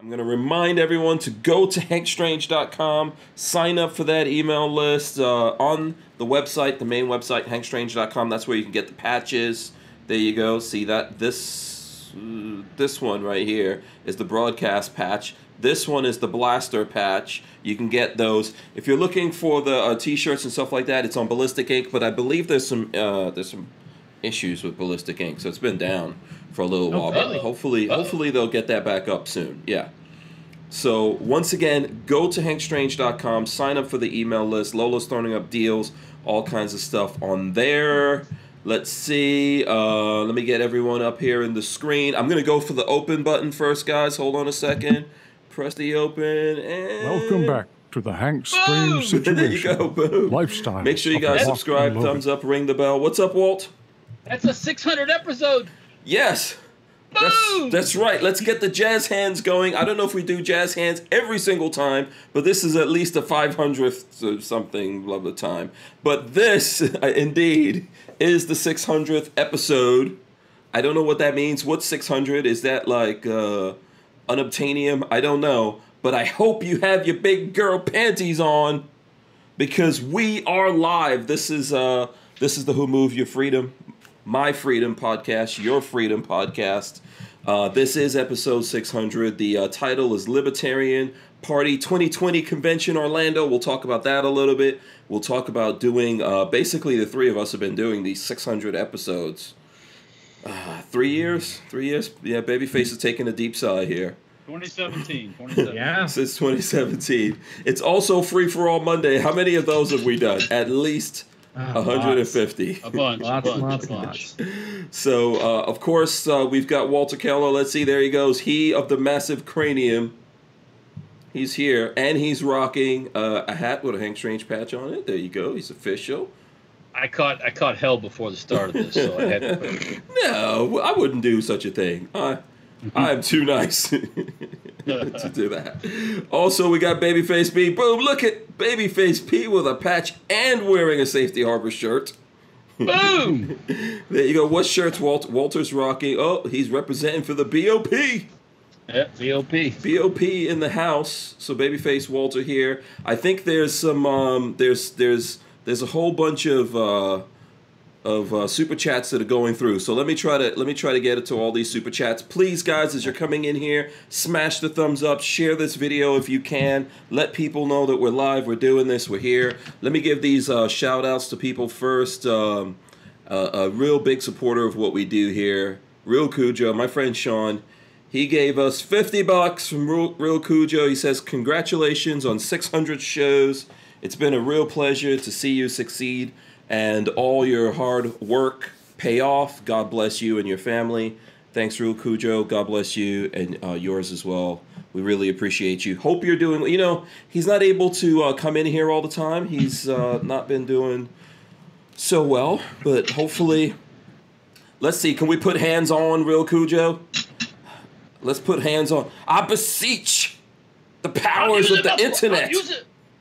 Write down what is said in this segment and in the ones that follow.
I'm going to remind everyone to go to hankstrange.com, sign up for that email list uh, on the website, the main website, hankstrange.com. That's where you can get the patches. There you go. See that this this one right here is the broadcast patch. This one is the blaster patch. You can get those if you're looking for the uh, t-shirts and stuff like that. It's on Ballistic Ink, but I believe there's some uh, there's some issues with Ballistic Ink, so it's been down for a little while. But hopefully, Uh-oh. hopefully they'll get that back up soon. Yeah. So once again, go to hankstrange.com, sign up for the email list. Lola's throwing up deals, all kinds of stuff on there. Let's see. Uh, let me get everyone up here in the screen. I'm gonna go for the open button first, guys. Hold on a second. Press the open and Welcome back to the Hank Strange There you situation. go. Boom. Lifestyle. Make sure you guys subscribe, thumbs up, ring the bell. What's up, Walt? That's a 600 episode. Yes. That's, that's right. Let's get the jazz hands going. I don't know if we do jazz hands every single time, but this is at least a 500th or something of the time. But this, indeed, is the 600th episode. I don't know what that means. What's 600? Is that like uh, unobtainium? I don't know. But I hope you have your big girl panties on because we are live. This is uh this is the Who Move Your Freedom, My Freedom podcast, Your Freedom podcast. Uh, this is episode 600. The uh, title is Libertarian Party 2020 Convention Orlando. We'll talk about that a little bit. We'll talk about doing uh, basically the three of us have been doing these 600 episodes. Uh, three years, three years. Yeah, Babyface is taking a deep sigh here. 2017. 2017. Yeah. since 2017. It's also free for all Monday. How many of those have we done? At least Uh, 150. A bunch. Lots, a bunch, lots, a bunch. lots. So, uh, of course, uh, we've got Walter Keller. Let's see, there he goes. He of the massive cranium. He's here, and he's rocking uh, a hat with a Hank Strange patch on it. There you go. He's official. I caught I caught hell before the start of this, so I had to. No, I wouldn't do such a thing. I, I'm too nice to do that. Also, we got Babyface P. Boom! Look at Babyface P with a patch and wearing a Safety Harbor shirt. Boom! There you go. What shirts Walt, Walter's rocking? Oh, he's representing for the BOP. Yeah, VOP. BOP in the house. So Babyface Walter here. I think there's some um there's there's there's a whole bunch of uh of uh, super chats that are going through. So let me try to let me try to get it to all these super chats. Please guys as you're coming in here, smash the thumbs up, share this video if you can. Let people know that we're live, we're doing this, we're here. Let me give these uh, shout outs to people first. Um, uh, a real big supporter of what we do here. Real Cujo, my friend Sean, he gave us 50 bucks from Real, Real Cujo. He says, Congratulations on 600 shows. It's been a real pleasure to see you succeed and all your hard work pay off. God bless you and your family. Thanks, Real Cujo. God bless you and uh, yours as well. We really appreciate you. Hope you're doing, you know, he's not able to uh, come in here all the time. He's uh, not been doing so well, but hopefully, let's see. Can we put hands on, real Cujo? Let's put hands on. I beseech the powers of the internet.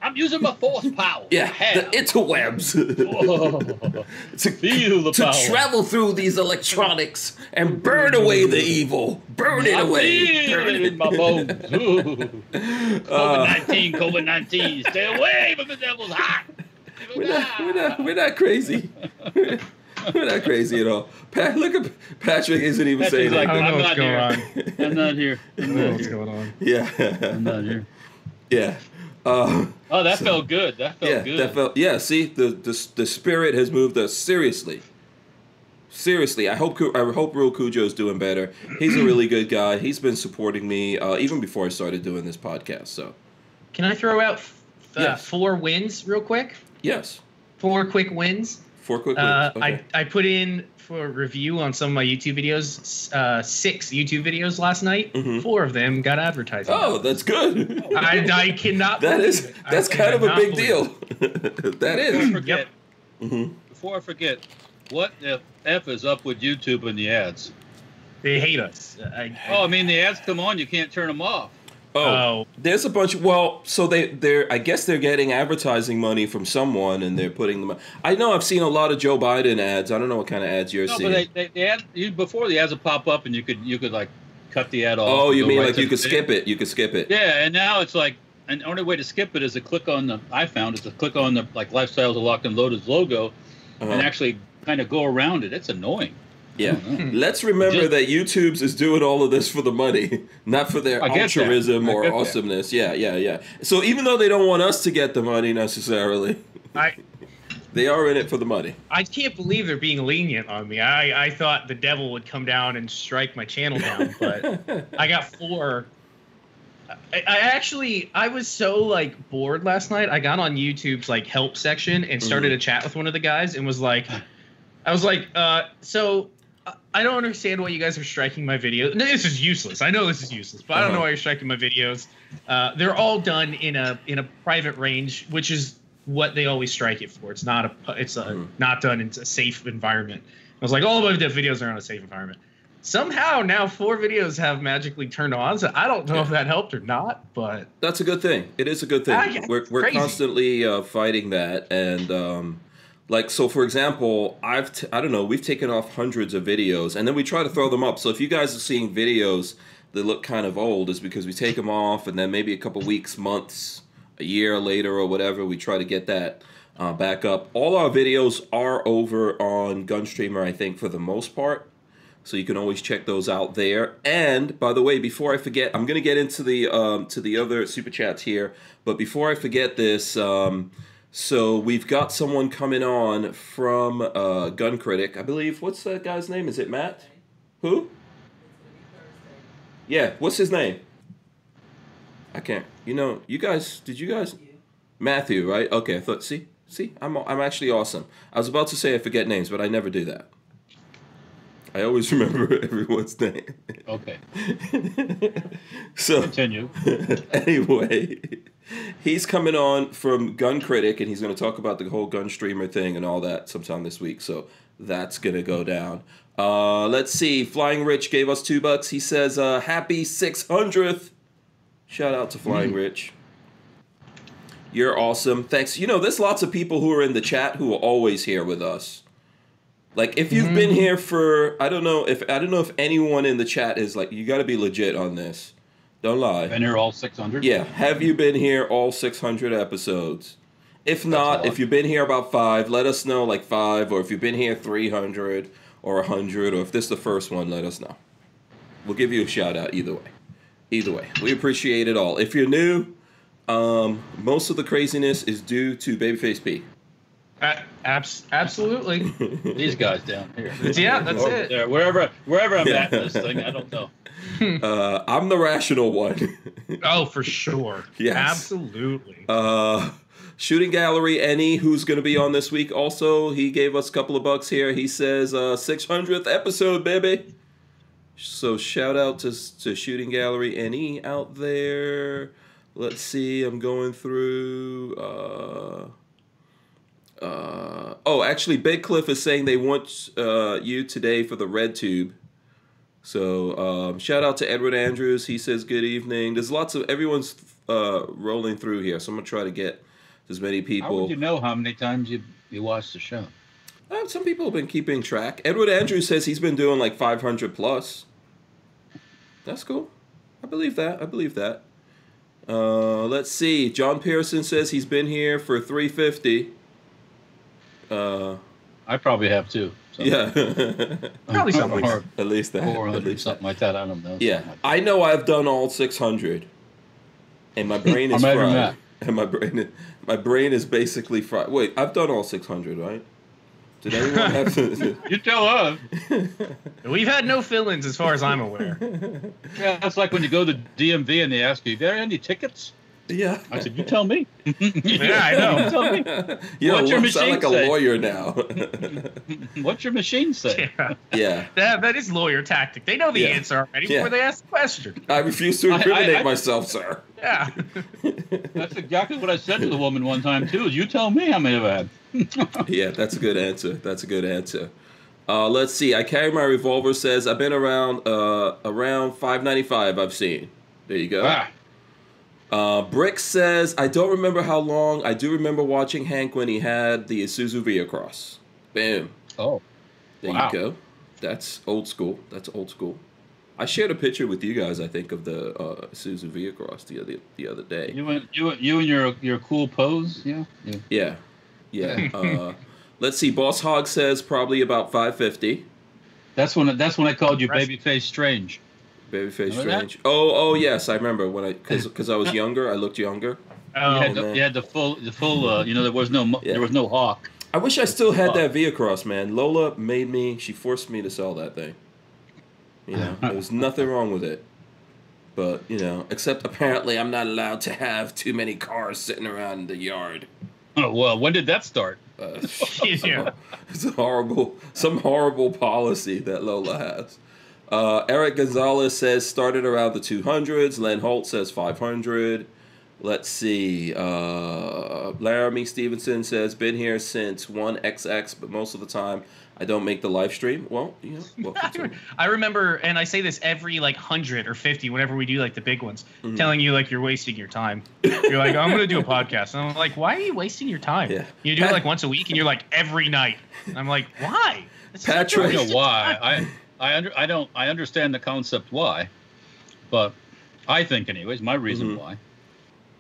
I'm using, my force power. yeah, Hell. the interwebs. To, Feel the to power. travel through these electronics and burn away the evil. Burn it I away. feel Burn it it. in my bones. COVID nineteen, COVID nineteen. Stay away from the devil's hot. We're not, we're not, we're not crazy. we're not crazy at all. Pat, look at Patrick. Isn't even Patrick's saying like. I don't know I'm what's not going here. I'm not here. I I'm don't know not what's going on. Yeah. I'm not here. yeah. Uh, Oh, that felt good. That felt yeah, good. that felt. Yeah, see, the, the the spirit has moved us seriously. Seriously, I hope I hope Real Cujo's doing better. He's a really good guy. He's been supporting me uh, even before I started doing this podcast. So Can I throw out f- uh, four wins real quick? yes, Four quick wins. Four quick. Uh, wins. Okay. I, I put in for review on some of my YouTube videos, uh, six YouTube videos last night. Mhm. Four of them got advertising. oh, that's good. I, I cannot. that is believe is it. I that's kind of a big deal. that is. that Before I is. forget, hmm before I forget, what if F is up with YouTube and the ads? They hate us. I, Oh, I mean, the ads come on, you can't turn them off. Oh, oh, there's a bunch. well, so they they're I guess they're getting advertising money from someone and they're putting them. I know I've seen a lot of Joe Biden ads. I don't know what kind of ads you're No, seeing. but they, they, the ad, you, before the ads would pop up and you could you could like cut the ad off. Oh, you mean right like you could skip it? You could skip it. Yeah, and now it's like, and the only way to skip it is to click on the. I found is to click on the like Lifestyles of Locked and Loaded's logo, Uh-huh. and actually kind of go around it. It's annoying. Yeah. Mhm. Let's remember Just- that YouTube's is doing all of this for the money, not for their altruism or get that. awesomeness. Yeah, yeah, yeah. So even though they don't want us to get the money necessarily, I they are in it for the money. I can't believe they're being lenient on me. I I thought the devil would come down and strike my channel down, but I got four. I, I actually I was so like bored last night. I got on YouTube's like help section and started Mhm. a chat with one of the guys and was like, I was like, uh, so I- I don't understand why you guys are striking my videos. No, this is useless. I know this is useless, but I don't know Uh-huh. why you're striking my videos. Uh, they're all done in a in a private range, which is what they always strike it for. It's not a it's a Mhm. not done in a safe environment. I was like, all of my videos are on a safe environment. Somehow now four videos have magically turned on. So I don't know if that helped or not, but That's a good thing. It is a good thing. Ah, yeah, we're we're crazy. constantly uh, fighting that, and um, like so. For example, I've t- I don't know. We've taken off hundreds of videos, and then we try to throw them up. So if you guys are seeing videos that look kind of old, is because we take them off, and then maybe a couple weeks, months, a year later, or whatever, we try to get that. Uh, back up. All our videos are over on Gunstreamer, I think, for the most part. So you can always check those out there. And by the way, before I forget, I'm gonna get into the um, to the other super chats here. But before I forget this, um, so we've got someone coming on from uh, Gun Critic, I believe. What's that guy's name? Is it Matt? Who? Yeah. What's his name? I can't. You know, you guys. Did you guys? Matthew, right? Okay. I thought. See, see, I'm I'm actually awesome. I was about to say I forget names, but I never do that. I always remember everyone's name. Okay, so continue. anyway, he's coming on from Gun Critic, and he's going to talk about the whole gun streamer thing and all that sometime this week. So that's going to go down. Uh, let's see. Flying Rich gave us two bucks. He says, uh, "Happy 600th." Shout out to Flying Rich. You're awesome. Thanks. You know, there's lots of people who are in the chat who are always here with us. Like if you've been here for I don't know if I don't know if anyone in the chat is like you got to be legit on this. Don't lie. Been here all 600. Yeah, have you been here all 600 episodes? If not, if you've been here about five, let us know like five, or if you've been here 300 or 100, or if this is the first one, let us know. We'll give you a shout out either way. Either way, we appreciate it all. If you're new, um, most of the craziness is due to Babyface P. a- abs- absolutely. These guys down here. Yeah, that's Or it. There, wherever, wherever I'm Yeah. at this thing, I don't know. Uh, I'm the rational one. Oh, for sure. Yes. Absolutely. Uh, Shooting Gallery, any who's going to be on this week also, he gave us a couple of bucks here. He says, uh, 600th episode, baby. So shout out to, to Shooting Gallery, any out there. Let's see, I'm going through. Uh, uh, oh, actually, Big Cliff is saying they want uh, you today for the Red Tube. So um, shout out to Edward Andrews. He says good evening. There's lots of everyone's uh, rolling through here, so I'm gonna try to get as many people. How would you know how many times you you watched the show? Uh, some people have been keeping track. Edward Andrews says he's been doing like 500 plus. That's cool. I believe that. I believe that. Uh, let's see. John Pearson says he's been here for 350. Uh, I probably have too. So. yeah. Probably something. Or at least that. At 400, least that. something like that. I don't know. Yeah, like I know I've done all 600, and my brain is I'm not even fried. mad. And my brain, my brain is basically fried. Wait, I've done all 600, right? Did anyone have to? You tell us. We've had no fill-ins as far as I'm aware. Yeah, that's like when you go to DMV and they ask you, "There any tickets?" Yeah. I said, "You tell me." Yeah, I know. You tell me. You What's know, your I sound machine like a lawyer now. What's your machine say? Yeah. yeah. That, that is lawyer tactic. They know the Yeah. answer already Yeah. before they ask the question. I refuse to I- I- incriminate I- myself, sir. Yeah. That's exactly what I said to the woman one time too. Is you tell me how many I've had. Yeah, that's a good answer. That's a good answer. Uh, let's see. I carry my revolver. Says I've been around uh, around 595. I've seen. There you go. Ah, Uh, Brick says, I don't remember how long. I do remember watching Hank when he had the Isuzu VehiCROSS. Bam. oh, There Wow. you go. That's old school. That's old school. I shared a picture with you guys. I think of the uh, Suzu V Cross the other the other day. You and you you and your your cool pose. Yeah. yeah. Yeah, yeah. uh, let's see. Boss Hog says probably about five fifty. That's when that's when I called you Babyface Strange. Babyface Strange. That? Oh, oh yes, I remember when I because because I was younger, I looked younger. Oh, you had, the, you had the full the full. Uh, you know, there was no yeah. there was no hawk. I wish I still had that V Cross, man. Lola made me. She forced me to sell that thing. You know, there was nothing wrong with it. But you know, except apparently I'm not allowed to have too many cars sitting around the yard. Oh well, when did that start? Uh, yeah. It's a horrible, some horrible policy that Lola has. Uh, Eric Gonzalez says started around the 200s. Len Holt says 500. Let's see. Uh, Laramie Stevenson says been here since 1XX, but most of the time I don't make the live stream. Well, you know, I remember, and I say this every like hundred or fifty, whenever we do like the big ones, mm-hmm. telling you like you're wasting your time. You're like, I'm gonna do a podcast, and I'm like, why are you wasting your time? Yeah. You do it like once a week, and you're like every night. And I'm like, why? Patrick, you why? I I under I don't I understand the concept why, but I think anyways my reason mm-hmm. why,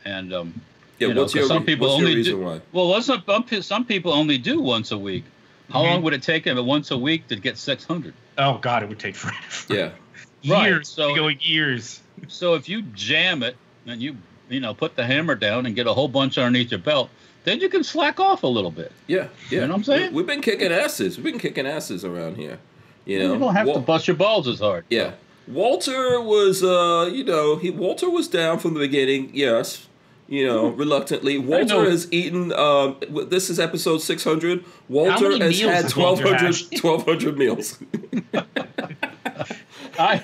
and um. Yeah, you know, your, some people what's only do, why? Well, let's not bump. Some people only do once a week. How mm-hmm. long would it take him once a week to get 600? Oh God, it would take forever. Yeah, years. Right. So going years. So if you jam it and you you know put the hammer down and get a whole bunch underneath your belt, then you can slack off a little bit. Yeah, yeah. You know what I'm saying? We've been kicking asses. We've been kicking asses around here. You know, you don't have Wal- to bust your balls as hard. Yeah. Walter was, uh, you know, he Walter was down from the beginning. Yes, you know, reluctantly. Walter has eaten. Um, this is episode six hundred. Walter has had 1,200, 1,200 meals. I,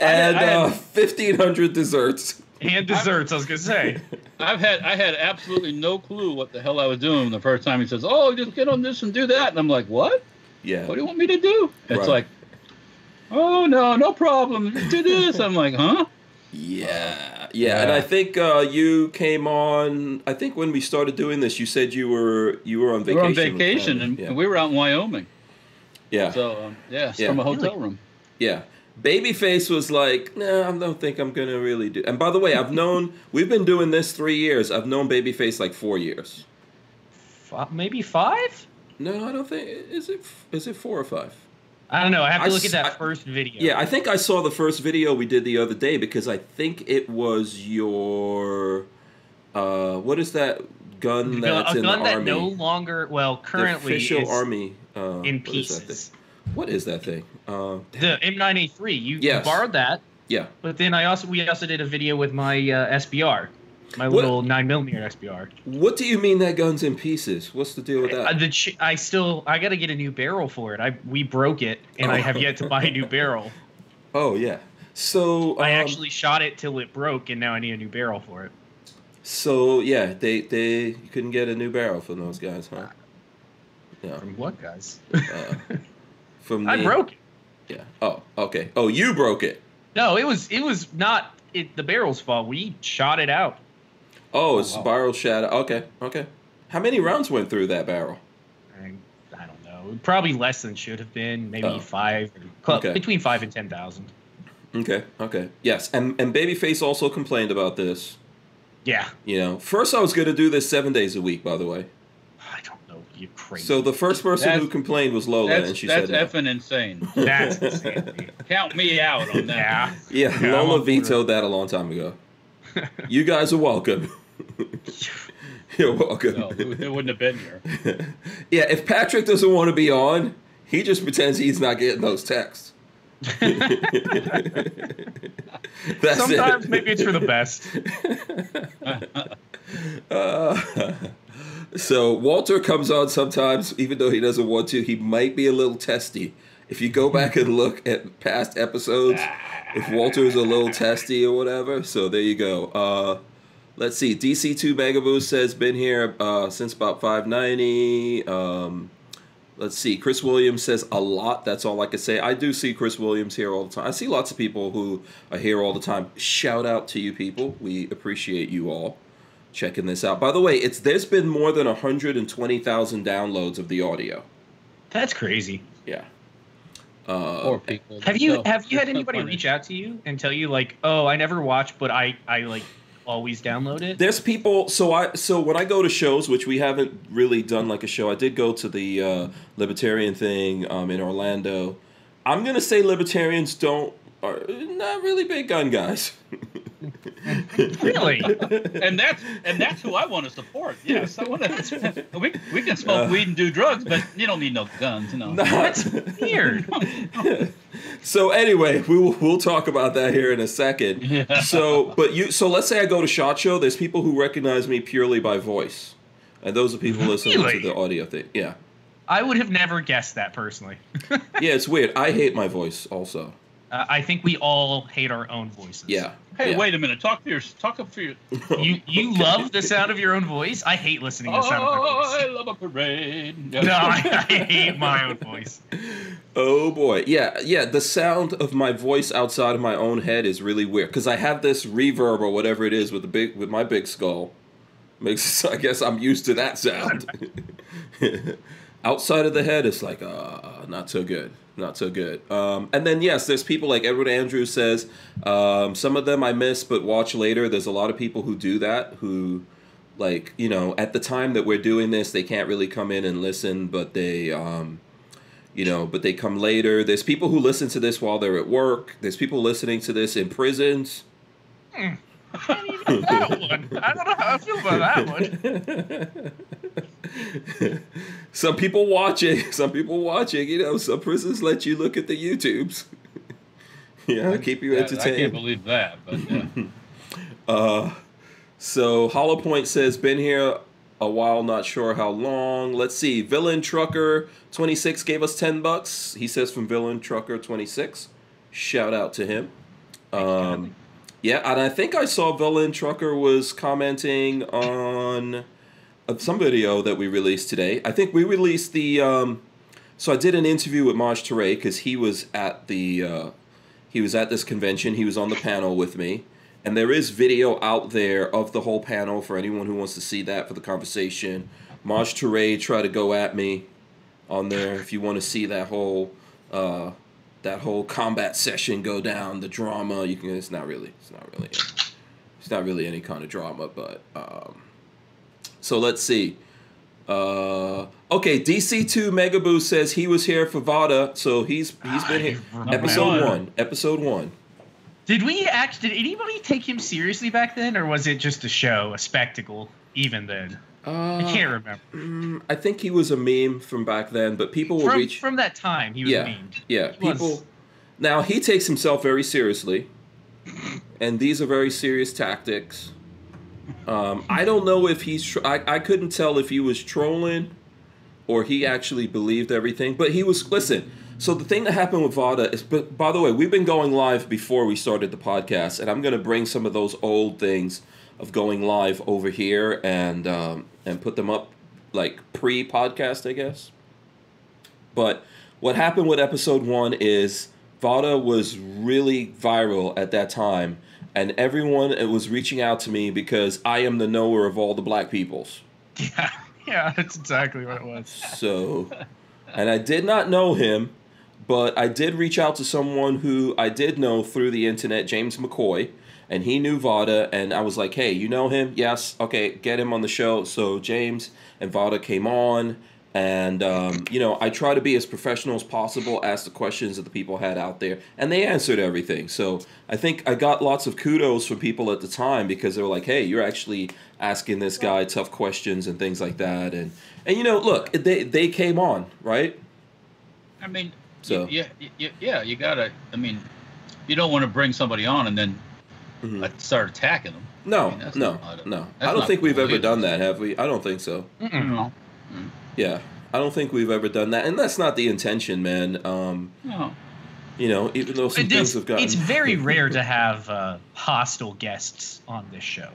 and I, I uh, fifteen hundred desserts. And desserts, I, I was gonna say. I've had I had absolutely no clue what the hell I was doing the first time he says, "Oh, just get on this and do that," and I'm like, "What? Yeah. What do you want me to do?" It's right. like, "Oh no, no problem. Do this." I'm like, "Huh?" Yeah, yeah, and I think uh, you came on. I think when we started doing this, you said you were you were on vacation. We were on vacation, and yeah. we were out in Wyoming. Yeah. So um, yeah, yeah, from a hotel room. Yeah. Babyface was like, nah, I don't think I'm gonna really do. And by the way, I've known we've been doing this three years. I've known Babyface like four years. Five, maybe five? No, I don't think. Is it is it four or five? I don't know. I have to I, look at that I, first video. Yeah, I think I saw the first video we did the other day because I think it was your. Uh, what is that gun that's a in gun the that army? no longer, well, currently the official army uh, in pieces. What is that thing? Uh, the M9A3. You, yes. you borrowed that. Yeah. But then I also we also did a video with my uh, SBR my what, little nine millimeter SBR. What do you mean that gun's in pieces? What's the deal with that? I, the ch- I still I got to get a new barrel for it. I we broke it and oh. I have yet to buy a new barrel. Oh yeah. So I um, actually shot it till it broke, and now I need a new barrel for it. So yeah, they they couldn't get a new barrel from those guys, huh? Yeah. From what guys? uh, from the, I broke it. Yeah. Oh, okay. Oh, you broke it. No, it was it was not it, the barrel's fault. We shot it out. Oh, oh, it's oh, wow. barrel shadow. Okay, okay. How many rounds went through that barrel? I, I don't know. Probably less than should have been. Maybe oh. five. Okay. Between five and ten thousand. Okay. Okay. Yes, and and Babyface also complained about this. Yeah. You know, first I was going to do this seven days a week. By the way. I don't know. You crazy. So the first person that's, who complained was Lola, and she that's said, "That's effing insane." That's insane. Count me out on that. Yeah. Yeah. yeah Lola vetoed that a long time ago. you guys are welcome. You're welcome. No, it wouldn't have been here. yeah, if Patrick doesn't want to be on, he just pretends he's not getting those texts. Sometimes it. maybe it's for the best. Uh, so Walter comes on sometimes, even though he doesn't want to. He might be a little testy. If you go back and look at past episodes, if Walter is a little testy or whatever, so there you go. Uh, Let's see. DC2 Megaboost says been here uh, since about 590. Um, let's see. Chris Williams says a lot. That's all I can say. I do see Chris Williams here all the time. I see lots of people who are here all the time. Shout out to you people. We appreciate you all checking this out. By the way, it's there's been more than 120,000 downloads of the audio. That's crazy. Yeah. Uh, Poor people. Have you have you had anybody funny. reach out to you and tell you like, oh, I never watch, but I I like always download it? There's people. So I so when I go to shows, which we haven't really done like a show. I did go to the uh, libertarian thing um, in Orlando. I'm gonna say libertarians don't are not really big gun guys. Really? and that's and that's who I want to support. Yes, I want to. We, we can smoke Uh. weed and do drugs, but you don't need no guns. You know. Not- Weird. so anyway, we will we'll talk about that here in a second. Yeah. So, but you so let's say I go to Shot Show. There's people who recognize me purely by voice, and those are people listening Really? to the audio thing. Yeah, I would have never guessed that personally. yeah, it's weird. I hate my voice also. Uh, I think we all hate our own voices. Yeah. Hey, yeah. wait a minute. Talk to your talk up for your. You you love the sound of your own voice? I hate listening to the sound of my Oh, I love a parade. No, I, I hate my own voice. Oh boy, yeah, yeah. The sound of my voice outside of my own head is really weird because I have this reverb or whatever it is with the big with my big skull. Makes I guess I'm used to that sound. outside of the head, it's like uh, not so good, not so good. Um, and then yes, there's people like Edward Andrews says. Um, some of them I miss, but watch later. There's a lot of people who do that who. Like you know, at the time that we're doing this, they can't really come in and listen, but they, um, you know, but they come later. There's people who listen to this while they're at work. There's people listening to this in prisons. that one. I don't know how I feel about that one. some people watching, some people watching. You know, some prisons let you look at the YouTubes. yeah, I, keep you entertained. I can't believe that, but yeah. Uh, so Hollow Point says been here a while, not sure how long. Let's see. Villain Trucker twenty six gave us ten bucks. He says from Villain Trucker twenty six. Shout out to him. Um, yeah, and I think I saw Villain Trucker was commenting on some video that we released today. I think we released the. Um, so I did an interview with Maj Toure because he was at the uh, he was at this convention. He was on the panel with me, and there is video out there of the whole panel for anyone who wants to see that for the conversation. Maj Toure tried to go at me on there if you want to see that whole uh, that whole combat session go down, the drama. You can. It's not really. It's not really. It's not really any kind of drama, but. Um, so let's see. Uh, okay, DC2 Megaboo says he was here for Vada, so he's he's been here. Episode one. Episode one. Did we act? Did anybody take him seriously back then, or was it just a show, a spectacle? Even then, Uh, I can't remember. mm, I think he was a meme from back then, but people From, reach. from that time, he was yeah, memed. yeah. He was- People. Now he takes himself very seriously, and these are very serious tactics. Um, I don't know if he's. Tr- I I couldn't tell if he was trolling, or he actually believed everything. But he was. Listen. So the thing that happened with Vada is. But by the way, we've been going live before we started the podcast, and I'm going to bring some of those old things of going live over here and um, and put them up like pre-podcast, I guess. But what happened with episode one is Vada was really viral at that time, and everyone was reaching out to me because I am the knower of all the black peoples. Yeah, yeah, that's exactly what it was. So, and I did not know him, but I did reach out to someone who I did know through the internet, James McCoy, and he knew Vada, and I was like, hey, you know him? Yes. Okay, get him on the show. So James and Vada came on, and um, you know, I try to be as professional as possible, ask the questions that the people had out there, and they answered everything. So I think I got lots of kudos from people at the time because they were like, hey, you're actually asking this guy tough questions and things like that, and and you know, look, they they came on, right? I mean, So- yeah, yeah, yeah. You gotta. I mean, you don't want to bring somebody on and then Mhm. uh, start attacking them. No, I mean, no, not- no. I don't not think we've ever either. done that, have we? I don't think so. Mm-mm. No, Yeah, I don't think we've ever done that, and that's not the intention, man. Um, no. you know, even though some It things have gotten it's very rare to have uh, hostile guests on this show.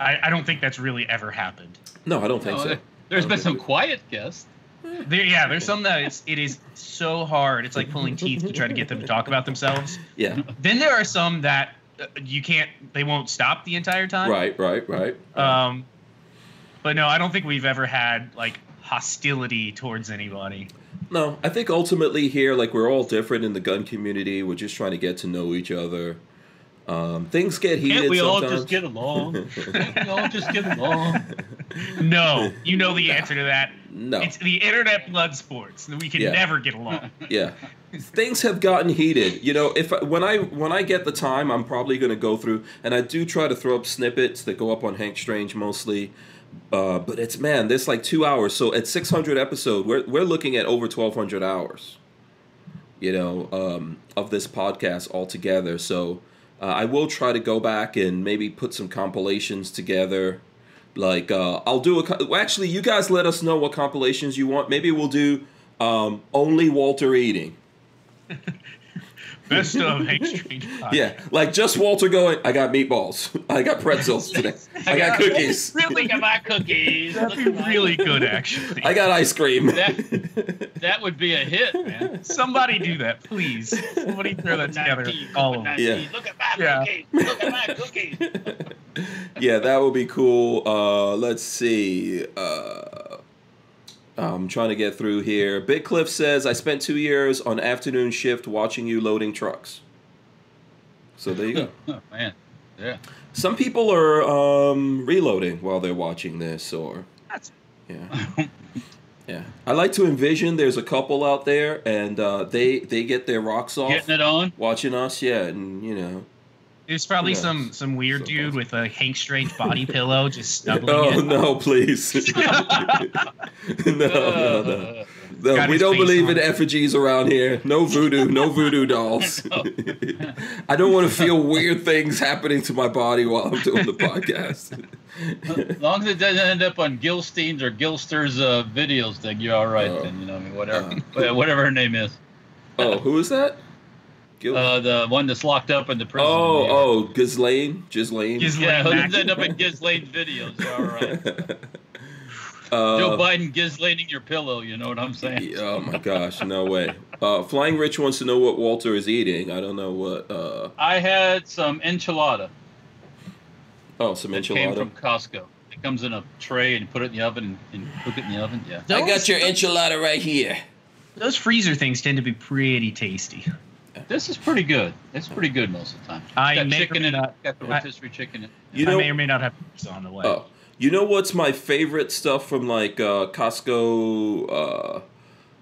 I, I don't think that's really ever happened. No, I don't think No, so. there- There's I been some think quiet guests. There, yeah, there's some that it's, it is so hard. It's like pulling teeth to try to get them to talk about themselves. Yeah, Then there are some that uh, you can't. They won't stop the entire time. right, right, right. Um, but no, I don't think we've ever had like hostility towards anybody. No, I think ultimately here, like we're all different in the gun community. We're just trying to get to know each other. Um, things get heated. Can't we all sometimes. just get along? Can't we all just get along? No, you know the answer to that. No. It's the internet blood sports. We can Yeah. never get along. yeah things have gotten heated you know if when i when i get the time i'm probably going to go through and i do try to throw up snippets that go up on hank strange mostly uh, but it's man this like two hours. So at 600 episode we're, we're looking at over 1200 hours you know um, of this podcast altogether. So uh, i will try to go back and maybe put some compilations together. Like uh, i'll do a well, actually you guys let us know what compilations you want. Maybe we'll do um, only walter eating Best of Hank Strange. podcast. Yeah, like just Walter going. I got meatballs. I got pretzels today. I got cookies. Really, Look at my cookies. that'd be really good, actually. I got ice cream. That, that would be a hit, man. Somebody do that, please. Somebody throw that together. 19, All of them. Yeah. Look at my Yeah. cookies. Look at my cookies. yeah, that would be cool. Uh, let's see. Uh, I'm trying to get through here. Big Cliff says I spent two years on afternoon shift watching you loading trucks. So there you go. Oh, man. Yeah. Some people are um, reloading while they're watching this, or That's- yeah, yeah. I like to envision there's a couple out there, and uh, they they get their rocks off Getting it on. watching us, yeah, and you know. There's probably Yes. some some weird So dude awesome. with a Hank Strange body pillow just snuggling Oh it. no, please! no, no, no. Uh, No, we don't believe on in effigies around here. No voodoo, no voodoo dolls. I don't want to feel weird things happening to my body while I'm doing the podcast. as long as it doesn't end up on Gilstein's or Gilster's uh, videos thing, you're all right. Oh. then you know, I mean, whatever, whatever her name is. Oh, who is that? Gil- Uh, the one that's locked up in the prison. oh, yeah. oh, Ghislaine, Ghislaine. Ghislaine. Yeah, Mac- who's end up in Ghislaine's videos? All right. Uh, Joe Biden Ghislaining your pillow. You know what I'm saying? oh my gosh, no way. Uh, Flying Rich wants to know what Walter is eating. I don't know what. Uh, I had some enchilada. oh, some that came from Costco. It comes in a tray and you put it in the oven and, and cook it in the oven. Yeah. I got your enchilada right here. Those freezer things tend to be pretty tasty. This is pretty good. It's pretty good most of the time. I got may or chicken may in not- Got the I- rotisserie chicken in it. You I know, may or may not have pizza on the way. Oh, you know what's my favorite stuff from like uh, Costco, uh,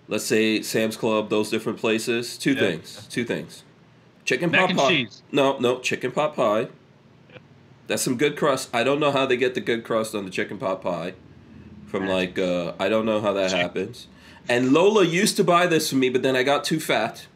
let's say Sam's Club, those different places? Two Yeah. things. Two things. Chicken Mac pot and pie. cheese. No, no, chicken pot pie. That's some good crust. I don't know how they get the good crust on the chicken pot pie. From like, uh, I don't know how that happens. And Lola used to buy this for me, but then I got too fat.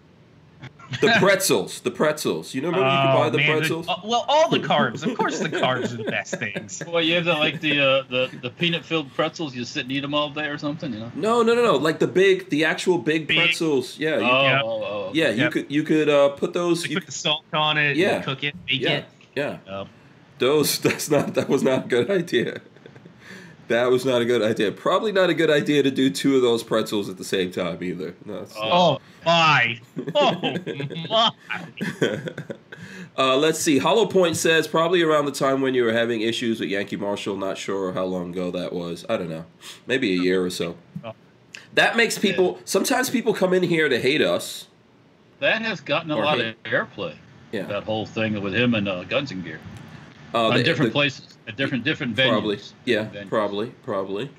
The pretzels, the pretzels. You know, remember you could buy the Oh, man, pretzels. uh, well, all the carbs. Of course, the carbs are the best things. Well, you have the like the uh, the the peanut filled pretzels. You sit and eat them all day or something. You know. No, no, no, no. Like the big, the actual big, Big- pretzels. Yeah, you, oh, yeah. oh, oh, yeah. You Yep. could, you could uh, put those. You You, put the salt on it, Yeah. and cook it, bake yeah, it. yeah. Oh. Those. That's not. That was not a good idea. That was not a good idea. Probably not a good idea to do two of those pretzels at the same time either. No. it's not. Oh my! Oh my! uh, let's see. Hollow Point says probably around the time when you were having issues with Yankee Marshal. Not sure how long ago that was. I don't know. Maybe a year or so. That makes people. Sometimes people come in here to hate us. That has gotten a lot hate. of airplay. Yeah. That whole thing with him and uh, Guns and Gear Uh, on the- different the- places, at different different venues. Probably. Yeah, Venues. probably, probably.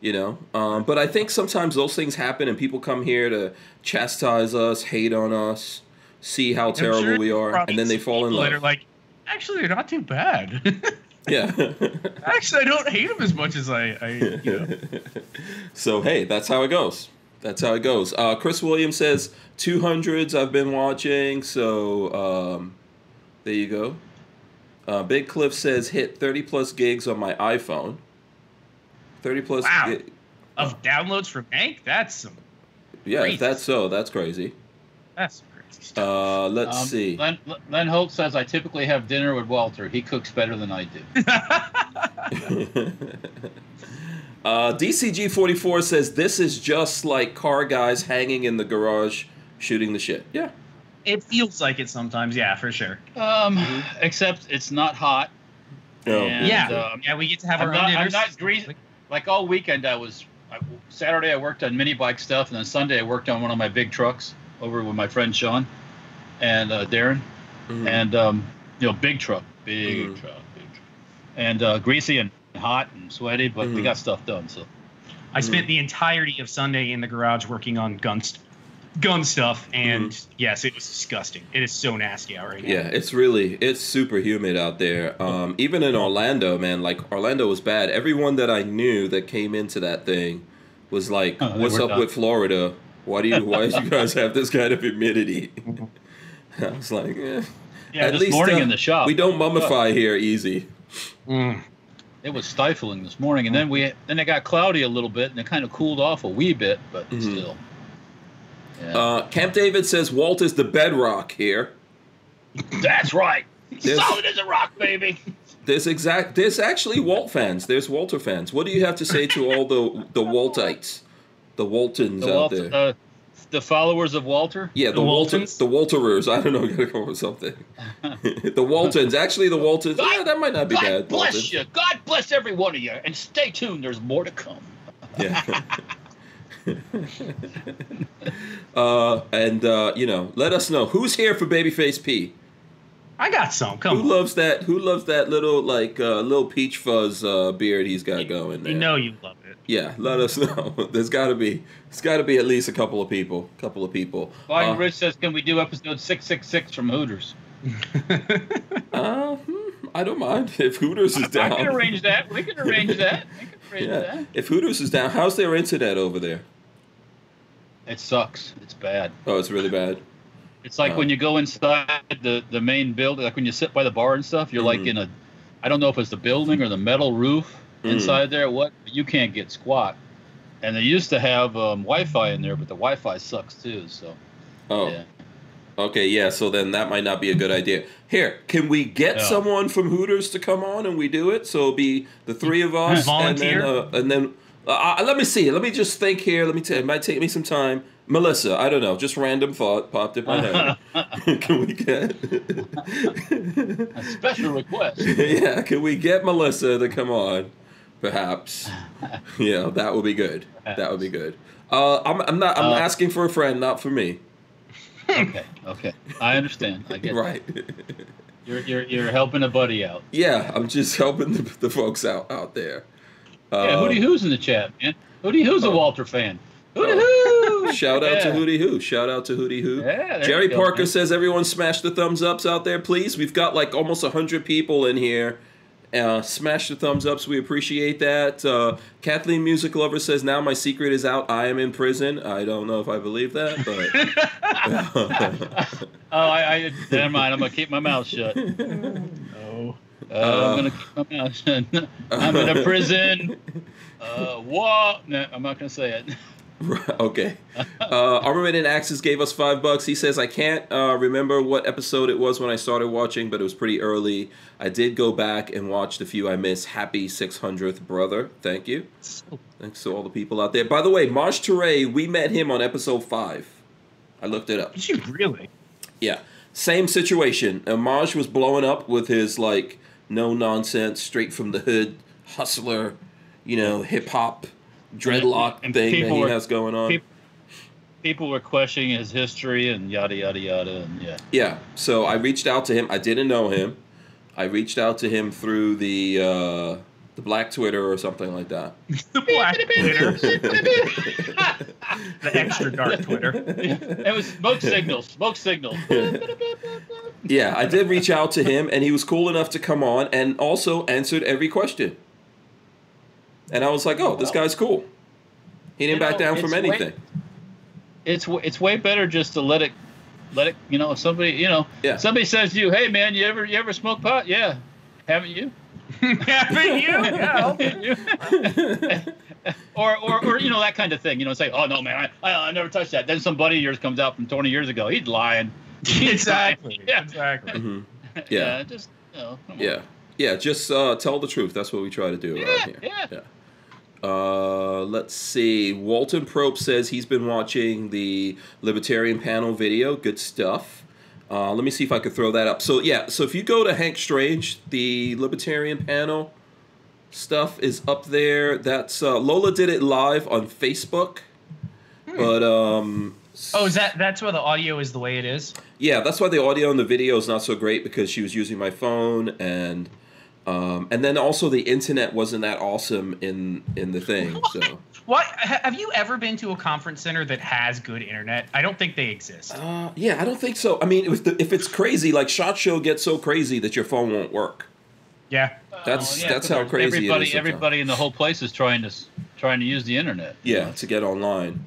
You know, um, but I think sometimes those things happen, and people come here to chastise us, hate on us, see how I'm terrible sure we are, and then they fall in people that are love. like, actually, they're not too bad. Yeah. actually, I don't hate them as much as I, I you know. so hey, that's how it goes. That's how it goes. Uh, Chris Williams says two hundreds. I've been watching, so um, there you go. Uh, Big Cliff says hit thirty plus gigs on my iPhone. Thirty plus. Wow. gi- of downloads from Hank. That's some. yeah, if that's so, that's crazy. That's some crazy stuff. Uh, let's Um, see. Len, Len Holt says I typically have dinner with Walter. He cooks better than I do. uh, DCG44 says this is just like car guys hanging in the garage shooting the shit. Yeah. It feels like it sometimes. Yeah, for sure. Um, Mm-hmm. except it's not hot. No. And, yeah, um, yeah. We get to have I'm our not- own I'm not greasy. Like all weekend, I was I, Saturday I worked on mini bike stuff, and then Sunday I worked on one of my big trucks over with my friend Sean and uh, Darren, Mhm. and um, you know, big truck, big Mhm. truck, big truck, and uh, greasy and hot and sweaty, but we Mhm. got stuff done. So I spent the entirety of Sunday in the garage working on gun st- gun stuff, and yes, it was disgusting. It is so nasty out right now. Yeah, it's really it's super humid out there. Um, even in Orlando, man, like Orlando was bad. Everyone that I knew that came into that thing was like, Oh, "What's up done. with Florida? Why do you why do you guys have this kind of humidity?" I was like, eh. yeah, At this least, morning uh, in the shop "We don't mummify here easy." Mm. It was stifling this morning, and then we then it got cloudy a little bit, and it kind of cooled off a wee bit, but Mhm. still. Yeah. Uh, Camp David says Walt is the bedrock here. That's right. There's- Solid as a rock, baby. There's exact. There's actually Walt fans. There's Walter fans. What do you have to say to all the the Waltites, the Waltons The, out there? uh, the followers of Walter. Yeah, the, The Waltons, Waltons? the Walterers. I don't know, gotta come up with something. the Waltons, actually, the Waltons. Yeah, that might not be God bad. bless Waltons. you. God bless every one of you, and stay tuned. There's more to come. Yeah. uh, and uh, you know, let us know who's here for Babyface P. I got some. Come Who on. loves that? Who loves that little like uh, little peach fuzz uh, beard he's got going there? You know you love it. Yeah, let us know. There's got to be. There's got to be at least a couple of people. A Couple of people. Bobby Uh, Rich says, "Can we do episode six six six from Hooters?" uh, hmm, I don't mind if Hooters is I down. can arrange that. We can arrange that. We can arrange Yeah, that. if Hooters is down, how's their internet over there? It sucks. It's bad. Oh, it's really bad. It's like Oh. when you go inside the the main building, like when you sit by the bar and stuff. You're Mhm. like in a, I don't know if it's the building or the metal roof Mhm. inside there. What you can't get squat. And they used to have um, Wi-Fi in there, but the Wi-Fi sucks too. So Oh, yeah. okay, yeah. So then that might not be a good idea. Here, can we get Yeah. someone from Hooters to come on and we do it? So it'll be the three of us, Volunteer? and then uh, and then uh, let me see. Let me just think here. Let me tell. It might take me some time. Melissa, I don't know. Just random thought popped in my head. can we get? A special request. yeah, can we get Melissa to come on? Perhaps. Yeah, that would be good. That would be good. Uh, I'm, I'm not. I'm Uh, asking for a friend, not for me. Okay, okay. I understand. I get Right. that. You're, you're you're helping a buddy out. yeah, I'm just helping the, the folks out out there. Yeah, Um, Hootie Who's in the chat, man. Hootie Who's a oh. Walter fan. Hootie Who! Shout out to Yeah. Hootie Who. Shout out to Hootie Who. Yeah, Jerry go, Parker man. says everyone smash the thumbs ups out there, please. We've got like almost 100 people in here. Uh, smash the thumbs ups. We appreciate that. Uh, Kathleen Music Lover says, now my secret is out. I am in prison. I don't know if I believe that, but. Oh, I, I never mind. I'm gonna keep my mouth shut. Uh. I'm gonna keep my mouth shut. I'm in a prison. Uh, what? No, I'm not gonna say it. Okay. Uh, Armament and Axis gave us five bucks. He says, I can't uh, remember what episode it was when I started watching, but it was pretty early. I did go back and watch the few I missed. Happy 600th brother. Thank you. Thanks to all the people out there. By the way, Maj Toure, we met him on episode five. I looked it up. Did you really? Yeah. Same situation. Uh, Maj was blowing up with his, like, no nonsense, straight from the hood, hustler, you know, hip hop, dreadlock And thing that he were- has going on. People, people were questioning his history and yada yada yada, and yeah. Yeah. So I reached out to him. I didn't know him. I reached out to him through the uh, the Black Twitter or something like that. The black Twitter. the extra dark Twitter. It was smoke signals. Smoke signals. yeah, I did reach out to him, and he was cool enough to come on and also answered every question. And I was like, "Oh, this guy's cool." He didn't You back know, down from it's way- anything. it's it's way better just to let it let it you know if somebody you know Yeah. somebody says to you hey man you ever you ever smoke pot yeah haven't you Haven't you? Yeah. or, or or you know that kind of thing you know say oh no man I, I, I never touched that then some buddy of yours comes out from 20 years ago he's lying exactly. yeah Exactly. Mhm. yeah, Yeah. just you know, come on. Yeah, yeah. Just uh, tell the truth. That's what we try to do around Yeah, here. yeah. Uh, let's see. Walton Probe says he's been watching the Libertarian panel video. Good stuff. Uh, let me see if I could throw that up. So yeah, so if you go to Hank Strange, the Libertarian panel, stuff is up there. That's uh, Lola did it live on Facebook, but um, Oh, is that that's why the audio is the way it is? yeah, that's why the audio and the video is not so great because she was using my phone and um, and then also the internet wasn't that awesome in in the thing. So What have you ever been to a conference center that has good internet? I don't think they exist. uh, yeah, I don't think so. I mean, if the, if it's crazy, like Shot Show gets so crazy that your phone won't work. Yeah. That's- Well, that's how crazy it is Everybody, sometimes. everybody in the whole place is trying to trying to use the internet. Yeah, to get online.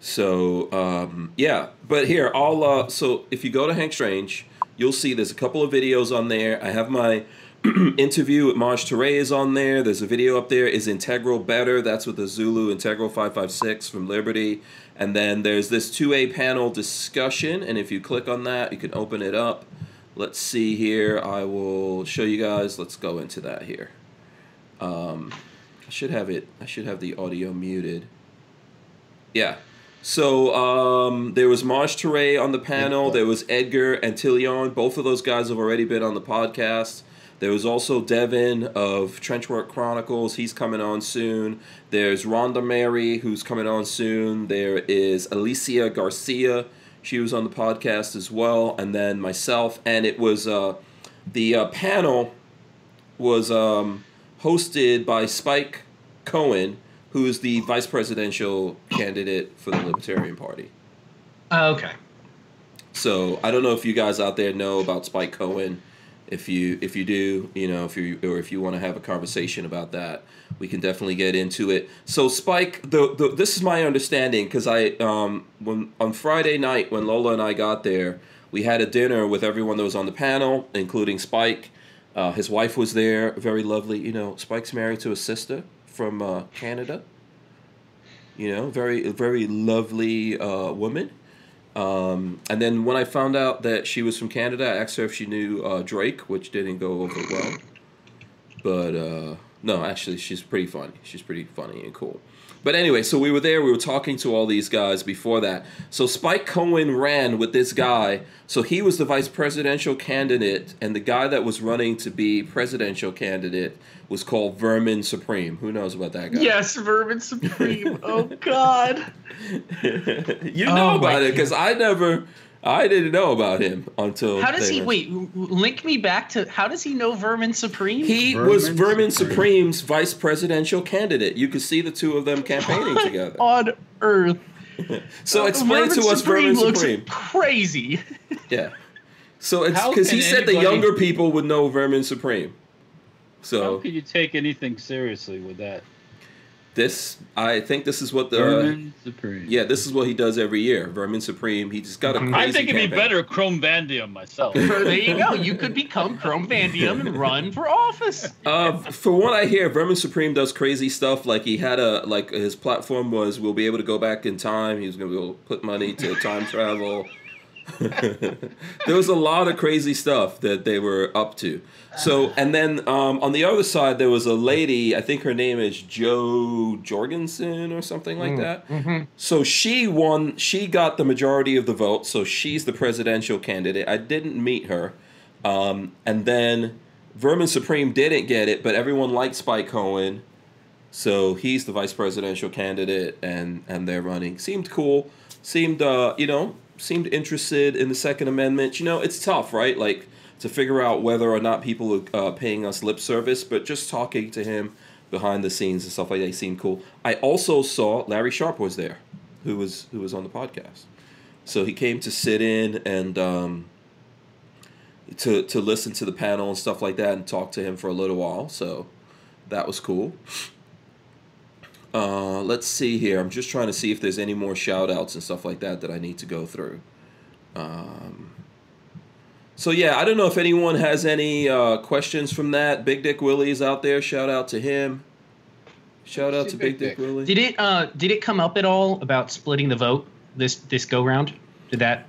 So um, yeah, but here I'll. Uh, so if you go to Hank Strange, you'll see there's a couple of videos on there. I have my interview with Maj Toure is on there. There's a video up there. Is Integral better? That's with the Zulu Integral 556 from Liberty. And then there's this 2A panel discussion. And if you click on that, you can open it up. Let's see here. I will show you guys. Let's go into that here. Um, I should have it. I should have the audio muted. Yeah. So um, there was Maj Toure on the panel. There was Edgar and Antillon. Both of those guys have already been on the podcast. There was also Devin of Trenchwork Chronicles. He's coming on soon. There's Rhonda Mary, who's coming on soon. There is Alicia Garcia. She was on the podcast as well. And then myself. And it was uh, the uh, panel was um, hosted by Spike Cohen, who is the vice presidential candidate for the Libertarian Party. Uh, okay. So I don't know if you guys out there know about Spike Cohen. If you if you do, you know, if you or if you want to have a conversation about that, we can definitely get into it. So Spike, the, the this is my understanding because I um when on Friday night when Lola and I got there, we had a dinner with everyone that was on the panel, including Spike. Uh, his wife was there, very lovely. You know, Spike's married to a sister from uh, Canada. You know, very very lovely uh, woman. Um, and then when I found out that she was from Canada, I asked her if she knew uh, Drake, which didn't go over well. But uh, no, actually, she's pretty funny. She's pretty funny and cool. But anyway, so we were there. We were talking to all these guys before that. So Spike Cohen ran with this guy. So he was the vice presidential candidate, and the guy that was running to be presidential candidate was called Vermin Supreme. Who knows about that guy? Yes, Vermin Supreme. oh God. you Oh, know my about it because I never, I didn't know about him until. How does he were- wait? Link me back to how does he know Vermin Supreme? He Vermin was Vermin Supreme. Supreme's vice presidential candidate. You could see the two of them campaigning What together. on earth. So uh, explain Vermin to us Vermin looks Supreme. Crazy. Yeah. So it's because he can said the younger people would know Vermin Supreme. So How So could you take anything seriously with that? This, I think this is what the Vermin Supreme. yeah, this is what he does every year. Vermin Supreme. He just got a crazy I think it'd be better Chrome Vandium myself. there you go. You could become Chrome Vandium and run for office. Uh, for what I hear, Vermin Supreme does crazy stuff. Like he had a like his platform was we'll be able to go back in time. He was going to be able to put money to time travel. there was a lot of crazy stuff that they were up to. So and then um, on the other side there was a lady. I think her name is Jo Jorgensen or something like that. So she won. She got the majority of the vote. So she's the presidential candidate. I didn't meet her. Um, and then Vermin Supreme didn't get it, but everyone liked Spike Cohen. So he's the vice presidential candidate, and and they're running. Seemed cool. Seemed uh, you know seemed interested in the Second Amendment. You know, it's tough, right? Like to figure out whether or not people are uh, paying us lip service, but just talking to him behind the scenes and stuff like that seemed cool. I also saw Larry Sharpe was there, who was who was on the podcast. So he came to sit in and um, to to listen to the panel and stuff like that, and talk to him for a little while. So that was cool. Uh, let's see here. I'm just trying to see if there's any more shout outs and stuff like that that I need to go through. Um, so, yeah, I don't know if anyone has any uh, questions from that. Big Dick Willie's out there. Shout out to him. Shout out to Big Big Dick Dick. Willie. Did it uh did it come up at all about splitting the vote this this go round? Did that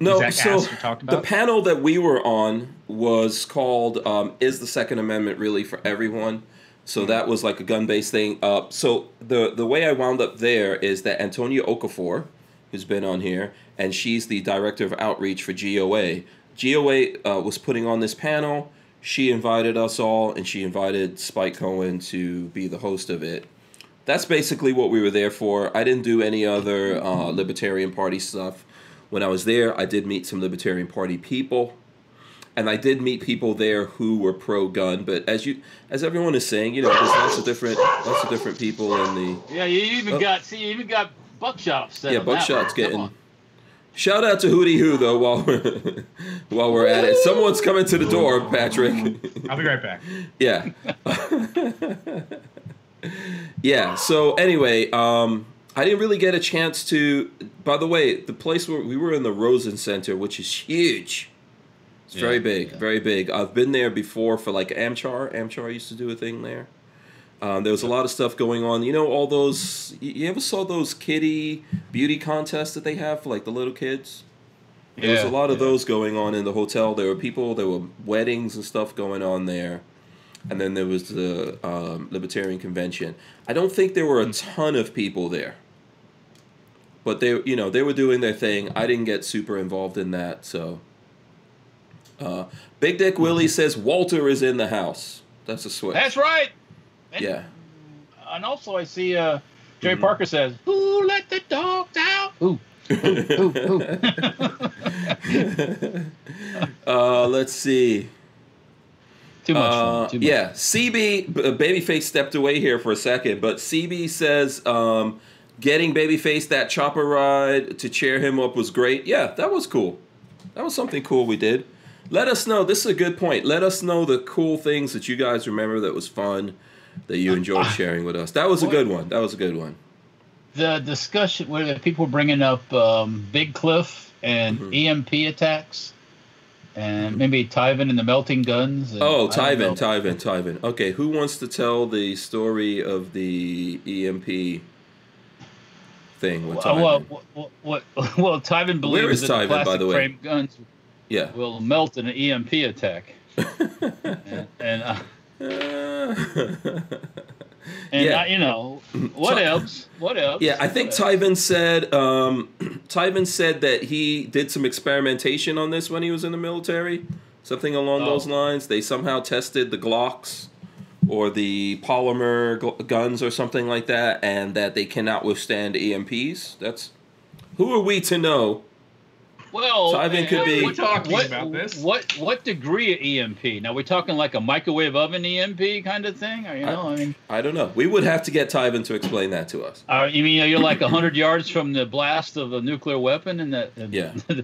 No, Zach so asked or talked the panel that we were on was called um, "Is the Second Amendment Really for Everyone?" So that was like a gun-based thing. Uh, so the the way I wound up there is that Antonia Okafor, who's been on here, and she's the director of outreach for GOA. GOA uh, was putting on this panel. She invited us all, and she invited Spike Cohen to be the host of it. That's basically what we were there for. I didn't do any other uh, Libertarian Party stuff. When I was there, I did meet some Libertarian Party people, and I did meet people there who were pro-gun. But as you, as everyone is saying, you know, there's lots of different, lots of different people in the Yeah, you even Oh. got see, you even got buckshot upset. yeah, Buckshot's getting. Shout out to Hootie Who though while we're while we're at it. Someone's coming to the door, Patrick. I'll be right back. yeah. yeah. So anyway, um, I didn't really get a chance to. By the way, the place where we were in the Rosen Centre, which is huge. It's very big, yeah. very big. I've been there before for like Amchar. Amchar used to do a thing there. Um, there was a lot of stuff going on. You know, all those. You ever saw those kitty beauty contests that they have for like the little kids? There was a lot of yeah. those going on in the hotel. There were people, there were weddings and stuff going on there. And then there was the um, Libertarian Convention. I don't think there were a ton of people there. But they, you know, they were doing their thing. I didn't get super involved in that, so. Uh, Big Dick Willie says Walter is in the house. That's a switch. That's right. And, Yeah. And also, I see uh, Jerry Mhm. Parker says, "Who let the dogs out?" Ooh. ooh, ooh. uh, let's see. Too much Uh, fun. Too much. yeah, CB b- uh, Babyface stepped away here for a second, but CB says um, getting Babyface that chopper ride to cheer him up was great. Yeah, that was cool. That was something cool we did. Let us know. This is a good point. Let us know the cool things that you guys remember that was fun, that you enjoyed sharing with us. That was a good one. That was a good one. The discussion where the people were bringing up um, Big Cliff and Mhm. EMP attacks, and maybe Tyven and the melting guns. and Oh, Tyven. Tyven, Tyven. Okay, who wants to tell the story of the EMP thing with Well, well, what, well, Tyven believes that the Tyven, by plastic the way? frame guns yeah. will melt in an EMP attack. and and, uh, and Yeah. uh, you know what Ty- else? What else? yeah, I think? Tyven said um, Tyven said that he did some experimentation on this when he was in the military, something along Oh. those lines. They somehow tested the Glocks or the polymer gl- guns or something like that, and that they cannot withstand EMPs. That's who are we to know? Well, Tyven could uh, be- We're talking what, about this. What what degree of EMP? Now we're talking like a microwave oven EMP kind of thing, or you know, I, mean, I don't know. We would have to get Tyven to explain that to us. uh, you mean you're like hundred yards from the blast of a nuclear weapon, and that? and- Yeah.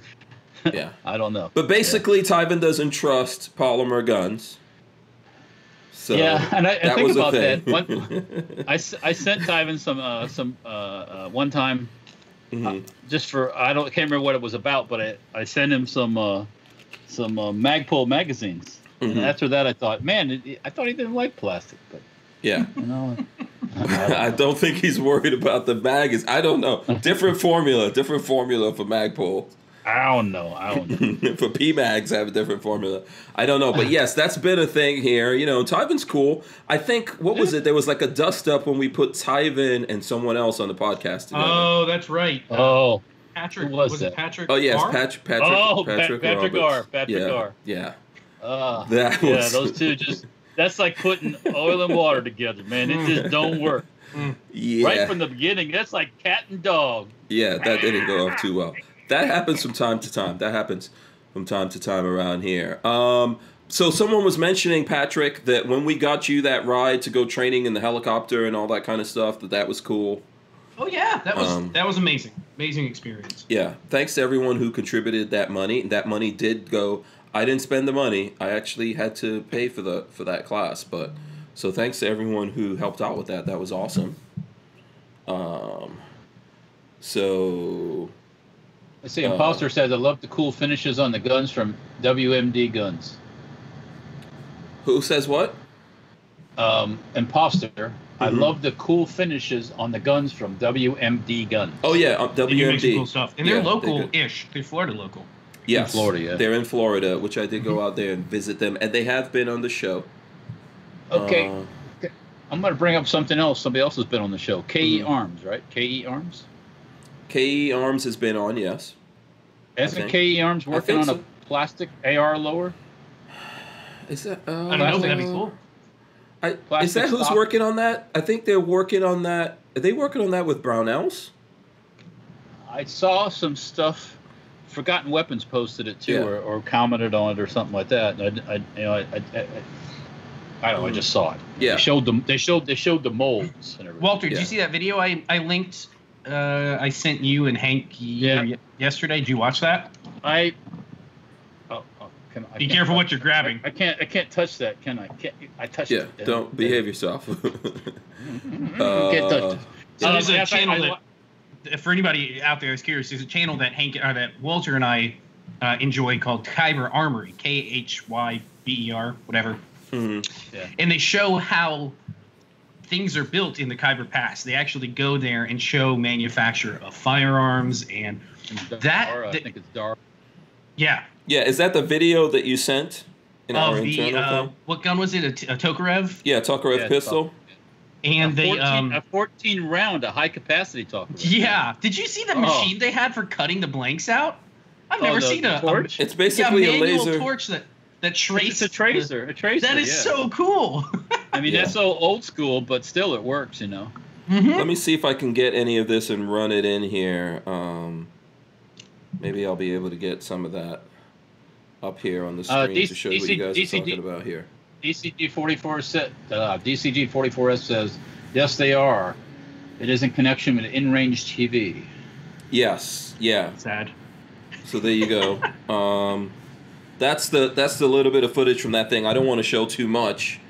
Yeah. I don't know. But basically, Tyven doesn't trust polymer guns. So yeah, and I, I think about that. thing. One, I, s- I sent Tyven some uh, some uh, uh, one time Mhm. just for I don't can't remember what it was about, but I, I sent him some uh, some uh, Magpul magazines. Mhm. And after that, I thought, man, it, I thought he didn't like plastic, but Yeah. you know, I don't think he's worried about the mag. Is I don't know. Different formula. Different formula for Magpul. I don't know. I don't know. for PMags I have a different formula. I don't know, but yes, that's been a thing here. You know, Tyven's cool. I think what was it? There was like a dust up when we put Tyven and someone else on the podcast together. Oh, that's right. Uh, Oh, Patrick who was was, it Patrick? Oh yes, Carr? Patrick. Patrick. Oh, Pa- Patrick, Patrick Roberts. Garr, Patrick yeah, Garr. Yeah. uh, That yeah, those two just that's like putting oil and water together, man. It just don't work. Yeah. Right from the beginning, that's like cat and dog. Yeah, that didn't go off too well. That happens from time to time. That happens from time to time around here. Um, so someone was mentioning Patrick that when we got you that ride to go training in the helicopter and all that kind of stuff, that that was cool. Oh yeah, that was Um, that was amazing. Amazing experience. Yeah, thanks to everyone who contributed that money. That money did go. I didn't spend the money. I actually had to pay for the for that class, but so thanks to everyone who helped out with that. That was awesome. Um, so I see. Uh, Imposter says, "I love the cool finishes on the guns from WMD guns." who says what? Um, Imposter, I Mhm. love the cool finishes on the guns from WMD guns. Oh yeah, um, They make cool stuff, and Yeah, they're local-ish. They're Florida local. Yes, Florida, yeah. They're in Florida, which I did go out there and visit them, and they have been on the show. Okay, Uh, I'm going to bring up something else. Somebody else has been on the show. KE Mhm. Arms, right? KE Arms. KE Arms has been on, yes. Isn't KE Arms working on so. a plastic AR lower? Is that? Uh, I don't know. That'd be cool. I, is that who's stop. working on that? I think they're working on that. Are they working on that with Brownells? I saw some stuff. Forgotten Weapons posted it too, Yeah. or, or commented on it, or something like that. And I, I you know, I, I, I, I don't know. I just saw it. Yeah. They showed them. They showed. They showed the molds and everything. Walter, did you see that video I, I linked? Uh, I sent you and Hank Yeah. yesterday. Did you watch that? I. Oh, oh, can, I Be careful touch- what you're grabbing. I, I can't. I can't touch that. Can I? Can't. I touched Yeah. it. Yeah. Don't behave yourself. Can't touch it. So there's a yes, I- channel I- that- For anybody out there who's curious, there's a channel that Hank uh, that Walter and I uh, enjoy called Khyber Armory, K H Y B E R, whatever. Mhm. Yeah. and they show how things are built in the Khyber Pass. They actually go there and show manufacture of firearms and That- Dara, I think it's Dara. yeah, Yeah, is that the video that you sent in our of the internal uh, what gun was it? A, t- a Tokarev, Yeah, Tokarev Yeah, pistol. and a they 14, um a 14 round, a high capacity talk. yeah. Did you see the Oh. machine they had for cutting the blanks out? I've Oh, never the- seen the a, a torch? It's yeah, basically a laser. torch that that It's traces a tracer. A tracer. That is yeah. so cool. I mean, Yeah. that's so old school, but still, it works. You know. Mhm. Let me see if I can get any of this and run it in here. Um, maybe I'll be able to get some of that up here on the Uh, screen DC to show what you guys are DCD talking about here. DCG 44 set. Uh, DCG 44S says yes, they are. It is in connection with InRange TV. Yes, yeah. Sad. So there you go. um, that's the that's the little bit of footage from that thing. I don't want to show too much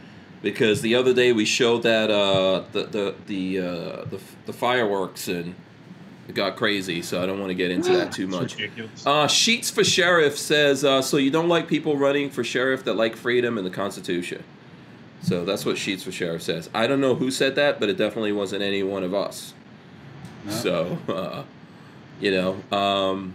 because the other day we showed that uh, the the the, uh, the the fireworks and it got crazy. So I don't want to get into that too much. Uh, Sheets for Sheriff says, uh, so you don't like people running for sheriff that like freedom and the Constitution. So that's what Sheets for Sheriff says. I don't know who said that, but it definitely wasn't any one of us. No. So, uh, you know, um,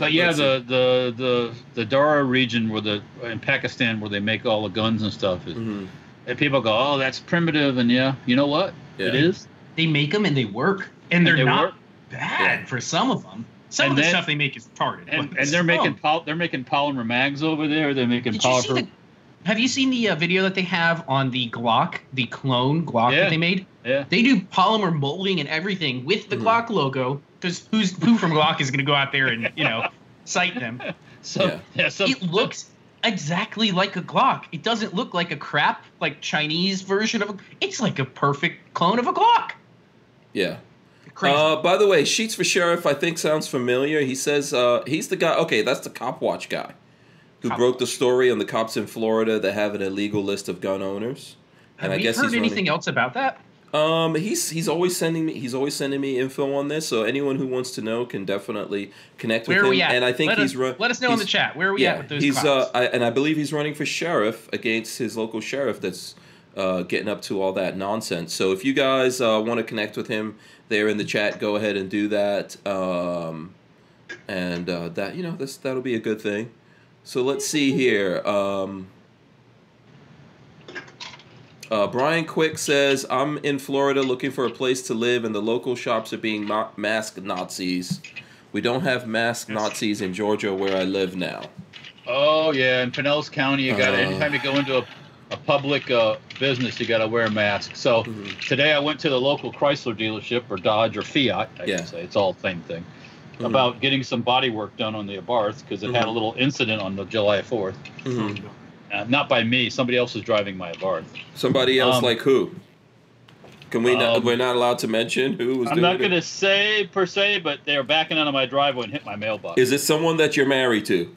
But yeah, the, the the the Dara region where the in Pakistan where they make all the guns and stuff, is, mhm, and people go, "Oh, that's primitive," and yeah, you know what? It Yeah. is. They make them and they work, and they're they not work. bad Yeah. for some of them. Some And of the stuff they make is retarded. And, and they're some- making pol- they're making polymer mags over there. They're making Did you see polymer. The, have you seen the uh, video that they have on the Glock, the clone Glock Yeah. that they made? yeah. They do polymer molding and everything with the Mhm. Glock logo. Because who's who from Glock is going to go out there and you know cite them? So Yeah. yeah, so It looks exactly like a Glock. It doesn't look like a crap like Chinese version of. A, it's like a perfect clone of a Glock. yeah. Crazy. Uh, by the way, Sheets for Sheriff, I think sounds familiar. He says uh, he's the guy. Okay, that's the Cop Watch guy who broke the story on the cops in Florida that have an illegal list of gun owners. Have and I guess heard anything running- else about that? Um, he's he's always sending me he's always sending me info on this. So anyone who wants to know can definitely connect with Where are him. we at? And I think let he's us, run. Let us know in the chat. Where are we yeah, at with those he's cops? uh, I, and I believe he's running for sheriff against his local sheriff that's uh, getting up to all that nonsense. So if you guys uh, want to connect with him there in the chat, go ahead and do that. Um, and uh, that you know this that'll be a good thing. So let's see here. Um, uh, Brian Quick says, I'm in Florida looking for a place to live, and the local shops are being ma- masked Nazis. We don't have mask Nazis in Georgia where I live now. Oh yeah, in Pinellas County, you got Uh. anytime you go into a, a public uh, business, you got to wear a mask. So Mhm. today I went to the local Chrysler dealership or Dodge or Fiat, I Yeah. say, it's all the same thing, Mhm. about getting some body work done on the Abarth because it had a Mhm. little incident on the July 4th. Mhm. Uh, not by me, somebody else was driving my Abarth. Somebody else Um, like who? Can we not? um, We're not allowed to mention who was I'm not going to say per se, but they were backing out of my driveway and hit my mailbox. Is it someone that you're married to?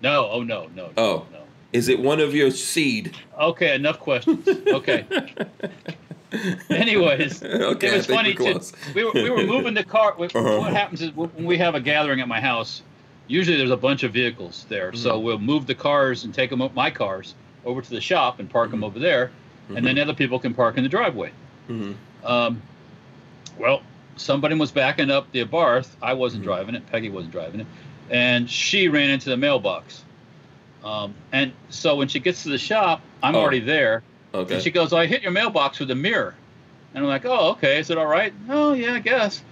no, oh no, no. Oh. no. Is it one of your seed? Okay, enough questions. Okay. Anyways, okay, it was funny too. We were, we were moving the car. we- Uh-huh. What happens is when we have a gathering at my house, usually there's a bunch of vehicles there. So Mhm. we'll move the cars and take them up my cars over to the shop and park them Mhm. over there, and then other people can park in the driveway. Mhm. Um, well, somebody was backing up the Abarth. I wasn't Mhm. driving it. Peggy wasn't driving it, and she ran into the mailbox. Um, and so when she gets to the shop, I'm Oh. already there. Okay. And she goes, I hit your mailbox with a mirror. And I'm like, oh, okay. Is it all right? Oh, yeah, I guess.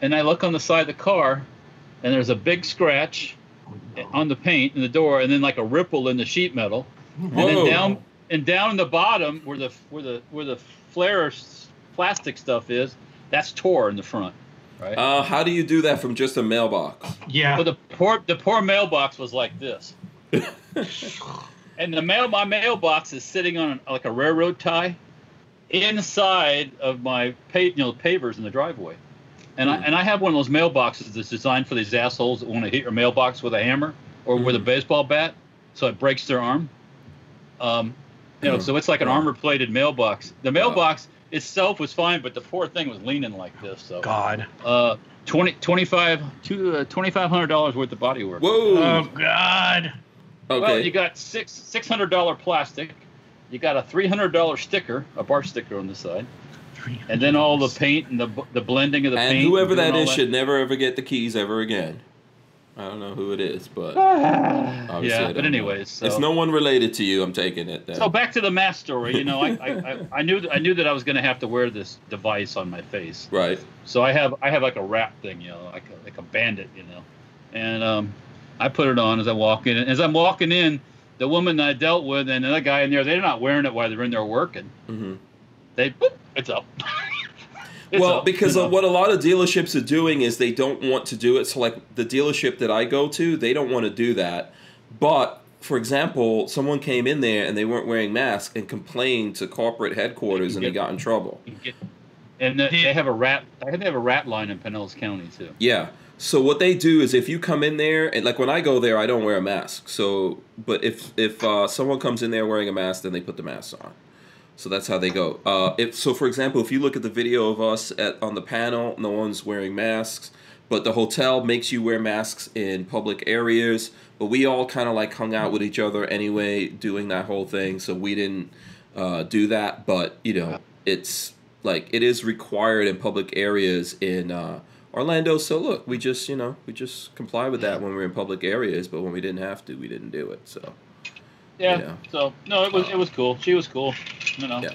And I look on the side of the car, and there's a big scratch on the paint in the door, and then like a ripple in the sheet metal. and then down and down in the bottom where the where the where the flare plastic stuff is, that's tore in the front, right? Uh, how do you do that from just a mailbox? Yeah. Well, the poor the poor mailbox was like this, and the mail my mailbox is sitting on like a railroad tie, inside of my pa- you know pavers in the driveway, and I Hmm. and I have one of those mailboxes that's designed for these assholes that want to hit your mailbox with a hammer or with a Mhm. baseball bat, so it breaks their arm. Um, you know, Hmm. so it's like an Wow. armor plated mailbox. The mailbox itself was fine, but the poor thing was leaning like this. So God. uh, 20, 25, two, uh, $2,500 worth of body work. Whoa. Oh God. Okay. Well, you got six six hundred dollar plastic, you got a three hundred dollar sticker, a bar sticker on the side, and then all the paint and the the blending of the and paint. whoever that is should never ever get the keys ever again. I don't know who it is, but yeah, but anyways, so, it's no one related to you. I'm taking it. Then. so back to the mask story. You know, I, I, I, I knew I knew that I was going to have to wear this device on my face. right. So I have I have like a wrap thing, you know, like a, like a bandit, you know, and um, I put it on as I walk in. And as I'm walking in, the woman I dealt with and another guy in there, they're not wearing it while they're in there working. Mm-hmm. They boop, it's up. It's well, up, because you of know. what a lot of dealerships are doing is they don't want to do it. So, like the dealership that I go to, they don't want to do that. But for example, someone came in there and they weren't wearing masks and complained to corporate headquarters, and they got in trouble. Get- and they have a rat. I think they have a rat line in Pinellas County too. Yeah. So what they do is if you come in there and like when I go there, I don't wear a mask. So, but if if uh, someone comes in there wearing a mask, then they put the mask on. So that's how they go. Uh, if so, for example, if you look at the video of us at on the panel, no one's wearing masks, but the hotel makes you wear masks in public areas. But we all kind of like hung out with each other anyway, doing that whole thing. So we didn't uh, do that. But you know, it's like it is required in public areas in uh, Orlando. So look, we just you know we just comply with that when we're in public areas. But when we didn't have to, we didn't do it. So Yeah. Yeah. So no, it was it was cool. She was cool. You know. Yeah.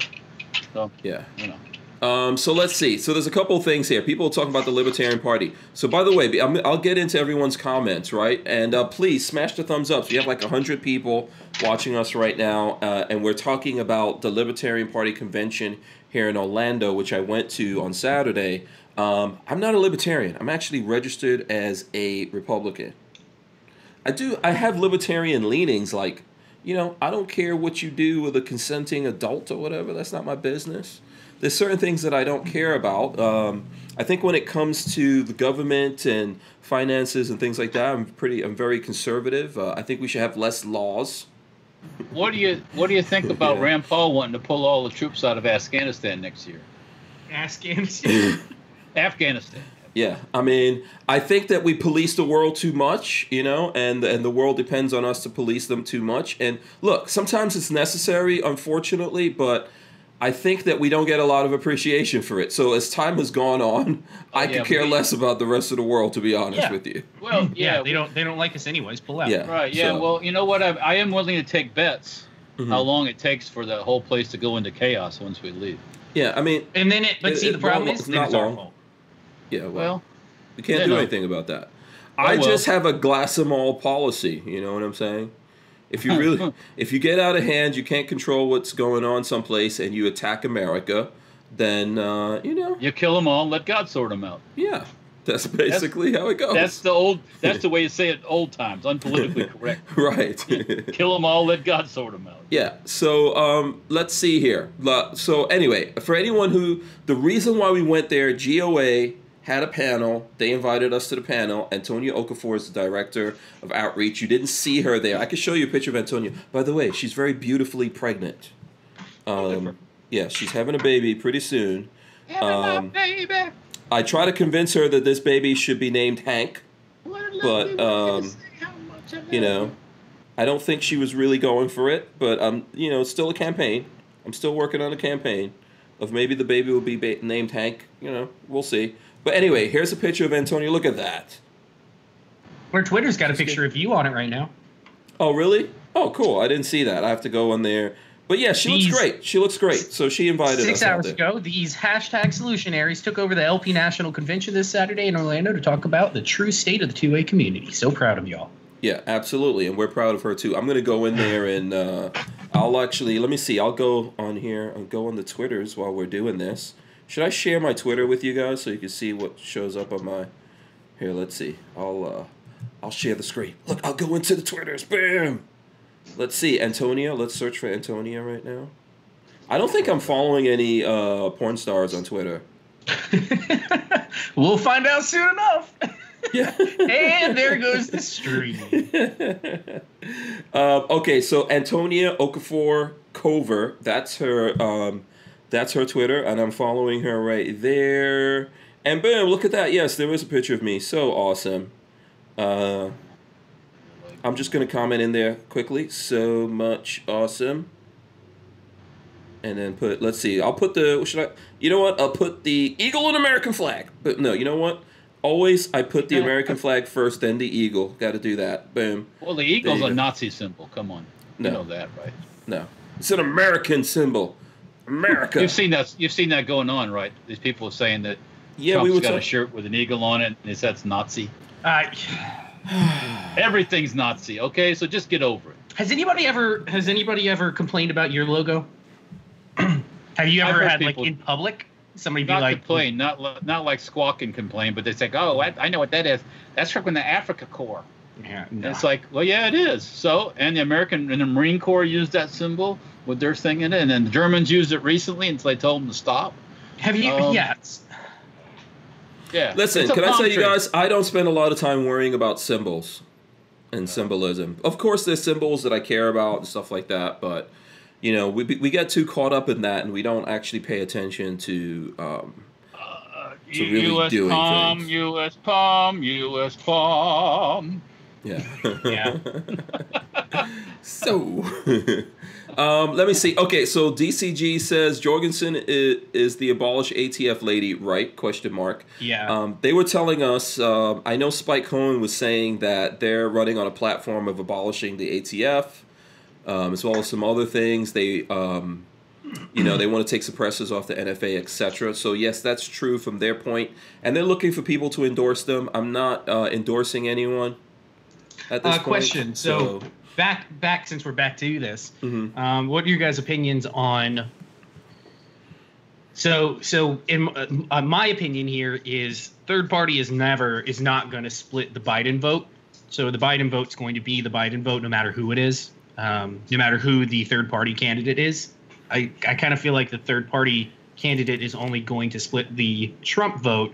So yeah. you know. Um, so let's see. So there's a couple of things here. People talking about the Libertarian Party. So by the way, I'm, I'll get into everyone's comments, right? And uh, please smash the thumbs up. So you have like hundred people watching us right now, uh, and we're talking about the Libertarian Party convention here in Orlando, which I went to on Saturday. Um, I'm not a libertarian. I'm actually registered as a Republican. I do. I have libertarian leanings, like you know, I don't care what you do with a consenting adult or whatever. That's not my business. There's certain things that I don't care about. Um, I think when it comes to the government and finances and things like that, I'm pretty. I'm very conservative. Uh, I think we should have less laws. What do you what do you think about Yeah. Rand Paul wanting to pull all the troops out of Afghanistan next year? Afghanistan. Afghanistan. Yeah, I mean, I think that we police the world too much, you know, and and the world depends on us to police them too much. And look, sometimes it's necessary, unfortunately, but I think that we don't get a lot of appreciation for it. So as time has gone on, I yeah, could care we- less about the rest of the world, to be honest Yeah. with you. Well, yeah, yeah, they don't they don't like us anyways. Pull out. Yeah. Right. Yeah. so- Well, you know what? I, I am willing to take bets Mhm. how long it takes for the whole place to go into chaos once we leave. Yeah, I mean, And then it, but It- see, it the problem won't- is it's not our long. Yeah, well, Well, we can't do anything about that. Oh, I well. just have a glass them all policy. You know what I'm saying? If you really, if you get out of hand, you can't control what's going on someplace, and you attack America, then uh, you know, you kill them all, let God sort them out. yeah, that's basically how it goes. That's the old. That's the way you say it. Old times, unpolitically correct. right. Kill them all, let God sort them out. Yeah. So um, let's see here. So anyway, for anyone who the reason why we went there, GOA had a panel. They invited us to the panel. Antonia Okafor is the director of outreach. You didn't see her there. I could show you a picture of Antonia. By the way, she's very beautifully pregnant. Um, yeah, she's having a baby pretty soon. Um, baby. I try to convince her that this baby should be named Hank, but um, you know, I don't think she was really going for it. But um, you know, it's still a campaign. I'm still working on a campaign of maybe the baby will be ba- named Hank. You know, we'll see. But anyway, here's a picture of Antonia. Look at that. Where Twitter's got a picture of you on it right now. Oh, really? Oh, cool. I didn't see that. I have to go on there. But yeah, she These- looks great. She looks great. So she invited Six us out hours ago, these hashtag solutionaries took over the LP National Convention this Saturday in Orlando to talk about the true state of the 2A community. So proud of y'all. Yeah, absolutely, and we're proud of her too. I'm gonna go in there and uh, I'll actually let me see. I'll go on here. I'll go on the Twitters while we're doing this. Should I share my Twitter with you guys so you can see what shows up on my? Here, let's see. I'll uh, I'll share the screen. Look, I'll go into the Twitters. Bam. Let's see, Antonia. Let's search for Antonia right now. I don't think I'm following any uh, porn stars on Twitter. we'll find out soon enough. Yeah. and there goes the stream. um, okay, so Antonia Okafor Cover, that's her um, that's her Twitter, and I'm following her right there. And boom, look at that. Yes, there was a picture of me. So awesome. Uh, I'm just gonna comment in there quickly. So much awesome. And then put let's see, I'll put the should I you know what? I'll put the eagle and American flag. But no, you know what? Always I put the American flag first, then the eagle. Gotta do that. Boom. Well, the eagle's a. Nazi symbol. Come on, No. you know that, right? No. It's an American symbol. America. You've seen that. You've seen that going on, right? These people saying that yeah, Trump's we were got a shirt with an eagle on it, and it says Nazi. Uh, Everything's Nazi. Okay, so just get over it. has anybody ever has anybody ever complained about your logo? Have you ever heard had like in public somebody be Not like complain, not not like squawk and complain, but they say, "Oh, I, I know what that is. That's from the Afrika Korps." Yeah, And no. It's like, well, yeah, it is. So, and the American and the Marine Corps used that symbol with their thing in it, and then the Germans used it recently until they told them to stop. have you? um, yeah, Yeah. Listen, can I tell you guys, I don't spend a lot of time worrying about symbols and symbolism. Of course, there's symbols that I care about and stuff like that, but you know, we we get too caught up in that and we don't actually pay attention to. Um, Uh, to really U.S. doing palm, things. U.S. palm, U.S. palm. Yeah. Yeah. so, um, let me see. Okay, so DCG says Jorgensen is, is the abolish ATF lady, right? Question mark. yeah. Um, they were telling us. Um, I know Spike Cohen was saying that they're running on a platform of abolishing the ATF, um, as well as some other things. They, um, you know, they want to take suppressors off the NFA, etc. So yes, that's true from their point. point, and they're looking for people to endorse them. I'm not uh, endorsing anyone at this Uh, point. question. So, back back since we're back to this, Mhm. um, what are your guys' opinions on? So so in uh, my opinion here is third party is never is not going to split the Biden vote. So the Biden vote's going to be the Biden vote no matter who it is, um, no matter who the third party candidate is. I I kind of feel like the third party candidate is only going to split the Trump vote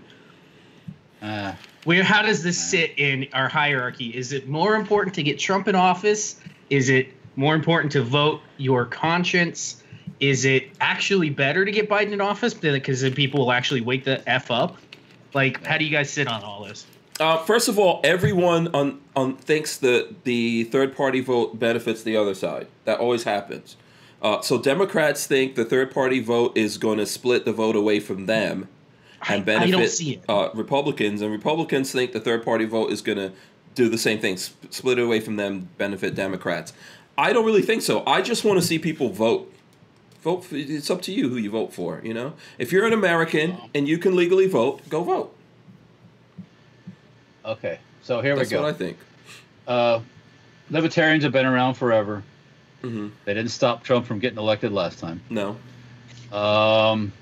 Uh, where how does this sit in our hierarchy? Is it more important to get Trump in office? Is it more important to vote your conscience? Is it actually better to get Biden in office because then people will actually wake the f up? Like, how do you guys sit on all this? Uh, first of all, everyone on, on thinks that the third party vote benefits the other side. That always happens. Uh, so Democrats think the third party vote is going to split the vote away from them and I- I benefit don't see it. Uh, Republicans, and Republicans think the third party vote is going to do the same thing, sp- split it away from them, benefit Democrats. I don't really think so. I just want to see people vote. Vote. For, it's up to you who you vote for. You know, if you're an American and you can legally vote, go vote. okay, so here That's we go. That's what I think. uh, libertarians have been around forever. hmm They didn't stop Trump from getting elected last time. No. Um,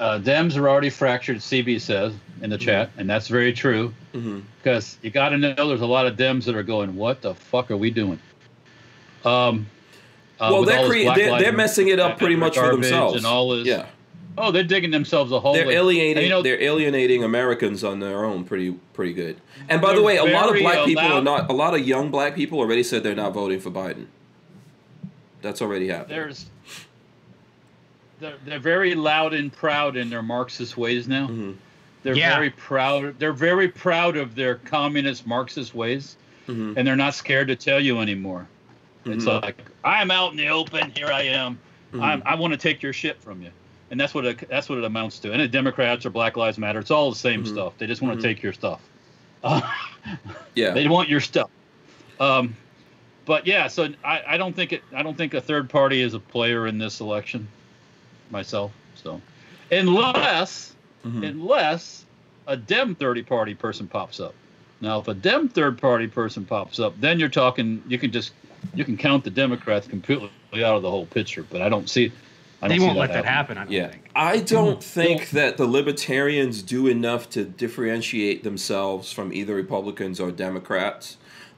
uh, Dems are already fractured, CB says in the chat, and that's very true hmm because you got to know there's a lot of Dems that are going, "What the fuck are we doing?" Um, uh, well, they're, they're, they're messing it up pretty much for themselves. and all this. Yeah, Oh, they're digging themselves a hole. they're alienating. and, you know, they're alienating Americans on their own pretty pretty good. And by the way, a lot of black people are not. A lot of young black people already said they're not voting for Biden. That's already happened. there's they're, they're very loud and proud in their Marxist ways now. hmm They're Yeah. very proud. They're very proud of their communist Marxist ways, hmm and they're not scared to tell you anymore. It's Mhm. like I'm out in the open. Here I am. Mhm. I'm, I want to take your shit from you, and that's what it, that's what it amounts to. And the Democrats or Black Lives Matter, it's all the same Mhm. stuff. They just want to take your stuff. Uh, Yeah. they want your stuff. Um, but yeah, so I, I don't think it. I don't think a third party is a player in this election. Myself, so unless Mhm. unless a Dem thirty party person pops up. Now, if a Dem third party person pops up, then you're talking. You can just you can count the Democrats completely out of the whole picture. But I don't see. I don't They see won't let that happen. I don't Yeah, think. I don't think that the libertarians do enough to differentiate themselves from either Republicans or Democrats.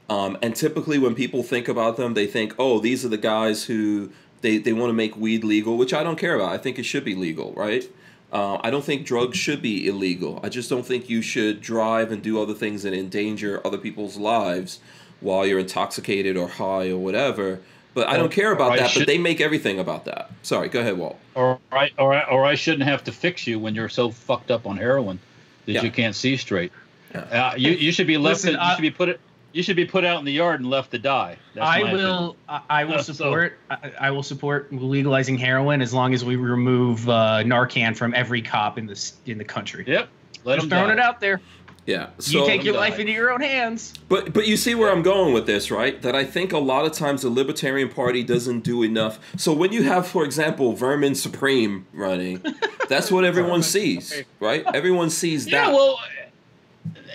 Um, and typically, when people think about them, they think, "Oh, these are the guys who they, they want to make weed legal," which I don't care about. I think it should be legal, right? Uh, I don't think drugs should be illegal. I just don't think you should drive and do other things and endanger other people's lives while you're intoxicated or high or whatever. But I don't care about I that. But they make everything about that. Sorry, go ahead, Walt. Or I or I, or I shouldn't have to fix you when you're so fucked up on heroin that Yeah. you can't see straight. Yeah. Uh, you you should be left. Listen, to, I- you should be put it. You should be put out in the yard and left to die. That's I my opinion. will. I, I will Uh, so- support. I, I will support legalizing heroin as long as we remove uh, Narcan from every cop in the in the country. Yep. Let Just them throwing die. it out there. Yeah. you take your die. life into your own hands. but but you see where I'm going with this, right? That I think a lot of times the Libertarian Party doesn't do enough. So when you have, for example, Vermin Supreme running, that's what everyone sees, right? Everyone sees Yeah. that. Well,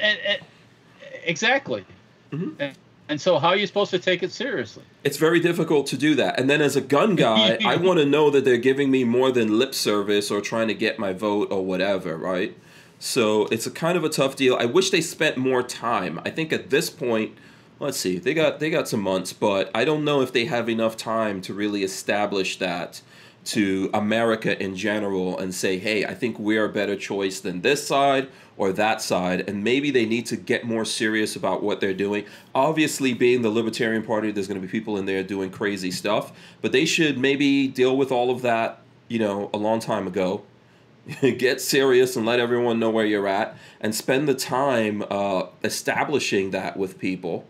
and, and, exactly. Mhm. And, and so, how are you supposed to take it seriously? it's very difficult to do that. And then as a gun guy, I want to know that they're giving me more than lip service or trying to get my vote or whatever, right? So it's a kind of a tough deal. I wish they spent more time. I think at this point, let's see, they got they got some months, but I don't know if they have enough time to really establish that to America in general and say, hey, I think we're a better choice than this side or that side. And maybe they need to get more serious about what they're doing. Obviously, being the Libertarian Party, there's going to be people in there doing crazy stuff, but they should maybe deal with all of that, you know, a long time ago. get serious and let everyone know where you're at and spend the time uh, establishing that with people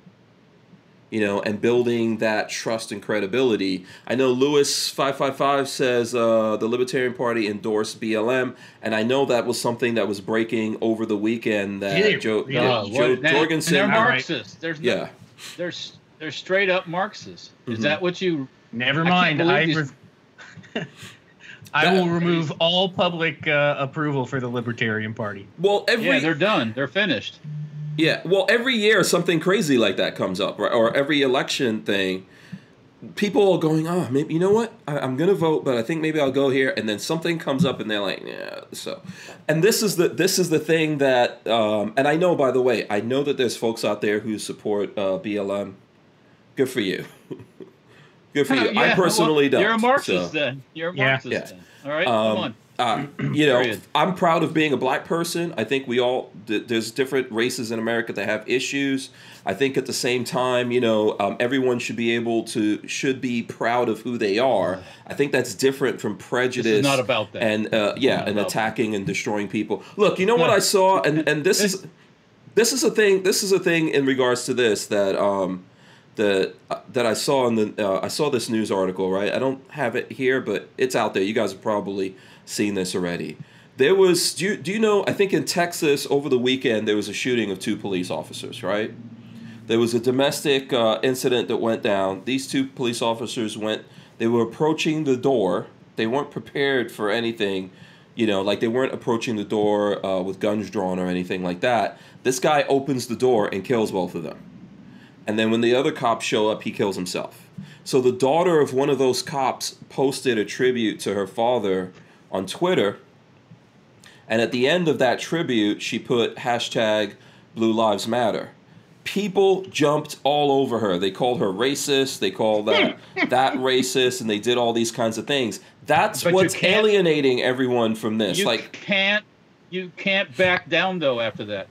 you know, and building that trust and credibility. I know Lewis five five five says uh, the Libertarian Party endorsed BLM, and I know that was something that was breaking over the weekend. That Did it Joe, really? Joe, Joe what- and- and Jorgensen, they're All right. Marxists. There's no, yeah, they're they're straight up Marxists. Is Mhm. that what you? Never mind. believe I. Re- I will remove all public uh, approval for the Libertarian Party. well every Yeah, they're done. They're finished. Yeah, well, every year something crazy like that comes up, right? Or every election thing, people are going, "Oh, maybe you know what? I, I'm gonna vote, but I think maybe I'll go here." And then something comes up, and they're like, "Yeah." So, and this is the this is the thing that, um, and I know, by the way, I know that there's folks out there who support uh, BLM. Good for you. Good for you. I personally well, don't. You're a Marxist so. then. You're a Yeah. Marxist Yeah. then. All right, Um, come on. Uh, you know. I'm proud of being a black person. I think we all th- there's different races in America that have issues. I think at the same time, you know, um, everyone should be able to should be proud of who they are. I think that's different from prejudice. not about that. And uh, yeah, and attacking and destroying people. Look, you know what I saw, and and this is this is a thing. This is a thing in regards to this that um that uh, that I saw in the uh, I saw this news article. Right, I don't have it here, but it's out there. You guys are probably seen this already. There was do you, do you know? I think in Texas over the weekend there was a shooting of two police officers. Right, there was a domestic uh, incident that went down. These two police officers went. They were approaching the door. They weren't prepared for anything you know, like they weren't approaching the door uh, with guns drawn or anything like that. This guy opens the door and kills both of them. And then when the other cops show up, he kills himself. So the daughter of one of those cops posted a tribute to her father on Twitter. And at the end of that tribute, she put hashtag Blue Lives Matter. People jumped all over her. They called her racist. They called that that racist, and they did all these kinds of things. That's But what's alienating everyone from this. You like can't you can't back down though after that.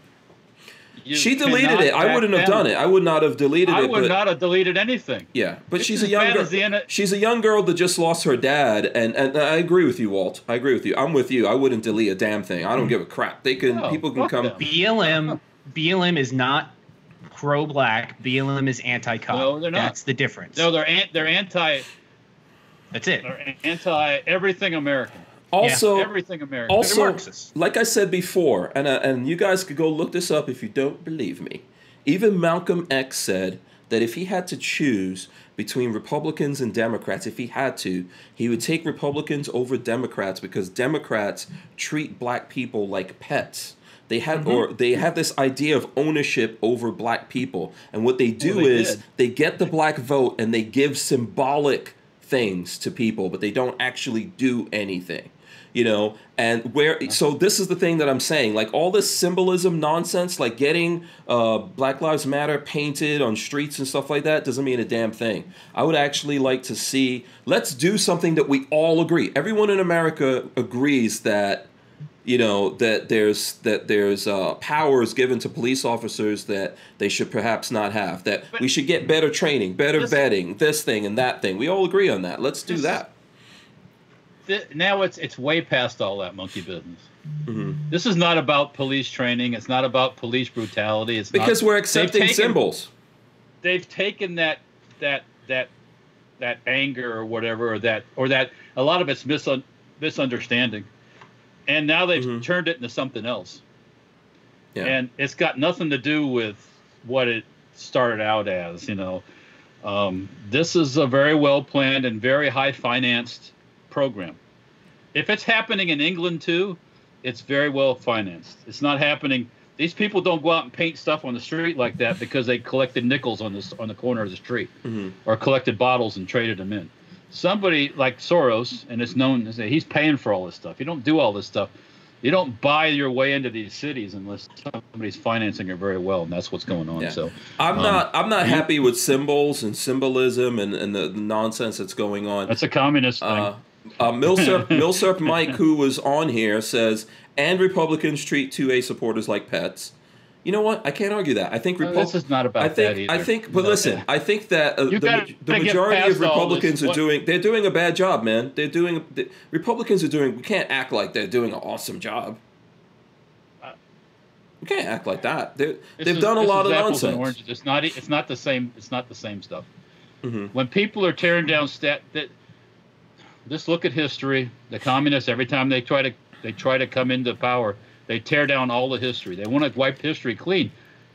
You she deleted it. I wouldn't have down. done it. I would not have deleted I it. I would but not have deleted anything. yeah, but It's she's a young girl. as the end of- She's a young girl that just lost her dad, and and I agree with you, Walt. I agree with you. I'm with you. I wouldn't delete a damn thing. I don't mm-hmm. give a crap. They can. No, people can come. them. BLM, BLM is not pro-black. BLM is anti-cop. No, they're not. That's the difference. No, they're an, they're anti That's it. they're anti everything American. Also, everything American. also, Marxists. like I said before, and uh, and you guys could go look this up if you don't believe me. Even Malcolm X said that if he had to choose between Republicans and Democrats, if he had to, he would take Republicans over Democrats because Democrats treat black people like pets. They have Mm-hmm. or they have this idea of ownership over black people, and what they do Well, they is did. they get the black vote and they give symbolic things to people, but they don't actually do anything. You know, and where so this is the thing that I'm saying, like all this symbolism nonsense, like getting uh, Black Lives Matter painted on streets and stuff like that, doesn't mean a damn thing. I would actually like to see. Let's do something that we all agree. Everyone in America agrees that you know that there's that there's uh, powers given to police officers that they should perhaps not have. That we should get better training, better vetting, this thing and that thing. We all agree on that. Let's do that. Th- now it's it's way past all that monkey business. Mhm. This is not about police training. It's not about police brutality. It's Because not, we're accepting taken- symbols. they've taken that that that that anger or whatever or that or that a lot of it's misun- misunderstanding and now they've Mhm. turned it into something else Yeah. and it's got nothing to do with what it started out as you know um, this is a very well planned and very high financed program if it's happening in england too it's very well financed it's not happening these people don't go out and paint stuff on the street like that because they collected nickels on this on the corner of the street Mhm. or collected bottles and traded them in somebody like soros and it's known as he's paying for all this stuff you don't do all this stuff you don't buy your way into these cities unless somebody's financing it very well, and that's what's going on. Yeah. So I'm Um, not. I'm not happy with symbols and symbolism and, and the, the nonsense that's going on. that's a communist thing. Uh, Milsurp Mike, who was on here, says, and Republicans treat 2A supporters like pets. You know what? I can't argue that. I think No, Repu- this is not about I think. that either. I think. But No. listen, I think that uh, the, gotta- the majority of Republicans are doing. They're doing a bad job, man. They're doing. The, Republicans are doing. We can't act like they're doing an awesome job. Uh, We can't act like that. They're, they've is- done a lot of nonsense. It's not. It's not the same. It's not the same stuff. Mhm. When people are tearing down stat, that just look at history. The communists every time they try to they try to come into power, they tear down all the history. They want to wipe history clean.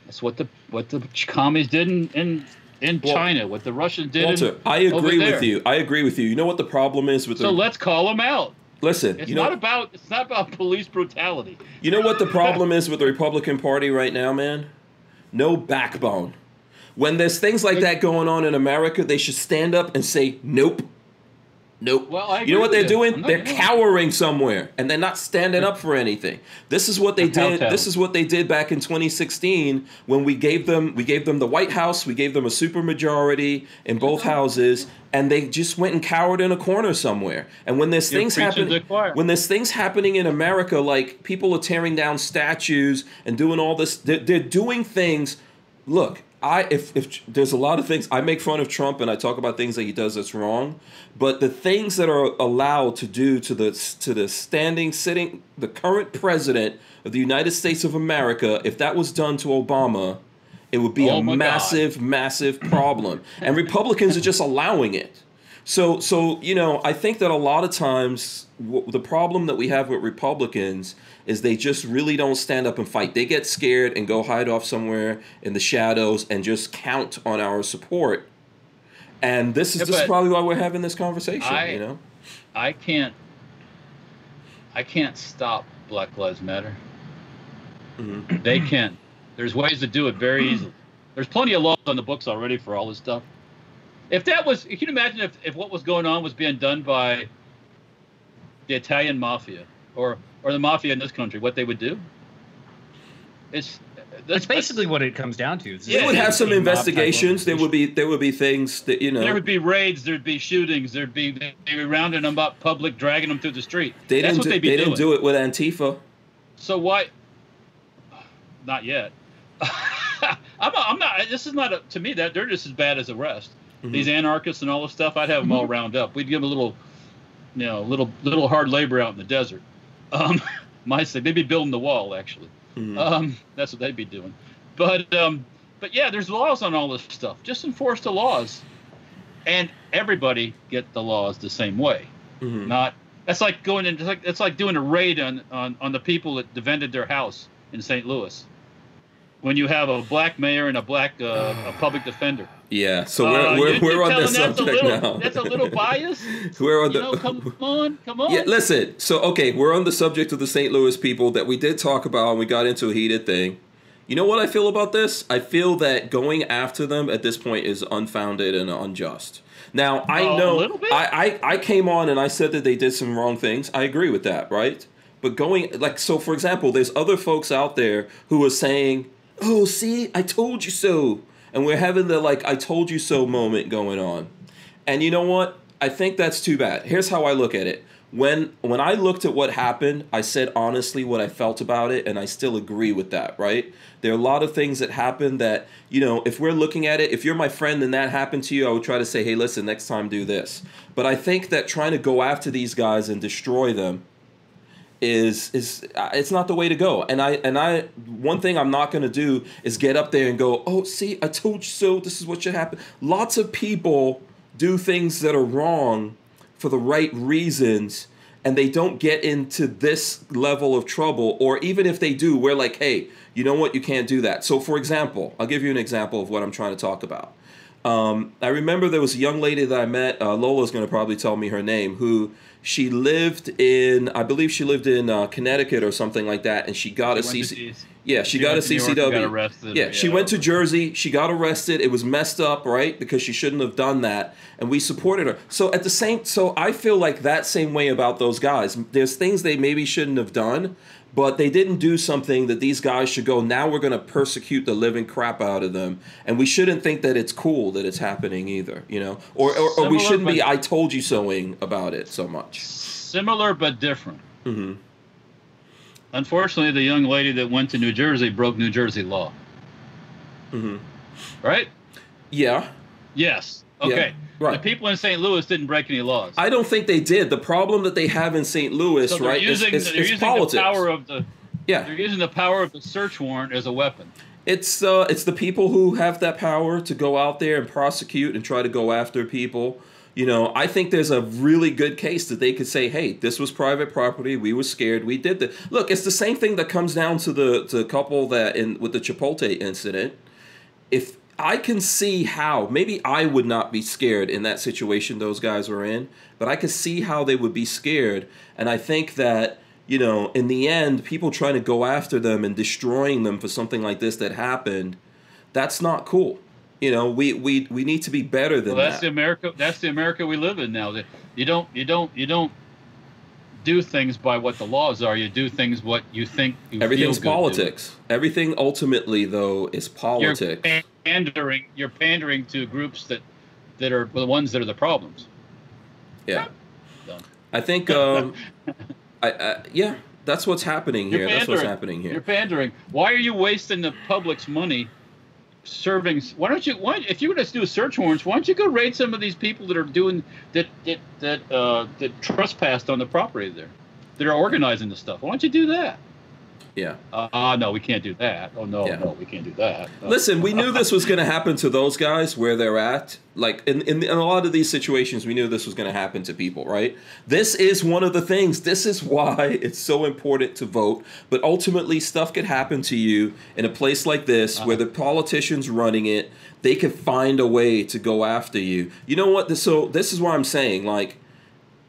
That's what the what the commies did in in, in Well, China. What the Russians did. Walter, in, I agree with you. I agree with you. You know what the problem is with So the let's call them out. listen. It's you know not about it's not about police brutality. You know what the problem is with the Republican Party right now, man? No backbone. When there's things like that going on in America, they should stand up and say, nope. Nope. Well, I you know what they're doing? They're cowering somewhere and they're not standing up for anything. This is what they They're did. This is what they did back in 2016 when we gave them we gave them the White House, we gave them a supermajority in both houses, and they just went and cowered in a corner somewhere. And when there's You're things preaching happen to the choir. when there's things happening in America, like people are tearing down statues and doing all this, they're, they're doing things. Look, I if if there's a lot of things I make fun of Trump and I talk about things that he does that's wrong, but the things that are allowed to do to the to the standing sitting the current president of the United States of America, if that was done to Obama, it would be Oh a my God. massive, massive problem. and Republicans are just allowing it. So, so you know, I think that a lot of times w- the problem that we have with Republicans is they just really don't stand up and fight. They get scared and go hide off somewhere in the shadows and just count on our support. And this is Yeah, this is probably why we're having this conversation. I- you know, I can't I can't stop Black Lives Matter. Mhm. They can. There's ways to do it very easily. There's plenty of laws on the books already for all this stuff. If that was, can you imagine if, if what was going on was being done by the Italian mafia or or the mafia in this country, what they would do. It's That's basically what it comes down to. It's they Yeah, would have some team up type investigations. There would be there would be things that you know there would be raids, there'd be shootings, there'd be they'd be rounding them up, public, dragging them through the street. they That's didn't what do, they'd be they doing. didn't do it with Antifa. So why? Not yet. I'm, not, I'm not. This is not a, to me that they're just as bad as the rest. Mhm. These anarchists and all this stuff, I'd have them all round up. We'd give them a little, you know, little little hard labor out in the desert. Um, my say they'd be building the wall actually. Mhm. Um, that's what they'd be doing. But um, but yeah, there's laws on all this stuff. Just enforce the laws, and everybody get the laws the same way. Mhm. Not that's like going in. It's like it's like doing a raid on on on the people that defended their house in St. Louis. When you have a black mayor and a black uh, a public defender. Yeah, so Uh, we're, we're, we're on the telling that's subject little, now. That's a little biased. we're on You the. know, come on, come on. Yeah, listen. So, okay, we're on the subject of the St. Louis people that we did talk about, and we got into a heated thing. You know what I feel about this? I feel that going after them at this point is unfounded and unjust. Now, I a know little bit? I, I I came on and I said that they did some wrong things. I agree with that, right? But going like so, for example, there's other folks out there who are saying, "Oh, see, I told you so," and we're having the like "I told you so" moment going on. And you know what? I think that's too bad. Here's how I look at it. When when I looked at what happened, I said honestly what I felt about it, and I still agree with that. Right? There are a lot of things that happened that you know. If we're looking at it, if you're my friend and that happened to you, I would try to say, hey, listen, next time do this. But I think that trying to go after these guys and destroy them is is uh, it's not the way to go. And I and I one thing I'm not going to do is get up there and go, "Oh, see, I told you so. This is what should happen." Lots of people do things that are wrong for the right reasons and they don't get into this level of trouble or even if they do, we're like, "Hey, you know what? You can't do that." So for example, I'll give you an example of what I'm trying to talk about. Um, I remember there was a young lady that I met. Uh, Lola's going to probably tell me her name. Who she lived in? I believe she lived in uh, Connecticut or something like that, and she got a CC. Yeah, she, She got a went to New York and CCW. got yeah, she yeah. went to Jersey. She got arrested. It was messed up, right? Because she shouldn't have done that, and we supported her. So at the same, so I feel like that same way about those guys. There's things they maybe shouldn't have done, but they didn't do something that these guys should go. Now we're going to persecute the living crap out of them, and we shouldn't think that it's cool that it's happening either. You know, or or, or we shouldn't be "I told you so"ing about it so much. Similar but different. hmm Unfortunately, the young lady that went to New Jersey broke New Jersey law. hmm Right? Yeah. Yes. Yeah, Okay. Right. The people in St. Louis didn't break any laws. I don't think they did. The problem that they have in St. Louis, so right, is, using, is, is using politics. the power of the yeah, they're using the power of the search warrant as a weapon. it's uh, it's the people who have that power to go out there and prosecute and try to go after people. You know, I think there's a really good case that they could say, "Hey, this was private property. We were scared. We did that." Look, it's the same thing that comes down to the to the couple that in with the Chipotle incident. If I can see how maybe I would not be scared in that situation those guys were in, but I could see how they would be scared, and I think that you know, in the end, people trying to go after them and destroying them for something like this that happened, that's not cool. You know, we we we need to be better than Well, that's the that. America. That's the America we live in now. You don't, you don't, you don't do things by what the laws are. You do things what you think. You Everything's politics. Everything ultimately, though, is politics. Pandering. You're pandering to groups that that are the ones that are the problems. yeah, Done. I think. Um, I, I yeah, that's what's happening here. That's what's happening here. You're pandering. Why are you wasting the public's money? Serving. Why don't you? Why, if you're going to do search warrants, why don't you go raid some of these people that are doing that that that uh, that trespassed on the property there, that are organizing the stuff? Why don't you do that? Yeah. Uh, no, we can't do that. Oh no, Yeah. no, we can't do that. Uh, Listen, we knew this was going to happen to those guys where they're at. Like in, in, in a lot of these situations, we knew this was going to happen to people, right? This is one of the things. This is why it's so important to vote. But ultimately, stuff could happen to you in a place like this where the politicians running it, they could find a way to go after you. You know what? So this is why I'm saying, like,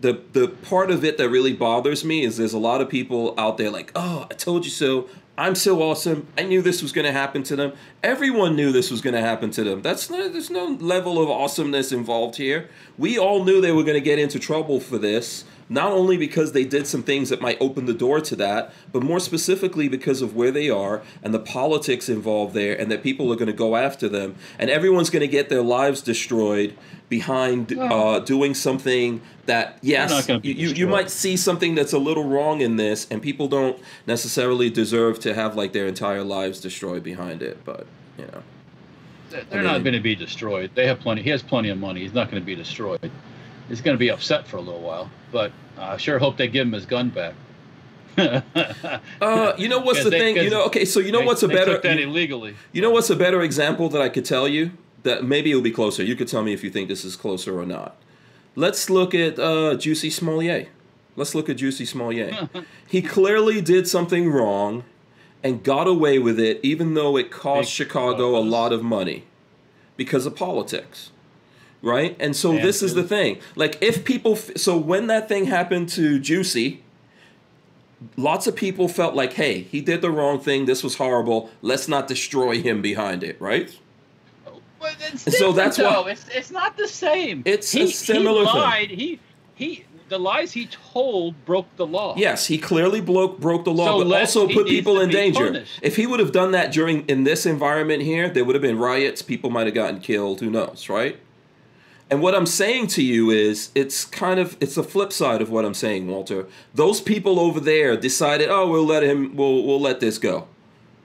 the the part of it that really bothers me is there's a lot of people out there like, oh, I told you so. I'm so awesome. I knew this was going to happen to them. Everyone knew this was going to happen to them. That's not, there's no level of awesomeness involved here. We all knew they were going to get into trouble for this, not only because they did some things that might open the door to that, but more specifically because of where they are and the politics involved there, and that people are going to go after them, and everyone's going to get their lives destroyed behind uh, doing something that yes, not gonna be you, you, you might see something that's a little wrong in this, and people don't necessarily deserve to have like their entire lives destroyed behind it. But you know, they're I not going to be destroyed. They have plenty. He has plenty of money. He's not going to be destroyed. He's going to be upset for a little while, but I sure hope they give him his gun back. uh, you know what's the they- thing? You know, okay, so you know They- what's a better? that illegally. You know what's a better example that I could tell you? That maybe it'll be closer. You could tell me if you think this is closer or not. Let's look at uh, Jussie Smollett. Let's look at Jussie Smollett. he clearly did something wrong, and got away with it, even though it cost Big Chicago a lot of money because of politics. Right? And so And this is the thing. Like, if people, f- so when that thing happened to Jussie, lots of people felt like, hey, he did the wrong thing. This was horrible. Let's not destroy him behind it. Right? But it's And so different, that's why- it's it's not the same. It's a he, similar He thing. lied. He he. The lies he told broke the law. Yes, he clearly broke broke the law, So but also put people in danger. punished. If he would have done that during in this environment here, there would have been riots. People might have gotten killed. Who knows, right? And what I'm saying to you is, it's kind of it's the flip side of what I'm saying, Walter. Those people over there decided, oh, we'll let him, we'll we'll let this go.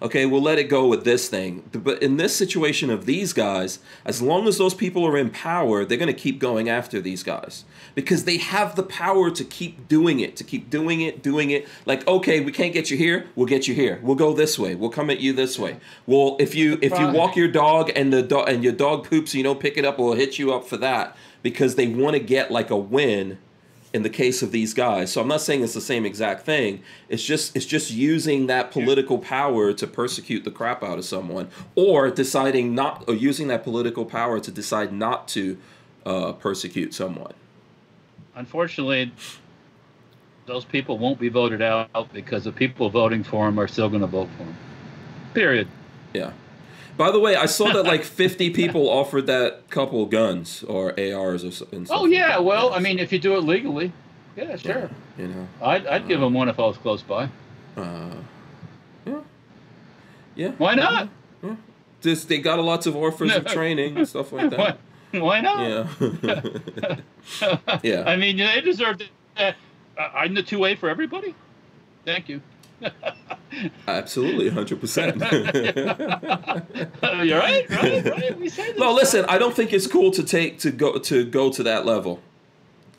Okay, we'll let it go with this thing. But in this situation of these guys, as long as those people are in power, they're going to keep going after these guys because they have the power to keep doing it, to keep doing it, doing it. Like, okay, we can't get you here, we'll get you here. We'll go this way. We'll come at you this way. Well, if you if you walk your dog and the dog and your dog poops, and you don't pick it up, we'll hit you up for that because they want to get like a win in the case of these guys. So I'm not saying it's the same exact thing. It's just it's just using that political power to persecute the crap out of someone, or deciding not, or using that political power to decide not to uh, persecute someone. Unfortunately, those people won't be voted out because the people voting for them are still going to vote for them. Period. Yeah. By the way, I saw that like 50 people offered that couple guns or ARs or something. Oh yeah. Well, I mean, if you do it legally, yeah, sure. you know, I'd, I'd give them one if I was close by. uh, yeah, yeah. Why not? Just they got lots of offers of training and stuff like that. why not? Yeah. yeah. I mean, they deserve that. Uh, I'm the two way for everybody. Thank you. Absolutely, hundred percent. You're right, right, right. We say this. No, listen. I don't think it's cool to take to go to go to that level.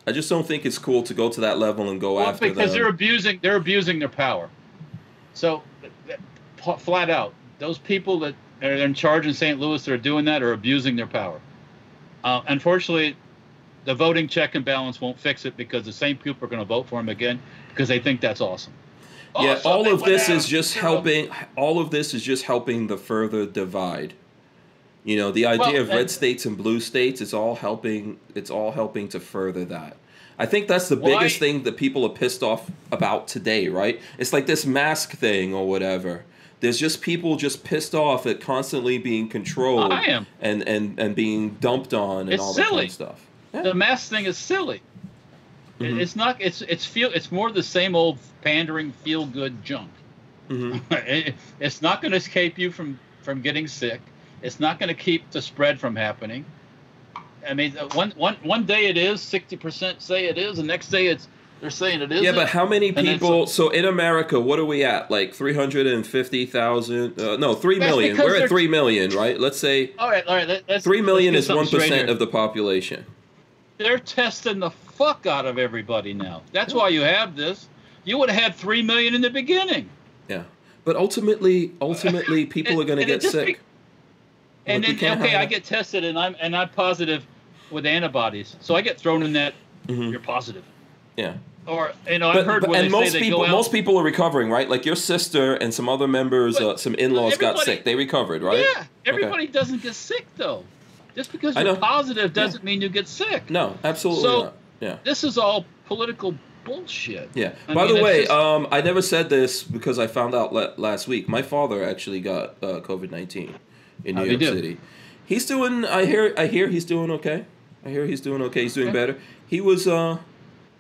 I just don't think it's cool to go to that level and go Well, after because them. they're abusing they're abusing their power. So, th- th- pl- flat out, those people that are in charge in St. Louis that are doing that are abusing their power. Uh, unfortunately, the voting check and balance won't fix it because the same people are going to vote for him again because they think that's awesome. Yeah, oh, Awesome, all of this out, is just helping. All of this is just helping the further divide. You know, the idea Well, of red states and blue states. It's all helping. It's all helping to further that. I think that's the Why- biggest thing that people are pissed off about today, right? It's like this mask thing or whatever. There's just people just pissed off at constantly being controlled I am. and and and being dumped on and It's all that kind of stuff. Yeah. The mask thing is silly. Mhm. It's not. It's it's feel. It's more the same old pandering, feel good junk. Mhm. It- it's not going to escape you from from getting sick. It's not going to keep the spread from happening. I mean, uh, one one one day it is sixty percent say it is, the next day it's they're saying it isn't. Yeah, but how many And people? So in America, what are we at? Like three hundred and fifty thousand? Uh, no, three million. We're at three million, right? Let's say all right, all right. Let, three million is one percent of the population. They're testing the fuck out of everybody now. That's why you have this. You would have had three million in the beginning. Yeah, but ultimately, ultimately, people And- are going to get sick. be- And Look, we then okay, I get tested and I'm and I'm positive with antibodies, so I get thrown in that. Mhm. You're positive, Yeah, or you know but, I've heard but- and they most say they people, most people are recovering, right? Like your sister and some other members, uh, some in-laws got sick. They recovered, right? Yeah, everybody doesn't get sick though. Just because you're positive doesn't mean you get sick. No, absolutely So- not. Yeah. This is all political bullshit. Yeah. I By mean, the way, just- um, I never said this because I found out la- last week. My father actually got uh, COVID nineteen in New How'd York? City. He's doing. I hear. I hear he's doing okay. I hear he's doing okay. He's doing Okay. better. He was. Uh,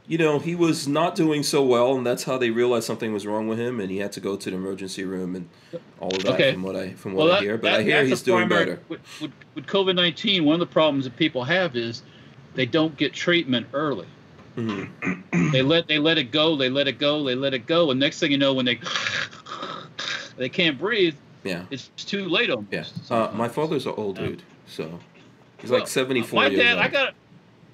you know, he was not doing so well, and that's how they realized something was wrong with him, and he had to go to the emergency room and all of that. Okay. From what I from what well, I that, hear, but that- I hear he's doing primary- better. With, with, with COVID nineteen, one of the problems that people have is they don't get treatment early. hmm They let they let it go, they let it go, they let it go, and next thing you know, when they they can't breathe, Yeah. it's too late almost. Yeah. Uh, my father's an old Yeah. dude, so he's Well, like seventy four My years dad, old. I got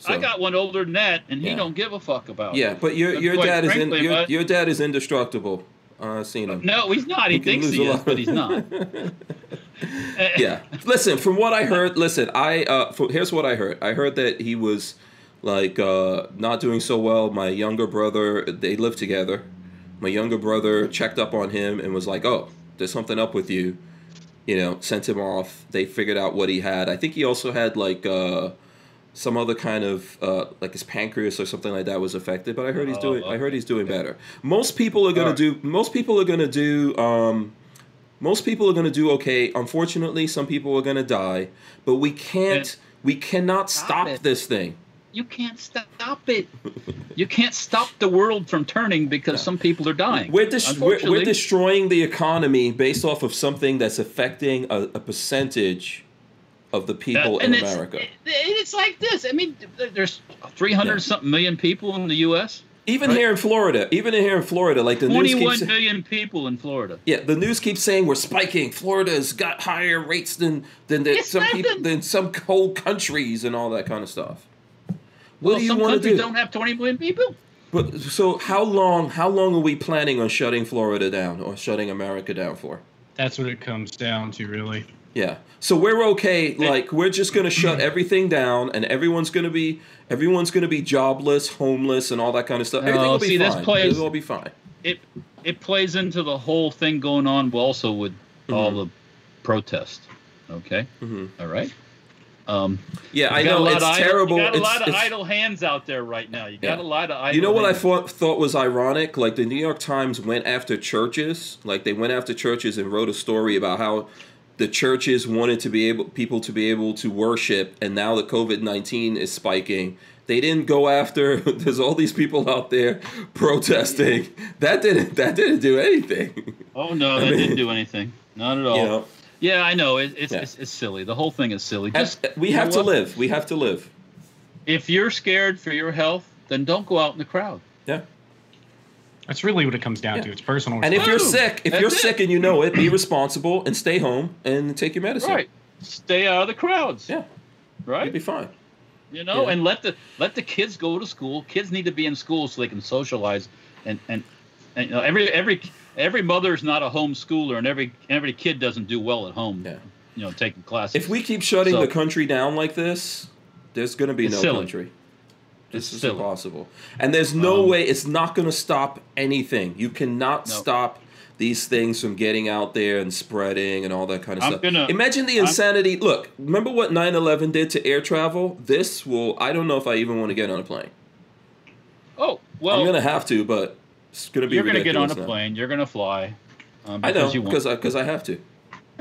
I got one older than that, and he Yeah. don't give a fuck about. It. Yeah, it. but your your dad is in, your, your dad is indestructible. Uh, I've seen him. No, he's not. He, He thinks he is, but he's not. yeah. Listen, from what I heard, listen, I uh, for, here's what I heard. I heard that he was like uh, not doing so well. My younger brother, they lived together. My younger brother checked up on him and was like, "Oh, there's something up with you. You know, sent him off. They figured out what he had. I think he also had like uh, some other kind of uh, like his pancreas or something like that was affected. But I heard he's Oh, doing. I heard he's doing better. Most people are gonna Alright. do. Most people are gonna do. Um, most people are gonna do okay. Unfortunately, some people are gonna die. But we can't. And- we cannot Stop stop this thing. You can't stop it. you can't stop the world from turning because some people are dying. We're, dis- we're, we're destroying the economy based off of something that's affecting a, a percentage of the people uh, in and it's, America. it- it's like this. I mean, there's 300 Yeah. something million people in the U.S. even right. here in Florida, even in here in Florida, like the news keeps million people in Florida. yeah, the news keeps saying we're spiking. Florida's got higher rates than than the, It's some people than some whole countries and all that kind of stuff. What well, do you some want to countries do? don't have 20 million people. But so how long? How long are we planning on shutting Florida down or shutting America down for? That's what it comes down to, really. Yeah. So we're okay. Like we're just gonna shut everything down, and everyone's gonna be everyone's gonna be jobless, homeless, and all that kind of stuff. Everything Oh, will be see, this fine. plays- It'll all be fine. It it plays into the whole thing going on but also with all Mhm. the protest. Okay. Mhm. All right. Um, Yeah, I you got a know it's idle- terrible. You got a It's- of it's- idle hands out there right now. You got Yeah. a lot of idle. You know what I thought thought was ironic? Like the New York Times went after churches. Like they went after churches and wrote a story about how the churches wanted to be able people to be able to worship, and now the COVID nineteen is spiking. They didn't go after. There's all these people out there protesting. That didn't. That didn't do anything. Oh no, I that mean- didn't do anything. Not at all. You know, Yeah, I know. It, it's, Yeah. it's it's silly. The whole thing is silly. Just we have to what? live. We have to live. If you're scared for your health, then don't go out in the crowd. Yeah. That's really what it comes down Yeah. to. It's personal. And if you're sick, if That's you're it. sick and you know it, be responsible and stay home and take your medicine. Right. Stay out of the crowds. Yeah. Right. You'll be fine. You know, Yeah. and let the let the kids go to school. Kids need to be in school so they can socialize. And and, and you know, every every every mother's not a homeschooler, and every every kid doesn't do well at home. Yeah. You know, taking classes. If we keep shutting So- the country down like this, there's going to be no silly. country. This It's is silly. impossible. And there's no Um, way it's not going to stop anything. You cannot No. stop these things from getting out there and spreading and all that kind of I'm stuff. gonna- Imagine the I'm- insanity. Look, remember what 9/11 did to air travel? This will I don't know if I even want to get on a plane. oh well, I'm going to have to, but it's going to be you're going to get on a now. plane. You're going to fly. Um, I know because you want. because I, cause I have to.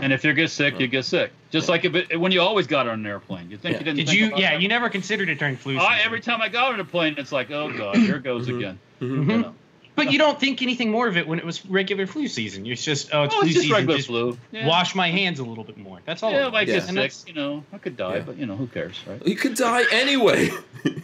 And if you get sick, you get sick. Just like if it, when you always got on an airplane, you think Yeah. you didn't. Did think you? about Yeah, that? you never considered it during flu I, season. every time I got on a plane, it's like, oh god, here goes Mhm. again. Mhm. You know. But you don't think anything more of it when it was regular flu season. It's just oh, it's Oh, flu it's just season. regular just flu. Yeah. wash my hands a little bit more. That's all. Yeah, like was. Yeah. get sick. You know, I could die, Yeah. but you know, who cares, right? You could die anyway.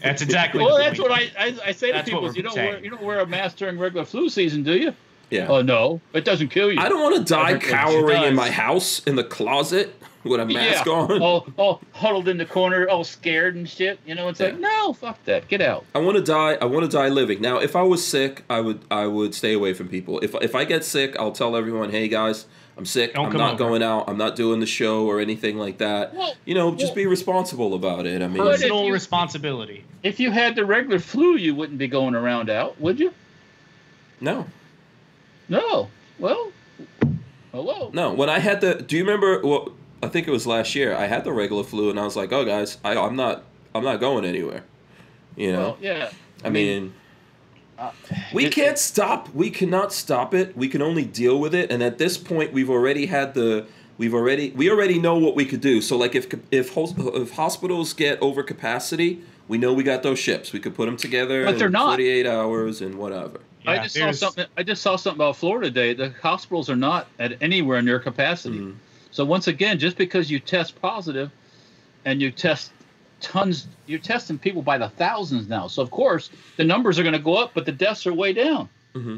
that's exactly. Well, the that's point. what I, I, I say to That's what people: is you don't saying. wear you don't wear a mask during regular flu season, do you? Yeah. Oh no, it doesn't kill you. I don't want to die cowering in my house in the closet with a mask yeah. on. All, all huddled in the corner, all scared and shit. You know, it's like no, fuck that, get out. I want to die. I want to die living. Now, if I was sick, I would I would stay away from people. If if I get sick, I'll tell everyone, "Hey guys, I'm sick. Don't I'm not over." going out. I'm not doing the show or anything like that." Well, you know, just well- be responsible about it. I mean, But if personal you- responsibility. If you had the regular flu, you wouldn't be going around out, would you? no, No. Well, hello. no. When I had the, do you remember? Well, I think it was last year. I had the regular flu, and I was like, "Oh guys, I, I'm not I'm not going anywhere." You know, Well, yeah. I mean. uh, We it- can't stop. We cannot stop it. We can only deal with it. And at this point, we've already had the. We've already. We already know what we could do. So like, if if if hospitals get over capacity, we know we got those ships. We could put them together. But they're not. 48 hours and whatever. I just saw something. I just saw something about Florida today. The hospitals are not at anywhere near capacity. Mhm. So once again, just because you test positive, and you test tons, you're testing people by the thousands now. So of course the numbers are going to go up, but the deaths are way down.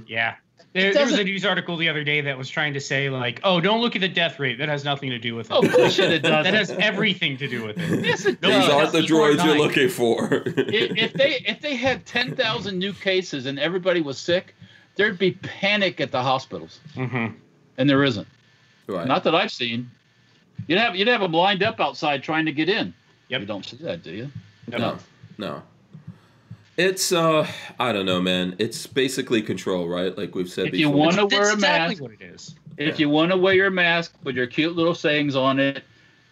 Yeah. There, there was a news article the other day that was trying to say like, oh, don't look at the death rate. That has nothing to do with it. Oh, bullshit! It does. that has everything to do with it. Yes, it Those These does. are- aren't the droids you're looking for. if, if they if they had ten thousand new cases and everybody was sick, there'd be panic at the hospitals, hmm and there isn't. right. Not that I've seen. You'd have you'd have them lined up outside trying to get in. Yep. You don't see that, do you? no. No. It's uh I don't know, man. It's basically control, right? Like we've said If you wanna wear a exactly mask. what it is. if Yeah. you want to wear your mask with your cute little sayings on it,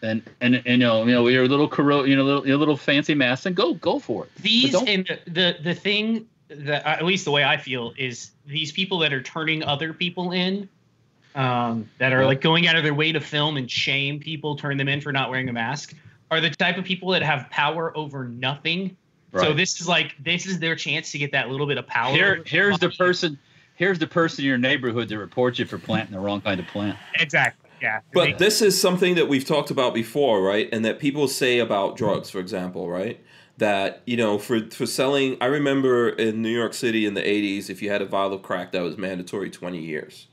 and and, and you know you know your little coro- you know little your little fancy mask, and go go for it. These and the, the the thing that at least the way I feel is these people that are turning other people in, um, that are like going out of their way to film and shame people, turn them in for not wearing a mask, are the type of people that have power over nothing. So this is like this is their chance to get that little bit of power. Here here's the person here's the person in your neighborhood that reports you for planting the wrong kind of plant. Exactly. Yeah. But this is something that we've talked about before, right? And that people say about drugs, for example, right? That you know, for for selling, I remember in New York City in the '80s, if you had a vial of crack, that was mandatory 20 years.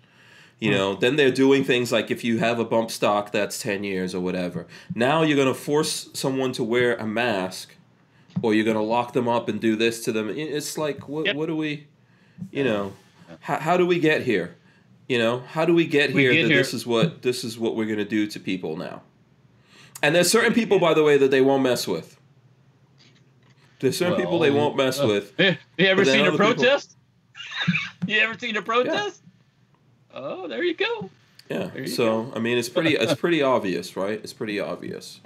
You hmm. know, then they're doing things like if you have a bump stock, that's 10 years or whatever. Now you're gonna force someone to wear a mask, or you're gonna lock them up and do this to them. It's like, what Yep. what do we, you know, how, how do we get here? You know, how do we get We here get that here- this is what this is what we're gonna do to people now? And there's certain people, by the way, that they won't mess with. There's certain people they won't mess uh, with. You ever seen a protest? you ever seen a protest? Oh, there you go. Yeah. You So I mean, it's pretty it's pretty obvious, right? It's pretty obvious.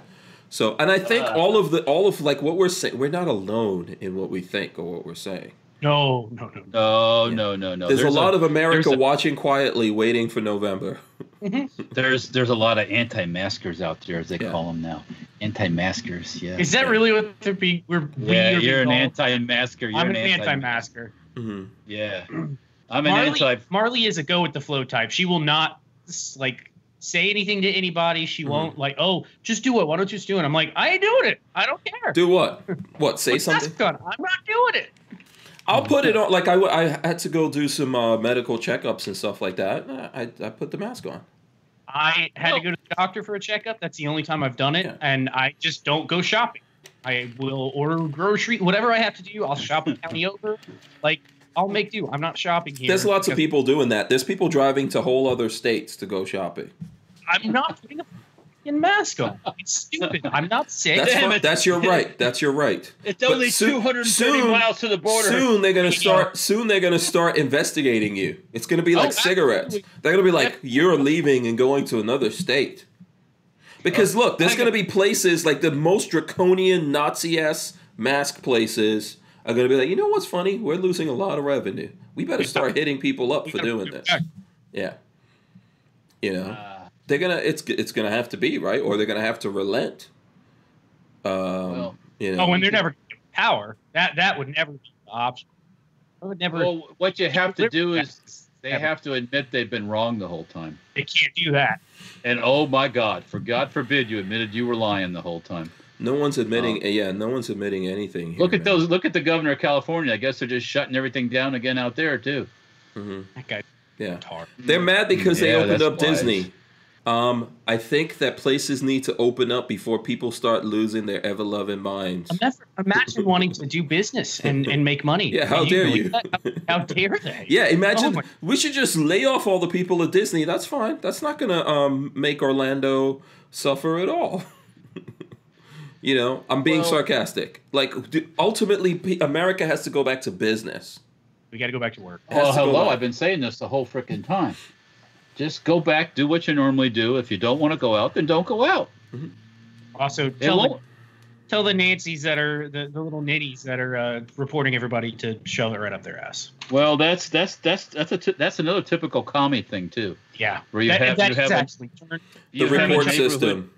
So, and I think Uh, all of the all of like what we're saying, we're not alone in what we think or what we're saying. no, no, no. No, Yeah. no, no, no. there's, a lot of America there's a- watching quietly, waiting for November. there's there's a lot of anti-maskers out there, as they Yeah. call them now. Anti-maskers, yeah. Is that really what they're being? We're we yeah, are you're an called? anti-masker. You're I'm an an anti- anti-masker. hmm Yeah, I'm an Marley, anti. Marley is a go with the flow type. She will not like say anything to anybody. She Mhm. won't like, oh, just do it. Why don't you just do it? I'm like, I ain't doing it. I don't care. Do what? What? Say Put something. mask on. I'm not doing it. I'll put it on. Like I, w- I had to go do some uh, medical checkups and stuff like that. I, I put the mask on. I had to go to the doctor for a checkup. That's the only time I've done it, Yeah. and I just don't go shopping. I will order grocery, whatever I have to do. I'll shop a county over. Like I'll make do. I'm not shopping here. There's lots of people doing that. There's people driving to whole other states to go shopping. I'm not putting a fucking mask on. It's stupid. I'm not sick. That's Damn fi- that's your right. That's your right. It's But only soon- 230 soon- miles to the border. Soon they're gonna start. Soon they're gonna start investigating you. It's gonna be Oh, like cigarettes. absolutely. They're gonna be like you're leaving and going to another state. Because look, there's gonna be places like the most draconian Nazi ass mask places are gonna be like, you know what's funny? We're losing a lot of revenue. We better start hitting people up for doing this. Yeah. You know, Uh, they're gonna. It's it's gonna have to be right, or they're gonna have to relent. Um, Well- you know. Oh, and they're never power. That that would never be the option. I would never. well, what you have to do is they Never. have to admit they've been wrong the whole time. they can't do that. And oh my God, for God forbid you admitted you were lying the whole time. No one's admitting. Oh. yeah, no one's admitting anything. Here, Look at man. those. Look at the governor of California. I guess they're just shutting everything down again out there too. Mhm. That guy Yeah, hard. they're mad because they opened up wise. Disney. Um, I think that places need to open up before people start losing their ever loving minds. Imagine, imagine wanting to do business and, and make money. Yeah, how dare you? How, how dare they? Yeah, imagine Oh we should just lay off all the people at Disney. That's fine. That's not gonna um make Orlando suffer at all. you know, I'm being Well- sarcastic. Like ultimately, America has to go back to business. We got to go back to work. It has Well, hello. I've been saying this the whole freaking time. Just go back, do what you normally do. If you don't want to go out, then don't go out. Also, tell the, tell the Nancys that are the, the little nitties that are uh, reporting everybody to shove it right up their ass. Well, that's that's that's that's a t- that's another typical commie thing too. Yeah, Where you that, have- that you have is a- actually turned. The You have a report system.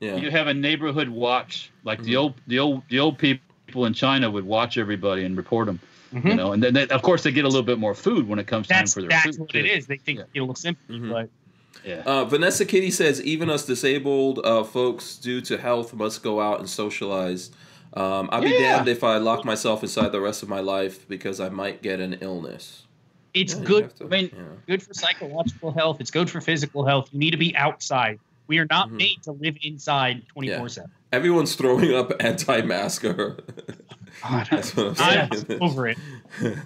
Yeah. You have a neighborhood watch, like the Mhm. old the old the old people in China would watch everybody and report them. You Mhm. know, and then they, of course they get a little bit more food when it comes time for their that's food. what too. it is. They think Yeah. it'll look simple, Mhm. but Yeah. Uh, Vanessa Kitty says even us disabled uh, folks, due to health, must go out and socialize. Um, I'll be Yeah. damned if I lock myself inside the rest of my life because I might get an illness. it's Yeah, good to- I mean- yeah. good for psychological health. It's good for physical health. You need to be outside. We are not Mhm. made to live inside 24 7. everyone's throwing up anti-masker. That's what I'm I'm over it.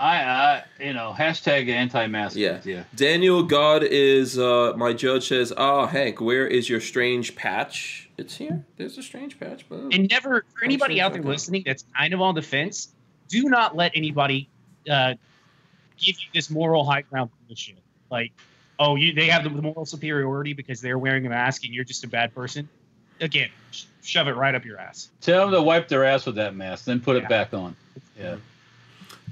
I, I, you know, hashtag anti-mask. Yeah. yeah. Daniel God is uh, my judge says, "Ah, Hank, where is your strange patch? It's here. There's a strange patch, but And never, for anybody sure out there okay. listening that's kind of on the fence, do not let anybody uh, give you this moral high ground bullshit. Like, oh, you they have the moral superiority because they're wearing a mask and you're just a bad person. Again, shove it right up your ass. Tell them to wipe their ass with that mask, then put Yeah. it back on. Yeah.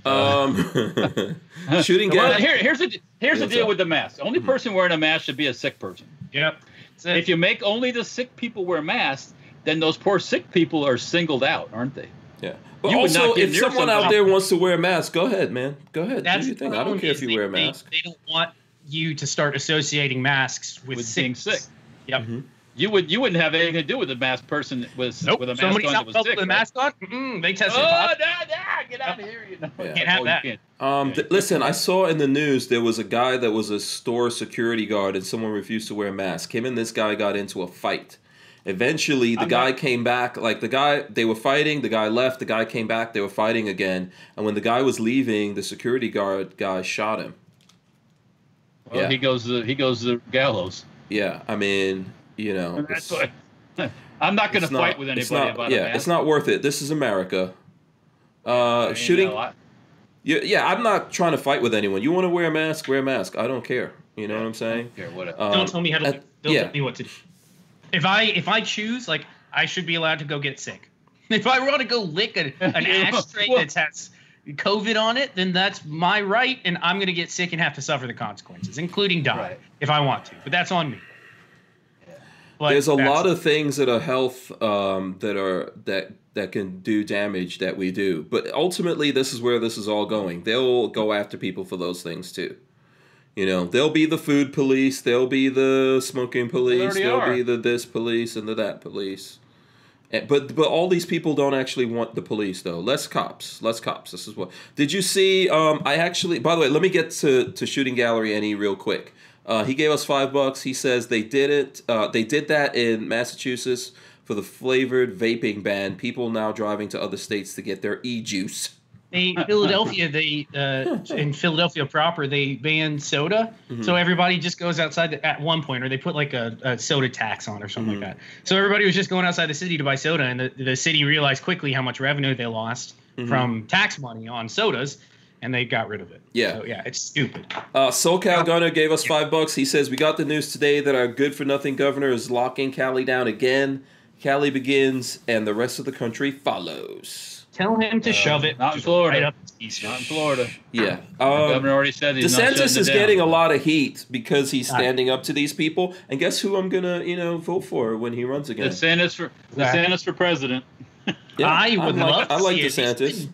Um, shooting Well, here, here's the here's the deal up? with the mask. The only person wearing a mask should be a sick person. Yep. So If you make only the sick people wear masks, then those poor sick people are singled out, aren't they? Yeah. But You would also, not get if near someone out somebody- there wants to wear a mask, go ahead, man. Go ahead. that's do your thing. I don't care if you they- wear a mask. They, don't want you to start associating masks with, With being sick. Yep. Mhm. You would you wouldn't have anything to do with a masked person with Nope. with a mask Somebody's on out that was with sick. a right? mask on. Mm-mm, they tested. Oh, positive. nah, nah, get out of here! You know, Yeah. Can't have Oh, that. can't. Um, th- listen, I saw in the news there was a guy that was a store security guard and someone refused to wear a mask. Him and this guy got into a fight. Eventually, the I'm guy not- came back. Like the guy, they were fighting. The guy left. The guy came back. They were fighting again. And when the guy was leaving, the security guard guy shot him. Well, Yeah. he goes to he goes to the gallows. Yeah, I mean, you know, That's it's- why. I'm not going to fight not- with it's anybody not- about yeah, a mask. it's not worth it. This is America. Uh, You shooting. know, I- Yeah, yeah, I'm not trying to fight with anyone. You want to wear a mask, wear a mask. I don't care. You know what I'm saying? Here, whatever. Um, don't tell me how to. at- don't yeah. tell me what to do. If I if I choose, like I should be allowed to go get sick. If I want to go lick a, an ashtray well- that has COVID on it, then that's my right, and I'm gonna get sick and have to suffer the consequences, including die Right. if I want to. But that's on me. But There's a lot of things that are health um, that are that that can do damage that we do, but ultimately, this is where this is all going. They'll go after people for those things too. You know, they'll be the food police, they'll be the smoking police, they'll are. be the this police and the that police. And, but but all these people don't actually want the police though. Less cops, less cops. This is what. Did you see? Um, I actually. By the way, let me get to to shooting gallery any real quick. Uh, he gave us five bucks. He says they did it. Uh, they did that in Massachusetts for the flavored vaping ban. People now driving to other states to get their e juice. They Philadelphia, they uh, in Philadelphia proper, they banned soda, so everybody just goes outside the, at one point, or they put like a, a soda tax on or something like that. So everybody was just going outside the city to buy soda, and the, the city realized quickly how much revenue they lost from tax money on sodas, and they got rid of it. Yeah. so, yeah, it's stupid. Uh, SoCal Gunner gave us five bucks. He says we got the news today that our good for nothing governor is locking Cali down again. Cali begins, and the rest of the country follows. Tell him to shove it. not in Florida. Right up his. Not in Florida. Yeah. The Um, governor already said he's not shutting DeSantis it is down. getting a lot of heat because he's standing up to these people. And guess who I'm gonna, you know, vote for when he runs again? DeSantis for DeSantis for president. Yeah, I would like, love to I like see it. He's DeSantis.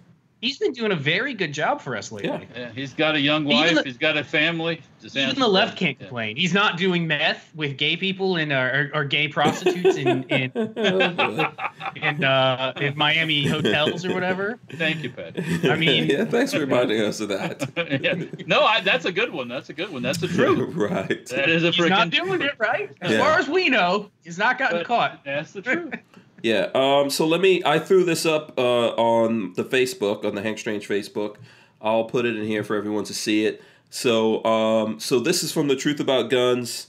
Been- He's been doing a very good job for us lately. Yeah. Yeah, he's got a young wife. the- he's got a family. DeSantis Even the left president. can't Yeah. complain. He's not doing meth with gay people and uh, or, or gay prostitutes in in, in, uh, in Miami hotels or whatever. Thank you, Pat. I mean- yeah, thanks for reminding us of that. Yeah. No, I, that's a good one. That's a good one. That's the truth. right. That is a He's not doing it right. As Yeah. far as we know, he's not gotten but caught. That's the truth. Yeah. Um. So let me. I threw this up uh, on the Facebook on the Hank Strange Facebook. I'll put it in here for everyone to see it. So um. So this is from the Truth About Guns,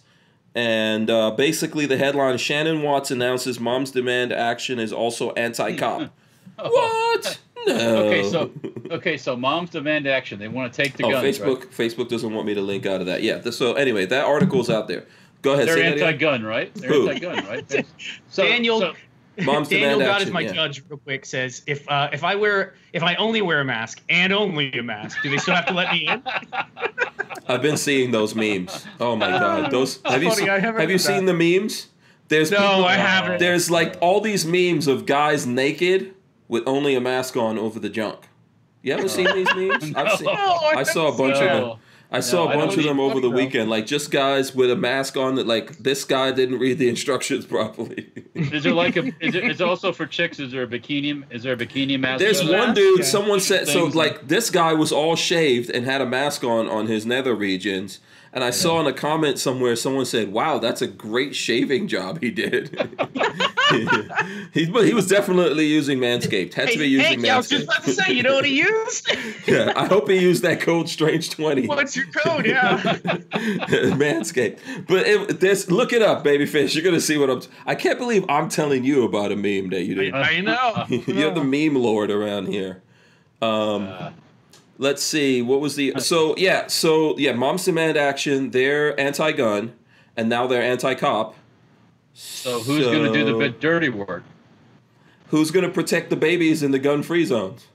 and uh, basically the headline: Shannon Watts announces mom's demand action is also anti-cop. what? No. Okay, so okay, so moms demand action. They want to take the oh, guns. Facebook. Right? Facebook doesn't want me to link out of that. Yeah. th- So anyway, that article's out there. Go ahead. They're say that again. anti-gun, right? They're Who? anti-gun, right? So, Daniel- so- Mom's Daniel God action. is my yeah. judge. Real quick, says if uh, if I wear if I only wear a mask and only a mask, do they still have to let me in? I've been seeing those memes. Oh my god, those have you funny, seen, haven't you heard seen the memes? There's No, people- I haven't. There's like all these memes of guys naked with only a mask on over the junk. You haven't seen these memes? I've seen. No, I saw a bunch of them. No. I saw a bunch of them over the look, though. weekend. Like just guys with a mask on that like this guy didn't read the instructions properly. Is there like a? Is it, it's also for chicks. Is there a bikini? Is there a bikini mask? There's for that? one dude. Yeah. Someone said so. Like this guy was all shaved and had a mask on on his nether regions. And I saw in a comment somewhere someone said, "Wow, that's a great shaving job he did." he, but he was definitely using Manscaped. Had to be using Hank, I was just about to say, you know what he used? yeah, I hope he used that code Strange Twenty. What's your code? Yeah. Manscaped. But it, there's look it up, babyface. You're gonna see what I'm. I can't believe I'm telling you about a meme that you didn't. I know. You're the meme lord around here. Um, Uh, let's see. What was the so yeah so yeah? Moms Demand Action. They're anti-gun, and now they're anti-cop. So who's going to do the bit dirty work? Who's going to protect the babies in the gun-free zones?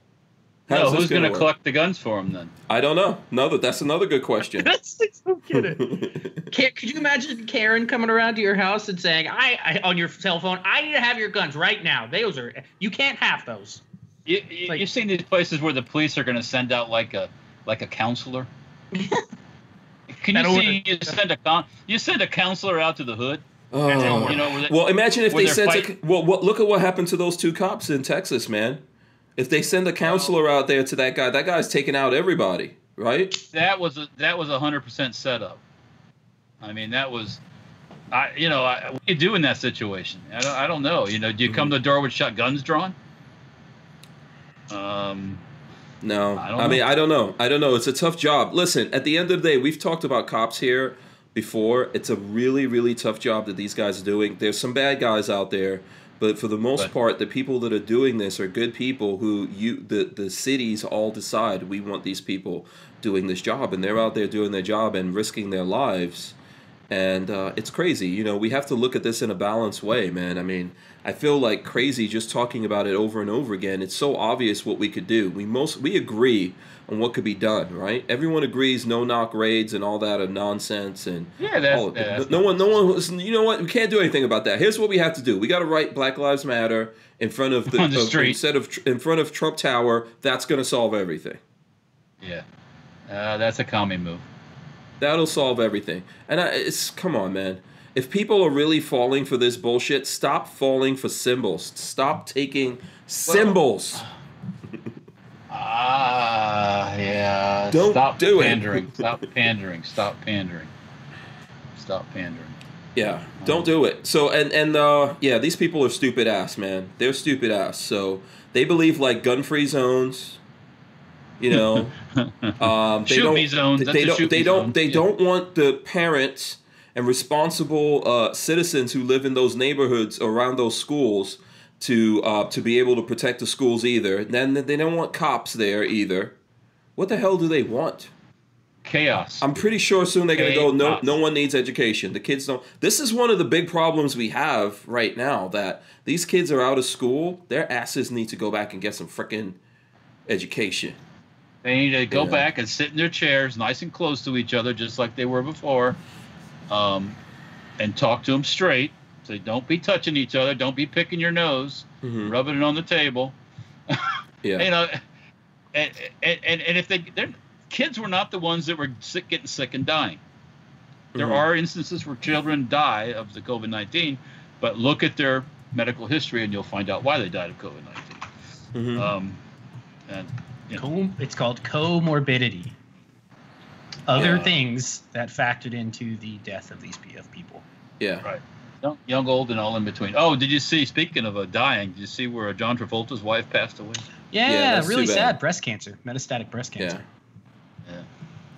No, How's this who's going to collect the guns for them then? I don't know. No, that that's another good question. That's so kidding. Ca- Could you imagine Karen coming around to your house and saying, "I, I on your cell phone, I need to have your guns right now. Those are you can't have those." You, you, Like- you've seen these places where the police are going to send out like a like a counselor. Can you see you send a con you send a counselor out to the hood? Oh. You know, they- Well, imagine if they they're sent. A, well, what, look at what happened to those two cops in Texas, man. If they send a counselor out there to that guy, that guy's taking out everybody, right? that was a, that was a hundred percent setup. I mean, that was, I you know, I, what do you do in that situation? I don't, I don't know. You know, do you come mm-hmm. to the door with shot guns drawn? Um, No, I I, mean know. I don't know. I don't know. It's a tough job. Listen, at the end of the day, we've talked about cops here before. It's a really, really tough job that these guys are doing. There's some bad guys out there, but for the most Right. part, the people that are doing this are good people who you the the cities all decide we want these people doing this job, and they're out there doing their job and risking their lives. And uh, it's crazy, you know. We have to look at this in a balanced way, man. I mean, I feel like crazy just talking about it over and over again. It's so obvious what we could do. We most we agree on what could be done, right? Everyone agrees no knock raids and all that are nonsense and Yeah, that's- all of that's no one no one was- you know what? We can't do anything about that. Here's what we have to do. We got to write Black Lives Matter in front of the, the of- street. instead of tr- in front of Trump Tower. That's going to solve everything. yeah, uh, that's a commie move. That'll solve everything. And I, it's come on, man. If people are really falling for this bullshit, stop falling for symbols. Stop taking symbols. Ah, yeah. Don't Stop do it. pandering. Stop pandering. Stop pandering. Stop pandering. Yeah, don't do it. So and and uh yeah, these people are stupid ass, man. They're stupid ass. So they believe like gun free zones. You know, um, they don't. zones. They, a don't. They don't. zone. They Yeah. don't want the parents and responsible uh, citizens who live in those neighborhoods around those schools to uh, to be able to protect the schools either. Then they don't want cops there either. What the hell do they want? Chaos. I'm pretty sure soon they're gonna go. No, no one needs education. The kids don't. This is one of the big problems we have right now. That these kids are out of school. Their asses need to go back and get some freaking education. They need to go Yeah. back and sit in their chairs, nice and close to each other, just like they were before, um, and talk to them straight. Say, don't be touching each other. Don't be picking your nose, Mhm. rubbing it on the table. Yeah. You know, and and, and, and if they their kids were not the ones that were sick, getting sick and dying. There Mhm. are instances where children die of the COVID nineteen, but look at their medical history and you'll find out why they died of COVID nineteen. Mhm. Um, and you know, Com- it's called comorbidity. Other Yeah. things that factored into the death of these PF people. yeah. Right. young, young, old, and all in between. Oh, did you see? Speaking of uh, dying, did you see where John Travolta's wife passed away? Yeah, Yeah, really sad. Breast cancer, metastatic breast cancer. Yeah. cancer.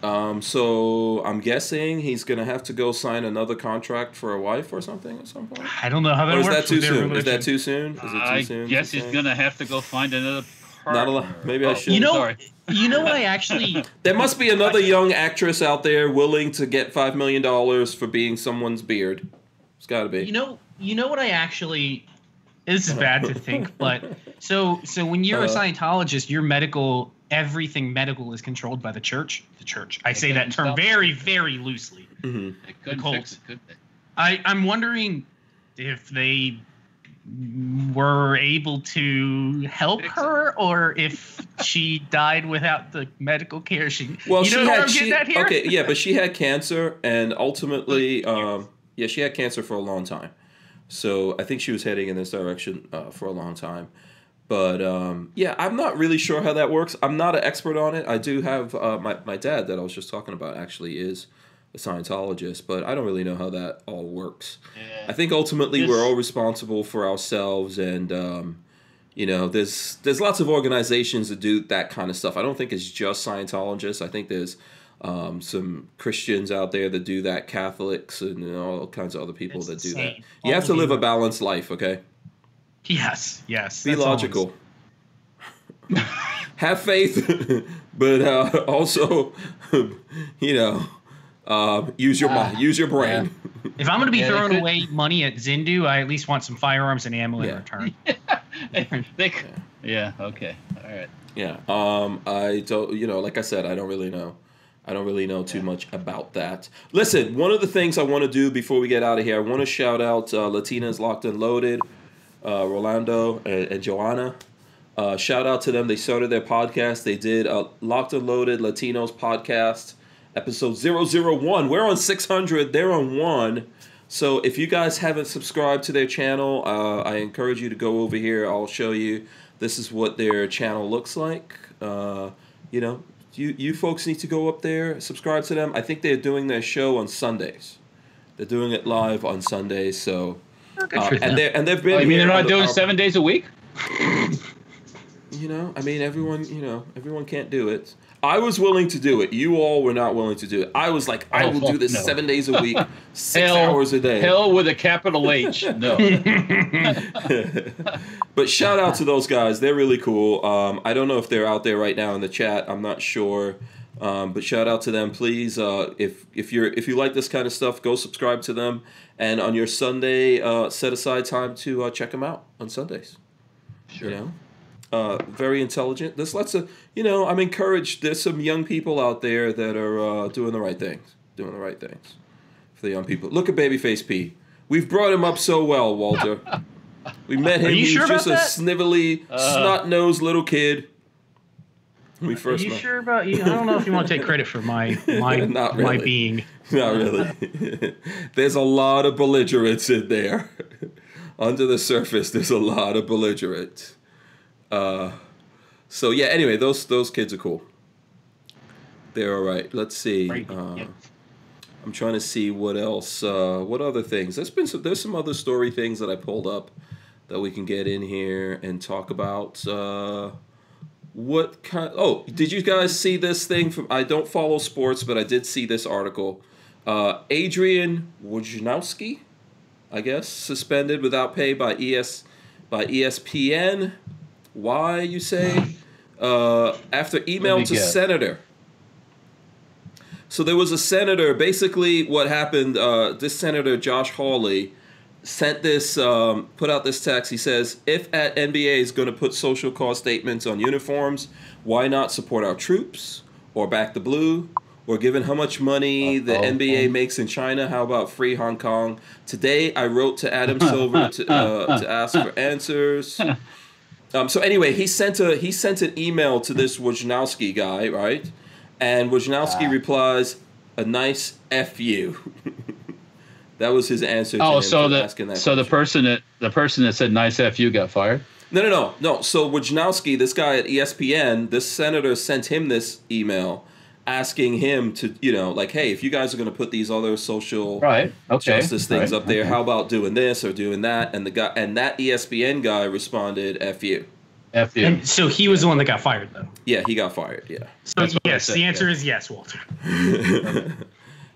Um. So I'm guessing he's gonna have to go sign another contract for a wife or something at some point. I don't know how that Or is works. that too soon? Is that too soon? Is it too I soon? to guess he's say? gonna have to go find another. Not a lot. maybe I Oh, should. You know, Sorry. you know what I actually There must be another young actress out there willing to get five million dollars for being someone's beard. It's got to be. You know, you know what I actually. This is bad to think, but so so when you're a Uh-huh. Scientologist, your medical everything medical is controlled by the church. The church. I say that term very very loosely. hmm They couldn't cult. fix it, could they? I I'm wondering if they were able to help Fix it. her or if she died without the medical care she Well, you know she what had she, getting here? okay, yeah, but she had cancer, and ultimately, um, yeah, she had cancer for a long time. So I think she was heading in this direction uh, for a long time. But um, yeah, I'm not really sure how that works. I'm not an expert on it. I do have uh, my my dad that I was just talking about actually is a Scientologist, but I don't really know how that all works. Yeah. I think ultimately This- we're all responsible for ourselves, and um, you know, there's there's lots of organizations that do that kind of stuff. I don't think it's just Scientologists. I think there's um, some Christians out there that do that, Catholics, and you know, all kinds of other people It's that the do that. You All have to live a balanced life, okay? yes yes Be that's always- logical. have faith, but uh, also, you know, uh, use your mind, use your brain. If I'm going to be Yeah, throwing away money at Xenu, I at least want some firearms and ammo Yeah. in return. they, c- yeah. Okay. All right. Yeah. Um. I don't. You know, like I said, I don't really know. I don't really know too Yeah. much about that. Listen, one of the things I want to do before we get out of here, I want to shout out uh, Latinas Locked and Loaded, uh, Rolando and, and Joanna. Uh, shout out to them. They started their podcast. They did a Locked and Loaded Latinos podcast, episode 001. We're on 600. They're on one. So if you guys haven't subscribed to their channel, uh, I encourage you to go over here. I'll show you. This is what their channel looks like. Uh, you know, you you folks need to go up there, subscribe to them. I think they're doing their show on Sundays. They're doing it live on Sundays. So uh, and they and they've been. Oh, you mean they're not the- doing our- seven days a week? You know, I mean, everyone. You know, everyone can't do it. I was willing to do it. You all were not willing to do it. I was like, I Oh, will do this no. seven days a week, six Hell- hours a day. Hell with a capital H. No. but shout out to those guys. They're really cool. Um, I don't know if they're out there right now in the chat. I'm not sure. Um, but shout out to them, please. Uh, if if you're if you like this kind of stuff, go subscribe to them. And on your Sunday, uh, set aside time to uh, check them out on Sundays. Sure. You know, uh, very intelligent. There's lots of you know. I'm encouraged. There's some young people out there that are uh, doing the right things. Doing the right things for the young people. Look at Babyface P. We've brought him up so well, Walter. We met him. Are you he was sure just a that? snivelly, Uh. snot-nosed little kid. We Are you met. sure about you? I don't know if you want to take credit for my my Not my being. Not really. there's a lot of belligerence in there. Under the surface, there's a lot of belligerent. Uh, so yeah. Anyway, those those kids are cool. They're all right. Let's see. Uh. I'm trying to see what else. Uh, what other things? There's been some. There's some other story things that I pulled up that we can get in here and talk about. Uh, what kind? Oh, did you guys see this thing from? I don't follow sports, but I did see this article. Uh, Adrian Wojnarowski, I guess, suspended without pay by ES by ESPN. Why you say? Uh, after email to guess. senator. So there was a senator. Basically, what happened? Uh, this senator Josh Hawley sent this, um, put out this text. He says, "If at NBA is going to put social cost statements on uniforms, why not support our troops or back the blue?" Or given how much money the Uh-oh. NBA makes in China, how about free Hong Kong? Today, I wrote to Adam Silver to, uh, to ask for answers. Um, so anyway, he sent a he sent an email to this Wojnowski guy, right? And Wojnowski Ah. replies, "A nice f you." that was his answer. To Oh, so the asking that so the person that the person that said nice F you got fired. no no no no. So Wojnowski, this guy at ESPN, this senator sent him this email asking him to you know like, hey, if you guys are going to put these other social Right. Okay. justice things Right, up there, okay. how about doing this or doing that? And the guy and that ESPN guy responded, "F you." F you. And so he was the one that got fired, though. Yeah, he got fired. Yeah. So That's what I yes, said, the answer yeah. is yes, Walter.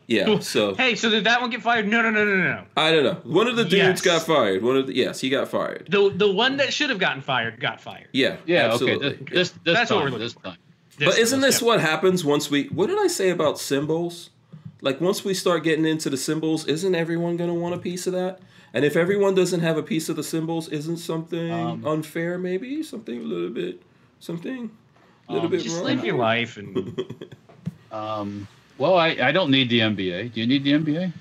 yeah. So Hey, so did that one get fired? No, no, no, no, no. I don't know. One of the dudes Yes. got fired. One of the yes, he got fired. The the one that should have gotten fired got fired. Yeah. yeah. Absolutely. Okay. This this, this That's what we're looking this for. time. But isn't this yeah. what happens once we? What did I say about symbols? Like once we start getting into the symbols, isn't everyone going to want a piece of that? And if everyone doesn't have a piece of the symbols, isn't something Um, unfair? Maybe something a little bit, something a little Um, bit Just wrong. live your life and Um. Well, I, I don't need the NBA. Do you need the NBA?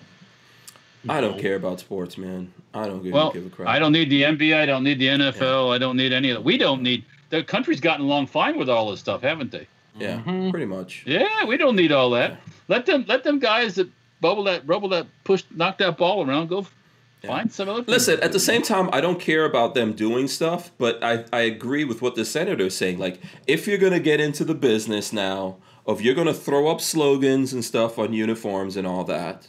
I don't care about sports, man. I don't give, Well, give a crap. I don't need the NBA. I don't need the NFL. I don't need any of that. We don't need. The country's gotten along fine with all this stuff, haven't they? Yeah, Mhm. pretty much. Yeah, we don't need all that. Let them let them guys that bubble that rubble that push knock that ball around go Yeah. find some other. Listen, to at the same time, I don't care about them doing stuff, but I, I agree with what the senator is saying. Like, if you're going to get into the business now of you're going to throw up slogans and stuff on uniforms and all that,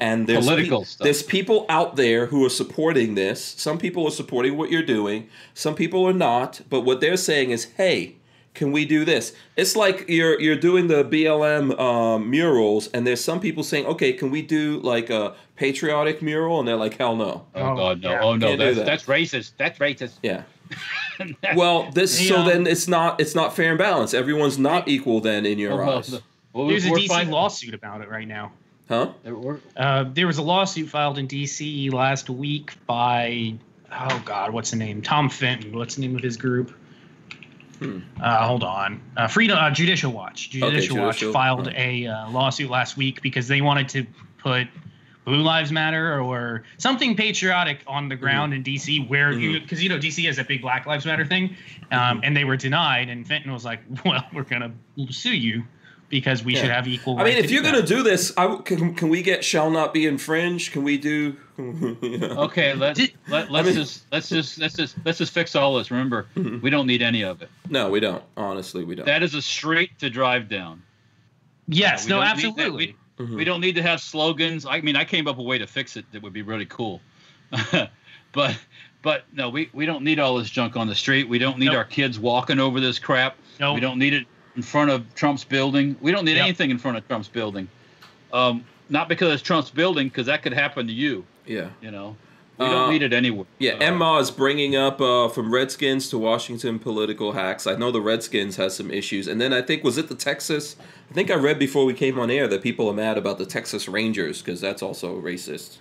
and there's Political pe- stuff. there's people out there who are supporting this. Some people are supporting what you're doing. Some people are not. But what they're saying is, hey, can we do this? It's like you're you're doing the BLM um, murals, and there's some people saying, okay, can we do like a patriotic mural? And they're like, hell no. Oh, Oh, God, no! yeah. Oh no, that's that. that's racist. That's racist. Yeah. Well, this so Yeah. then it's not it's not fair and balanced. Everyone's not equal then in your Oh, well, eyes, well, There's a we're DC fine- lawsuit about it right now. Huh? Uh, there was a lawsuit filed in DC last week by oh god, what's the name? Tom Fitton. What's the name of his group? Hmm. Uh, hold on. Uh, Freedom uh, Judicial Watch. Judicial Watch Judicial, filed right. a uh, lawsuit last week because they wanted to put Blue Lives Matter or something patriotic on the ground in DC, where you because you know DC has that big Black Lives Matter thing, um, and they were denied. And Fenton was like, "Well, we're gonna sue you because we Yeah. should have equal." I mean, if to you're do gonna do this, I w can, can we get shall not be infringed? Can we do? you know? Okay, let, Did- let let's mean- just let's just let's just let's just fix all this. Remember, Mhm. we don't need any of it. No, we don't. Honestly, we don't. That is a street to drive down. yes, we no, don't need that. absolutely. Mhm. We don't need to have slogans. I mean, I came up with a way to fix it that would be really cool. but but no, we, we don't need all this junk on the street. We don't need Nope. our kids walking over this crap. No, We don't need it in front of Trump's building. We don't need Yep. anything in front of Trump's building. Um, not because it's Trump's building, because that could happen to you. yeah. You know, we Uh, don't need it anywhere. Yeah, Uh, Emma is bringing up uh, from Redskins to Washington political hacks. I know the Redskins has some issues, and then I think was it the Texas? I think I read before we came on air that people are mad about the Texas Rangers because that's also racist.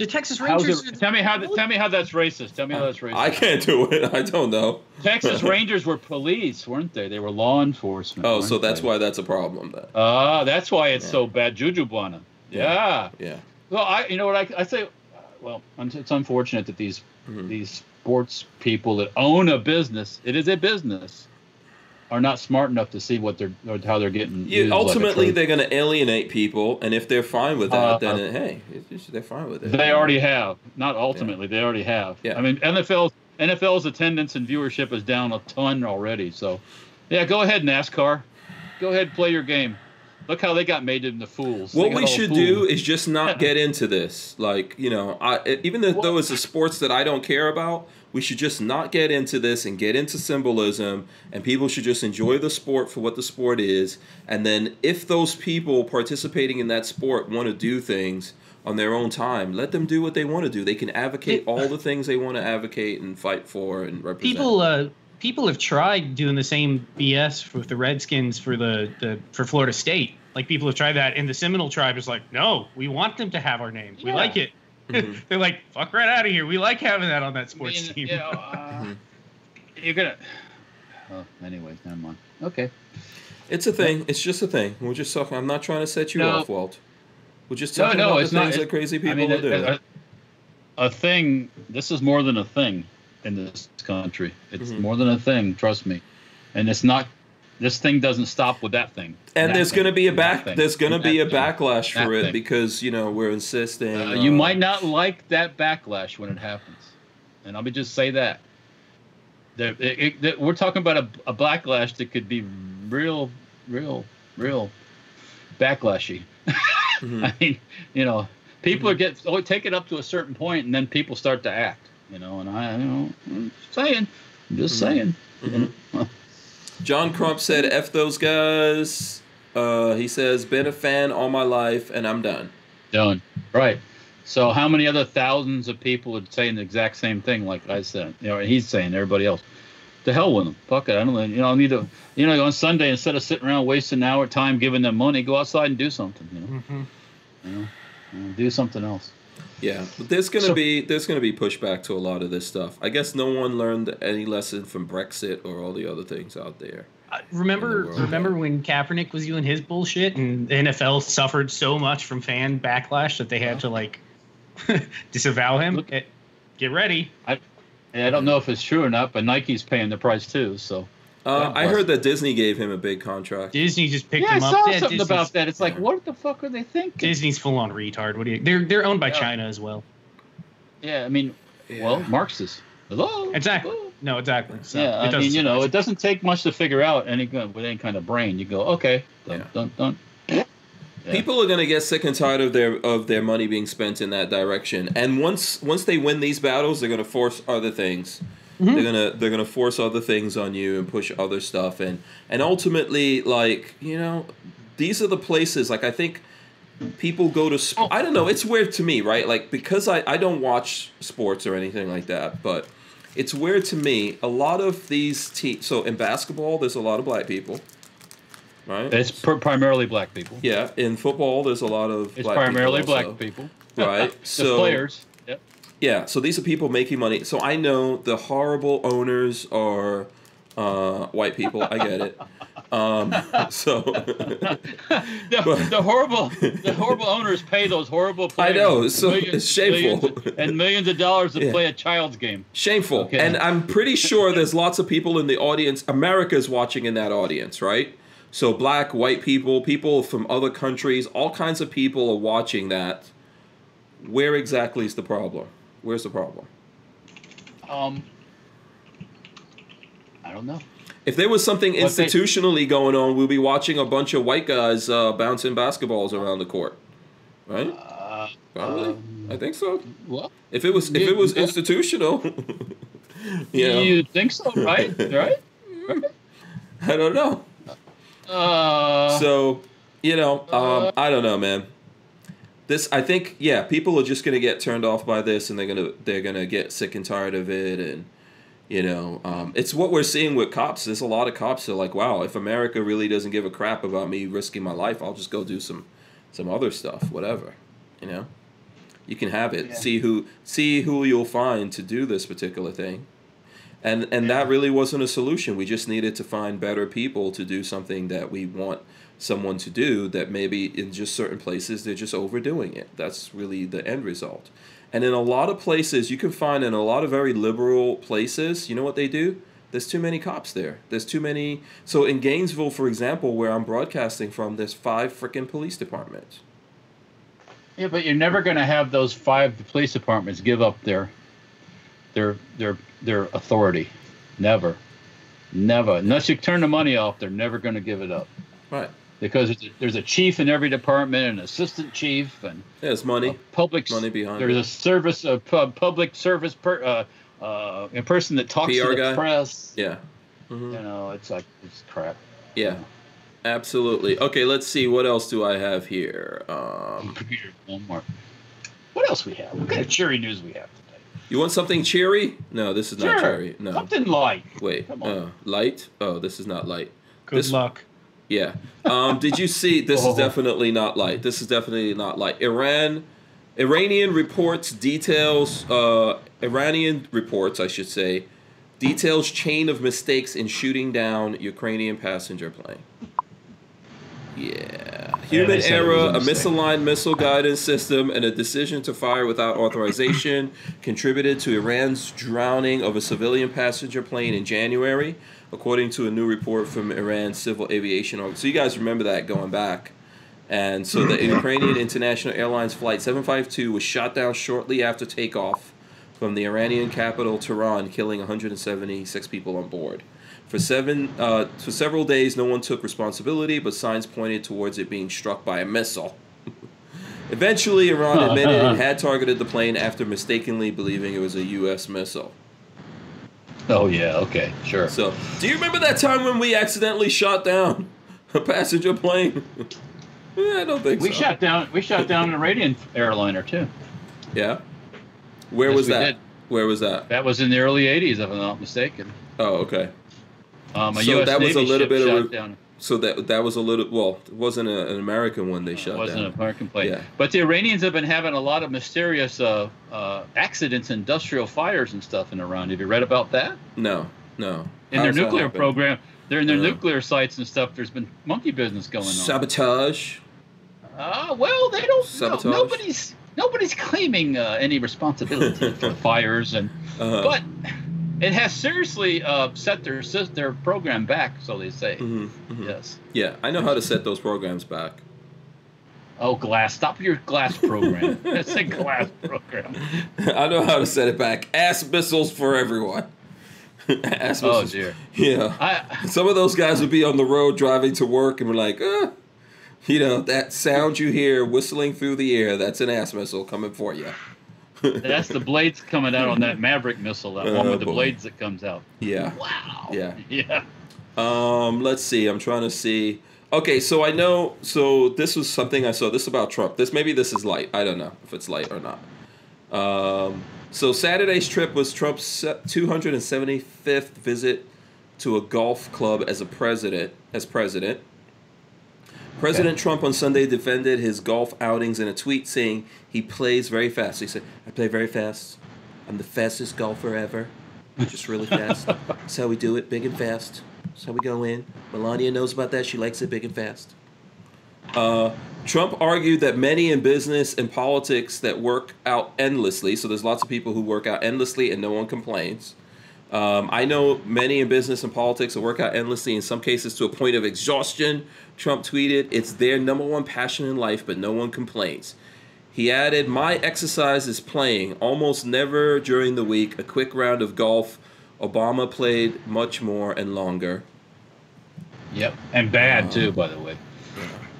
The Texas Rangers. it- tell me how tell me how that's racist. Tell me how that's racist. I can't do it. I don't know. Texas Rangers were police, weren't they? They were law enforcement. Oh, so that's they? why that's a problem then. Ah, that's why it's Yeah. so bad, Juju Buana. Yeah. Yeah. Well, I, you know what I, I say. Well, it's unfortunate that these Mhm. these sports people that own a business, it is a business, are not smart enough to see what they're or how they're getting. Yeah, like ultimately, trophy. they're going to alienate people, and if they're fine with that, Uh, then it, hey, just- they're fine with it. They already have. Not ultimately, they already have. Yeah. I mean, NFL's NFL's attendance and viewership is down a ton already. So, yeah, go ahead, NASCAR. Go ahead, play your game. Look how they got made into fools. What we should fooled. do is just not get into this. Like, you know, I even though though it's a sports that I don't care about, we should just not get into this and get into symbolism and people should just enjoy the sport for what the sport is. And then if those people participating in that sport want to do things on their own time, let them do what they want to do. They can advocate It- all the things they want to advocate and fight for and represent. people uh people have tried doing the same BS with the Redskins for the, the for Florida State. Like people have tried that, and the Seminole tribe is like, no, we want them to have our name. We like it. Mhm. They're like, fuck right out of here. We like having that on that I sports mean, team. you know, uh, you're gonna. Oh, anyways, never mind. Okay. It's a thing. It's just a thing. We're just talking. I'm not trying to set you No. off, Walt. We're just No, talking no, about it's the not. things It- that crazy people I mean, are doing. a, a, a thing. This is more than a thing in this country. It's Mhm. more than a thing. Trust me. And it's not. This thing doesn't stop with that thing. and That there's going to be a back. There's going to be a thing. backlash that for it thing. because you know we're insisting. Uh, uh, you might not like that backlash when it happens, and I'll be just say that. There, it, it, we're talking about a, a backlash that could be real, real, real backlashy. Mhm. I mean, you know, people are get oh, take it up to a certain point, and then people start to act. You know, and I, you know, I'm just saying, I'm just Mhm. saying. Mhm. John Crump said, "F those guys." Uh, he says, "Been a fan all my life, and I'm done." Done. Right. So how many other thousands of people would say the exact same thing like I said? You know, he's saying everybody else. To hell with them. Fuck it. I don't you know I need to you know on Sunday instead of sitting around wasting an hour time giving them money, go outside and do something. You know, Mhm. you know, You know, do something else. Yeah, but there's gonna So- be there's gonna be pushback to a lot of this stuff. I guess no one learned any lesson from Brexit or all the other things out there. Uh, remember, the remember when Kaepernick was doing his bullshit, and the NFL suffered so much from fan backlash that they had to like disavow him. Look- Eh, Get ready. And I don't know if it's true or not, but Nike's paying the price too. So Uh, I heard that Disney gave him a big contract. Disney just picked yeah, I him up. saw Yeah, something Disney's- about that. It's like, yeah. what the fuck are they thinking? Disney's full on retard. What do you? They're they're owned by Yeah. China as well. Yeah, I mean, well, Marxist. Hello. Exactly. Hello? No, exactly. So yeah, I doesn't mean, you know, it doesn't take much to figure out any with any kind of brain. You go, okay, dun, Yeah. dun, dun. Yeah. People are gonna get sick and tired of their of their money being spent in that direction. And once once they win these battles, they're gonna force other things. Mm-hmm. They're gonna they're gonna force other things on you and push other stuff and and ultimately like you know these are the places like I think people go to sp- oh. I don't know it's weird to me right like because I I don't watch sports or anything like that but it's weird to me a lot of these teams so in basketball there's a lot of black people right It's pr- primarily black people. yeah in football there's a lot of It's black primarily people also, black people. right so players. Yeah, so these are people making money. So I know the horrible owners are uh, white people. I get it. Um, so The, the horrible, the horrible owners pay those horrible Players I know, so millions- it's shameful. millions and millions of dollars to Yeah. play a child's game. shameful. Okay. And I'm pretty sure there's lots of people in the audience. America's watching in that audience, right? So black, white people, people from other countries, all kinds of people are watching that. Where exactly is the problem? Where's the problem? Um, I don't know. If there was something What they- institutionally going on, we'd be watching a bunch of white guys uh, bouncing basketballs around the court, right? Uh, Probably. um, I think so. well, If it was, if it was yeah. institutional, you know, you think so, right? right? I don't know. Uh, So, you know, um, Uh, I don't know, man. This, I think, yeah, people are just gonna get turned off by this, and they're gonna they're gonna get sick and tired of it, and you know, um, it's what we're seeing with cops. There's a lot of cops that are like, wow, if America really doesn't give a crap about me risking my life, I'll just go do some some other stuff, whatever. You know, you can have it. Yeah. See who see who you'll find to do this particular thing. And and that really wasn't a solution. We just needed to find better people to do something that we want someone to do that maybe in just certain places they're just overdoing it. That's really the end result. And in a lot of places you can find in a lot of very liberal places, you know what they do? There's too many cops there. There's too many so in Gainesville, for example, where I'm broadcasting from, there's five freaking police departments. yeah, but you're never going to have those five police departments give up their, their, their, their authority. Never, never. Unless you turn the money off, they're never going to give it up Right. Because it's, there's a chief in every department, an assistant chief, and There's money. a public Money behind There's it. a service, a pu- public service, per, uh, uh, a person that talks PR to the guy? press. Yeah. Mhm. You know, it's like it's crap. Yeah. Absolutely. Okay, let's see. What else do I have here? Um, Computer Walmart. What else we have? What kind of cheery news we have today? you want something cheery? No, this is not Sure. cherry. No. Something light. Wait. Come on. Uh, light? Oh, this is not light. Good This- luck. Yeah. Um, did you see? This Oh. is definitely not light. This is definitely not light. Iran, Iranian reports details. Uh, Iranian reports, I should say, details chain of mistakes in shooting down Ukrainian passenger plane. Yeah. Human it error, a a misaligned missile guidance system, and a decision to fire without authorization contributed to Iran's drowning of a civilian passenger plane in January, according to a new report from Iran's Civil Aviation Org. So you guys remember that going back. And so the Ukrainian International Airlines Flight 752 was shot down shortly after takeoff from the Iranian capital Tehran, killing 176 people on board. For seven, uh, for several days, no one took responsibility, but signs pointed towards it being struck by a missile. Eventually, Iran admitted it had targeted the plane after mistakenly believing it was a U.S. missile. Oh yeah. Okay. Sure. So, do you remember that time when we accidentally shot down a passenger plane? Eh, I don't think We so. shot down. We shot down an Iranian airliner too. Yeah. Where Yes, was we that? did. Where was that? That was in the early '80s, if I'm not mistaken. Oh, okay. Um, a So U.S. that was a little bit of shot a- down. So that that was a little well, it wasn't a, an American one they It shot wasn't down. a American plane. Yeah. But the Iranians have been having a lot of mysterious uh, uh, accidents, industrial fires, and stuff in Iran. Have you read about that? No, no. In How's their nuclear program, they're in their nuclear sites and stuff. There's been monkey business going on. Sabotage. Ah, well, they don't. Sabotage? No, nobody's nobody's claiming uh, any responsibility for the fires, and Uh-huh. but it has seriously uh, set their their program back, so they say. Mhm, mhm. Yes. Yeah, I know how to set those programs back. Oh, glass! Stop your glass program. It's a glass program. I know how to set it back. Ass missiles for everyone. Ass Oh dear. Yeah. I Some of those guys would be on the road driving to work and we're like, uh, you know, that sound you hear whistling through the air, that's an ass missile coming for you. That's the blades coming out on that Maverick missile. That one Oh, with the boy. blades that comes out. Yeah. Wow. Yeah. Yeah. Um, let's see. I'm trying to see. Okay, so I know. So this was something I saw. This is about Trump. This maybe this is light. I don't know if it's light or not. Um, so Saturday's trip was Trump's 275th visit to a golf club as a president. As president, President Trump on Sunday defended his golf outings in a tweet, saying he plays very fast. He said, "I play very fast. I'm the fastest golfer ever. Just really fast. That's how we do it, big and fast. That's how we go in. Melania knows about that. She likes it big and fast." Uh, Trump argued that many in business and politics that work out endlessly. So there's lots of people who work out endlessly and no one complains. Um, I know many in business and politics that work out endlessly, in some cases to a point of exhaustion. Trump tweeted, It's their number one passion in life, but no one complains. He added, My exercise is playing, almost never during the week, a quick round of golf. Obama played much more and longer. Yep. And bad too, by the way.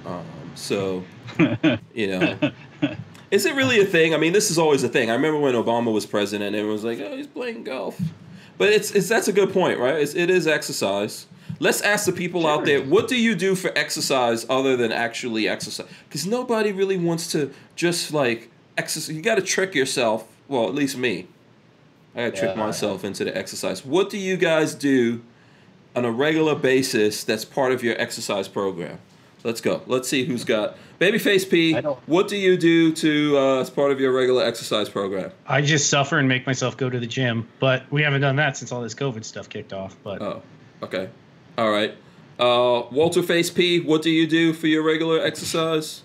Um, so, you know, is it really a thing? I mean, this is always a thing. I remember when Obama was president, and everyone was like, "Oh, he's playing golf," but it's it's that's a good point, right? It's, it is exercise. Let's ask the people out there, what do you do for exercise other than actually exercise? Because nobody really wants to just like exercise. You got to trick yourself. Well, at least me. I got to trick Yeah. myself into the exercise. What do you guys do on a regular basis that's part of your exercise program? Let's go. Let's see who's got Babyface P. I don't- What do you do to uh, as part of your regular exercise program? I just suffer and make myself go to the gym, but we haven't done that since all this COVID stuff kicked off. But Oh, okay. All right. Uh, Walter Face P. What do you do for your regular exercise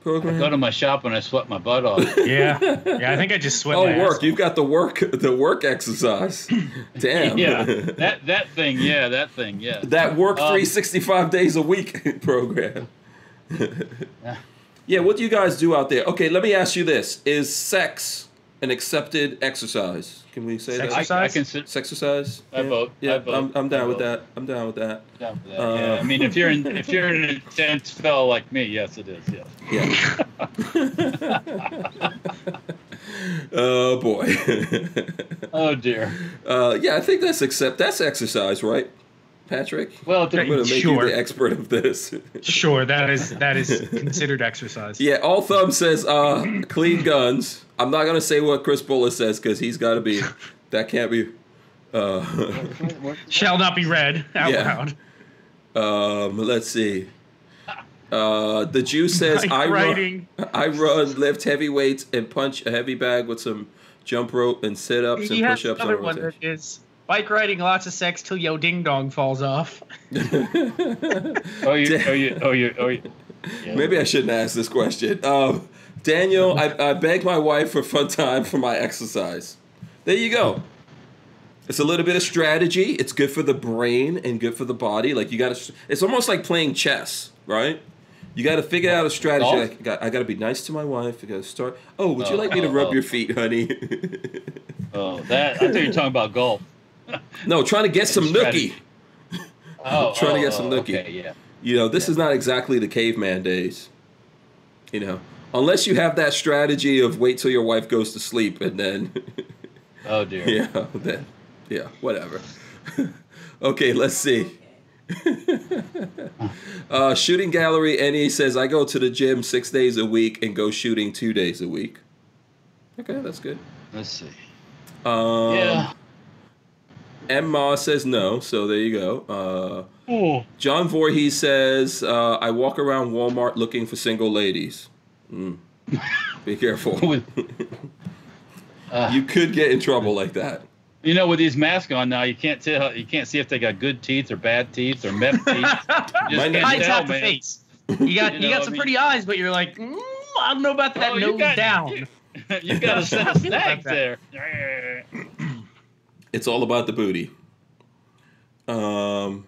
I program? go to my shop and I sweat my butt off. yeah, yeah, I think I just sweat. oh, my work. ass You've got the work the work exercise. Damn. yeah. That that thing. Yeah. That thing. Yeah. that work Um, 365 days a week program. yeah, what do you guys do out there? Okay, let me ask you this: Is sex an accepted exercise? Can we say Sex that? I, I exercise? consider. Sex exercise. I yeah. vote. Yeah, I vote. I'm, I'm I down with vote. that. I'm down with that. Down for that, Uh, yeah. I mean, if you're in, if you're an intense fellow like me, yes, it is. Yes. Yeah. oh boy. Oh dear. uh, yeah, I think that's accept. That's exercise, right, Patrick? Well, I'm gonna make Sure. you the expert of this. Sure, that is that is considered exercise. yeah, all thumb says uh, clean guns. I'm not gonna say what Chris Bullis says because he's got to be. That can't be. Uh, Shall not be read out Yeah. loud. um, let's see. Uh, the Jew says Like I run. I run, lift heavy weights, and punch a heavy bag with some jump rope and sit ups and push ups on another one that rotation. is bike riding, lots of sex till yo ding dong falls off. Oh, you, oh, you, oh, you, oh, you. Yeah. Maybe I shouldn't ask this question. Um, Daniel, I, I beg my wife for fun time for my exercise. There you go. It's a little bit of strategy. It's good for the brain and good for the body. Like you got to. It's almost like playing chess, right? You got to figure out a strategy. Golf? Like, I got, I got to be nice to my wife. I got to start. Oh, would you Oh, like me to oh, rub oh. your feet, honey? Oh, that. I thought you were talking about golf. no, trying to get some nookie. Oh, Trying to get some oh, nookie. Okay, yeah. You know, this is not exactly the caveman days. You know, unless you have that strategy of wait till your wife goes to sleep and then, Oh dear. yeah, then, yeah, whatever. okay, let's see. uh, shooting gallery NE says I go to the gym six days a week and go shooting two days a week. Okay, that's good. Let's see. Um, yeah. Emma says no, so there you go. Uh, Oh. John Voorhees says, uh, I walk around Walmart looking for single ladies. Mm. Be careful. With- Uh, you could get in trouble like that. you know, with these masks on now, you can't tell. You can't see if they got good teeth or bad teeth or meth teeth. You just Mine can't Hides tell, out the man. face. You got You you, know, got I some mean- pretty eyes, but you're like, mm, I don't know about that Oh, you nose got- down. you got a set of I feel about snags that. there. It's all about the booty. Um,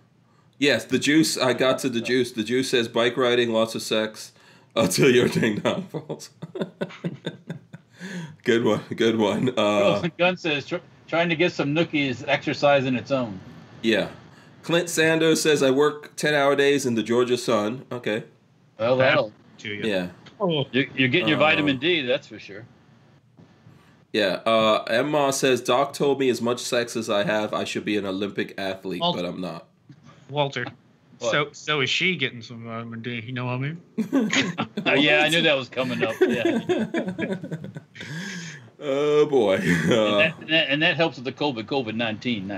yes, the juice. I got to the juice. The juice says bike riding, lots of sex, until your ding dong falls. good one. Good one. Uh, Wilson Gunn says tr- trying to get some nookies exercise in its own. yeah. Clint Sanders says I work ten hour days in the Georgia sun. Okay. Well, that'll. To you. Yeah. Oh, You, you're getting your Uh, vitamin D, that's for sure. Yeah. Uh, Emma says Doc told me as much sex as I have, I should be an Olympic athlete, Well- but I'm not. Walter. What? So so is she getting some vitamin D? You know what I mean? Uh, yeah, I knew that was coming up. Yeah. oh boy. And Uh, that, and that, and that helps with the COVID COVID 19.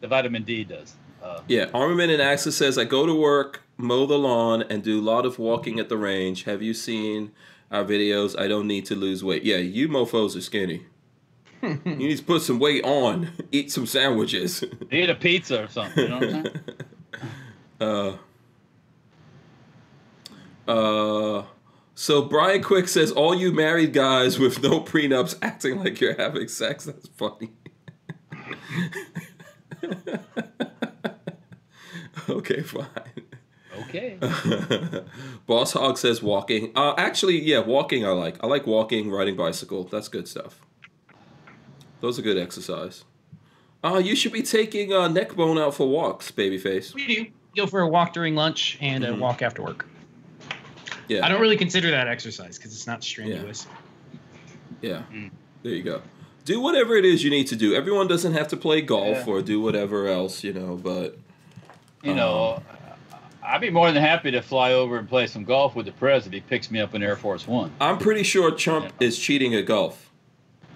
The vitamin D does. Uh, yeah. Armament and Axis says I go to work, mow the lawn, and do a lot of walking at the range. Have you seen our videos? I don't need to lose weight. Yeah, you mofos are skinny. you need to put some weight on. Eat some sandwiches. eat a pizza or something. You know what I'm saying? uh, uh, so Brian Quick says, "All you married guys with no prenups acting like you're having sex. That's funny." okay, fine. Okay. Boss Hog says walking. Uh, actually, yeah, walking. I like. I like walking, riding bicycle. That's good stuff. Those are good exercise. Uh, you should be taking uh, neck bone out for walks, babyface. we do go for a walk during lunch and Mhm. a walk after work. Yeah. I don't really consider that exercise because it's not strenuous. Yeah. Mm. There you go. Do whatever it is you need to do. Everyone doesn't have to play golf Yeah. or do whatever else, you know, but You know, I'd be more than happy to fly over and play some golf with the president. He picks me up in Air Force One. I'm pretty sure Trump Yeah. is cheating at golf.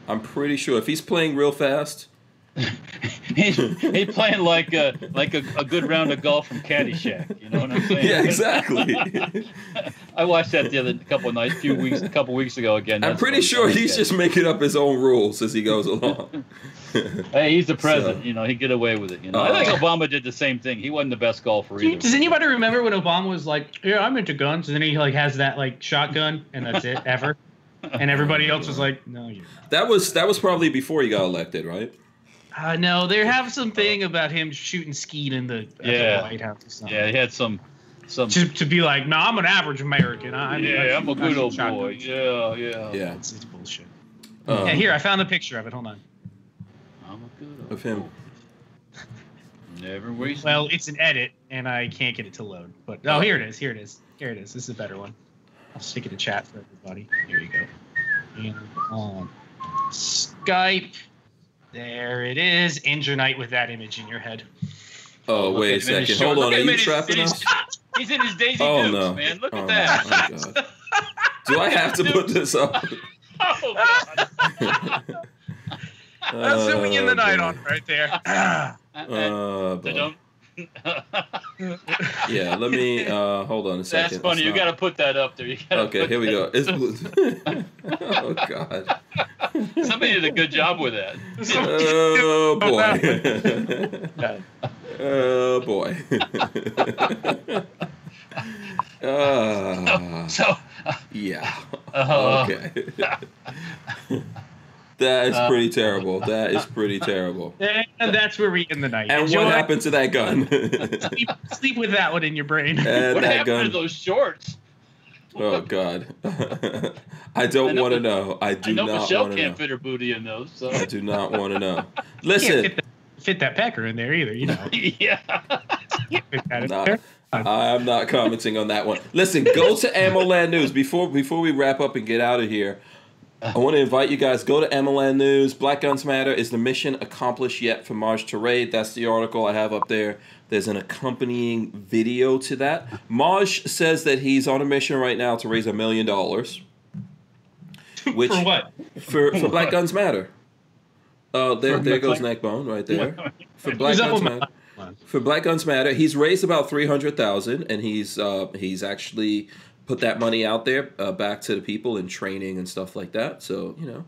I'm pretty sure if he's playing real fast, he's, he's playing like a like a, a good round of golf from Caddyshack. You know what I'm saying? yeah, exactly. I watched that the other couple of nights, few weeks, a couple weeks ago again. I'm pretty sure he's that. just making up his own rules as he goes along. Hey, he's the president. So- You know, he get away with it. You know, I think Uh, Obama did the same thing. He wasn't the best golfer either. Does anybody remember when Obama was like, "Yeah, I'm into guns," and then he like has that like shotgun, and that's it ever, and everybody else was like, "No, you're that was that was probably before he got elected, right? Uh, no, they have something about him shooting skeet in the, Yeah. the White House or something. Yeah, he had some some. To, to be like, no, I'm an average American. I, I yeah, I'm a good shoot old shotguns." boy. Yeah, yeah. Yeah. It's, it's bullshit. Um, yeah, here I found the picture of it. Hold on. I'm a good old Of him. boy. Never waste. Well, it's an edit, and I can't get it to load. But oh, here it is. Here it is. Here it is. This is a better one. I'll stick it in chat for everybody. Here you go. And on Skype. There it is. End your night with that image in your head. Oh, Look wait a at him in his second. Hold short- on. look Are you in trapping his- us? He's in his Daisy Oh Dukes, no, man. Look oh, at that. my God. Do I have to put this up? Oh, God. That's what we end the Oh, night boy. on right there. Uh, boy. Yeah, let me uh, hold on a second. That's funny. It's You not- got to put that up there. You gotta Okay, here we go. It's oh god. Somebody did a good job with that. Oh boy. oh boy. Ah, So, yeah. uh, Okay. That is Uh, pretty terrible. That is pretty terrible. and that's where we end the night. And Enjoy. what happened to that gun? Sleep, sleep with that one in your brain. and what happened gun. to those shorts? Oh God. I don't want to know. I do I know not Michelle want to can't fit her booty in those. So I do not want to know. Can't Listen, fit that, fit that pecker in there either. You know. yeah. Fit that in Nah. I'm not commenting on that one. Listen, go to AmmoLand News before before we wrap up and get out of here. I want to invite you guys go to AmmoLand News. Black Guns Matter is the mission accomplished yet for Maj to raid. That's the article I have up there. There's an accompanying video to that. Maj says that he's on a mission right now to raise a million dollars. Which For what? for for Black Guns Matter. Uh, there, there goes Neckbone right there. For Black Guns Matter for Black Guns Matter, he's raised about three hundred thousand, and he's uh, he's actually put that money out there uh, back to the people in training and stuff like that. So you know,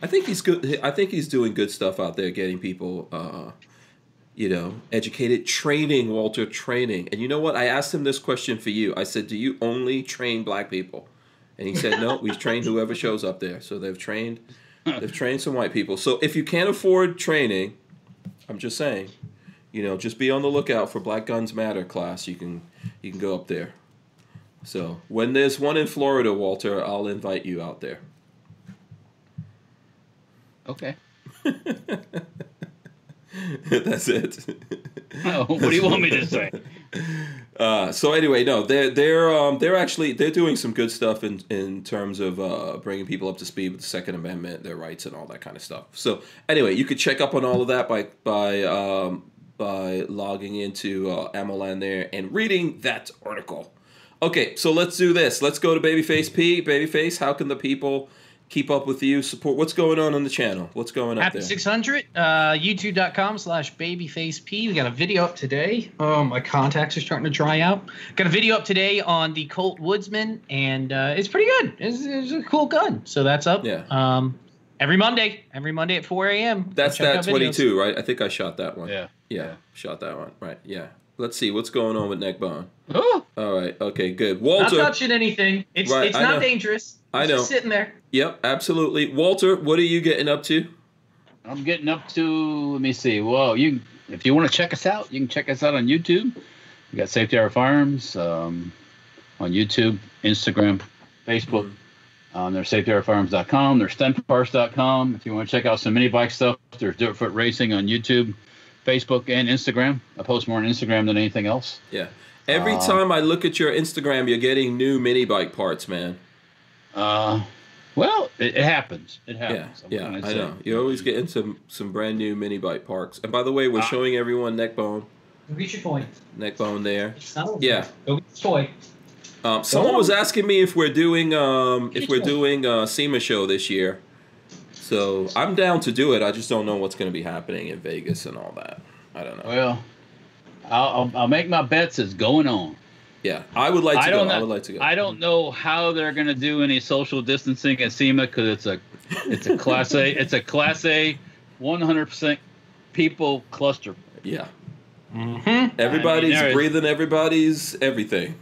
I think he's good. I think he's doing good stuff out there, getting people, uh, you know, educated, training Walter, training. And you know what? I asked him this question for you. I said, "Do you only train black people?" And he said, "No, we've trained whoever shows up there. So they've trained, they've trained some white people. So if you can't afford training, I'm just saying." you know, just be on the lookout for Black Guns Matter class. You can you can go up there. So when there's one in Florida, Walter, I'll invite you out there. Okay. That's it. Oh, what do you want me to say? Uh, so anyway, no, they're they're um, they're actually they're doing some good stuff in in terms of uh, bringing people up to speed with the Second Amendment, their rights, and all that kind of stuff. So anyway, you could check up on all of that by by um, by logging into uh, AmmoLand there and reading that article. Okay, so let's do this. Let's go to Babyface P. Babyface, how can the people keep up with you? Support. What's going on on the channel? What's going up Happy there? 600, uh, youtube.com slash babyface P. We got a video up today. Oh, my contacts are starting to dry out. Got a video up today on the Colt Woodsman, and uh, it's pretty good. It's, it's a cool gun. So that's up. Yeah. Um, every Monday, every Monday at 4 a.m. That's that out videos. twenty two, right? I think I shot that one. Yeah. Yeah, Yeah. shot that one. Right. Yeah. Let's see what's going on with Neckbone. Oh, All right. Okay. Good. Walter. Not touching anything. It's Right, it's not know. dangerous. It's I know. Just sitting there. Yep. Absolutely. Walter, what are you getting up to? I'm getting up to. Let me see. Well, you if you want to check us out, you can check us out on YouTube. We got Safety Hour Firearms um, on YouTube, Instagram, Facebook. Um, there's safetyhourfirearms.com. There's stenparts.com. If you want to check out some mini bike stuff, there's Dirtfoot Racing on YouTube, Facebook, and Instagram. I post more on Instagram than anything else. Yeah. Every Uh, time I look at your Instagram, you're getting new mini bike parts, man. Uh, well, it, it happens. It Yeah. happens. What Yeah. I say? know. You're always getting some some brand new mini bike parts. And by the way, we're Ah. showing everyone Neckbone. Go get your toy. Neckbone there. It's not over. Yeah. Go get your toy. Um, someone was asking me if we're doing um, if we're doing a SEMA show this year. So I'm down to do it. I just don't know what's going to be happening in Vegas and all that. I don't know. Well, I'll, I'll, I'll make my bets as going on. Yeah, I would like to I go. don't I would like to go. I don't know how they're going to do any social distancing at SEMA because it's a it's a class A it's a class A, 100% people cluster. Yeah, Mm-hmm. everybody's there is- breathing. Everybody's everything.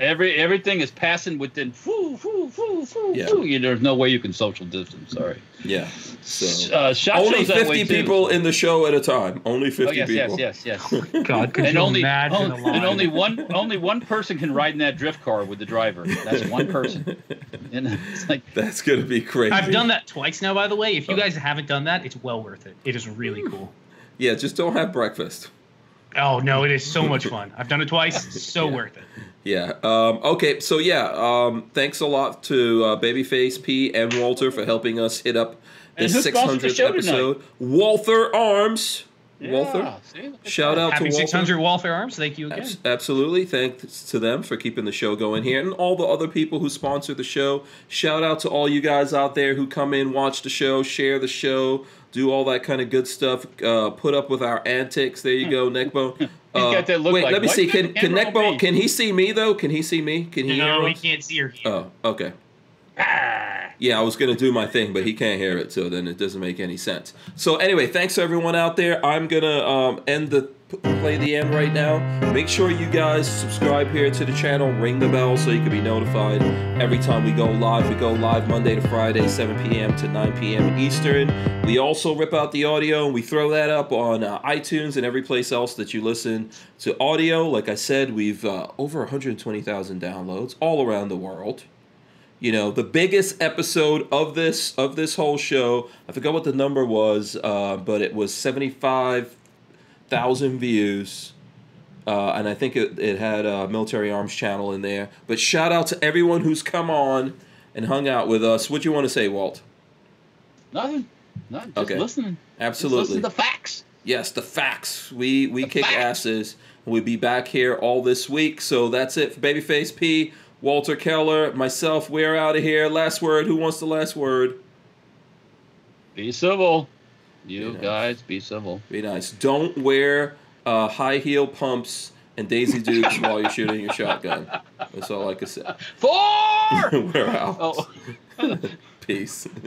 Every everything is passing within foo foo foo foo Yeah. foo. You, there's no way you can social distance. Sorry. Yeah. So Uh, shot only shows that way, fifty too. people in the show at a time. Only Oh fifty yes, people. yes, yes, yes. God, could and you only imagine on- a line? and only one only one person can ride in that drift car with the driver. That's one person. And it's like That's gonna be crazy. I've done that twice now, by the way. If you Oh. guys haven't done that, it's well worth it. It is really cool. Yeah, just don't have breakfast. Oh no, it is so much fun. I've done it twice. So Yeah. worth it. Yeah. Um, okay. So yeah. Um, thanks a lot to uh, Babyface P and Walter for helping us hit up this who six the hundredth show tonight? episode. Walther Arms. yeah, Walther. see, Shout out Happy to Walter. 600 Walther Arms. Thank you again. Abs- absolutely. Thanks to them for keeping the show going here and all the other people who sponsor the show. Shout out to all you guys out there who come in, watch the show, share the show, do all that kind of good stuff, uh, put up with our antics. There you go, Neckbone. He's got that look wait, like, let me see. Can can Neckbone? Can he see me though? Can he see me? Can he No, hear he us? can't see her. Oh, okay. Yeah, I was gonna do my thing, but he can't hear it, so then it doesn't make any sense. So anyway, thanks everyone out there. I'm gonna um, end the play the end right now. Make sure you guys subscribe here to the channel, ring the bell so you can be notified every time we go live. We go live Monday to Friday, 7 p.m. to 9 p.m. Eastern. We also rip out the audio and we throw that up on uh, iTunes and every place else that you listen to audio. Like I said, we've uh, over 120,000 downloads all around the world you know the biggest episode of this of this whole show i forgot what the number was uh, but it was 75000 views uh, and i think it, it had a military arms channel in there but shout out to everyone who's come on and hung out with us what do you want to say walt Nothing. Nothing. Just Okay. listening. Just absolutely listen to the facts. Yes, the facts. We we The kick facts. asses. We'll be back here all this week. So that's it for Babyface P, Walter Keller, myself. We're out of here. Last word. Who wants the last word? Be civil. You Be nice. guys, be civil. Be nice. Don't wear uh, high heel pumps and Daisy Dukes while you're shooting your shotgun. That's all I can say. Four. We're out. oh. Peace.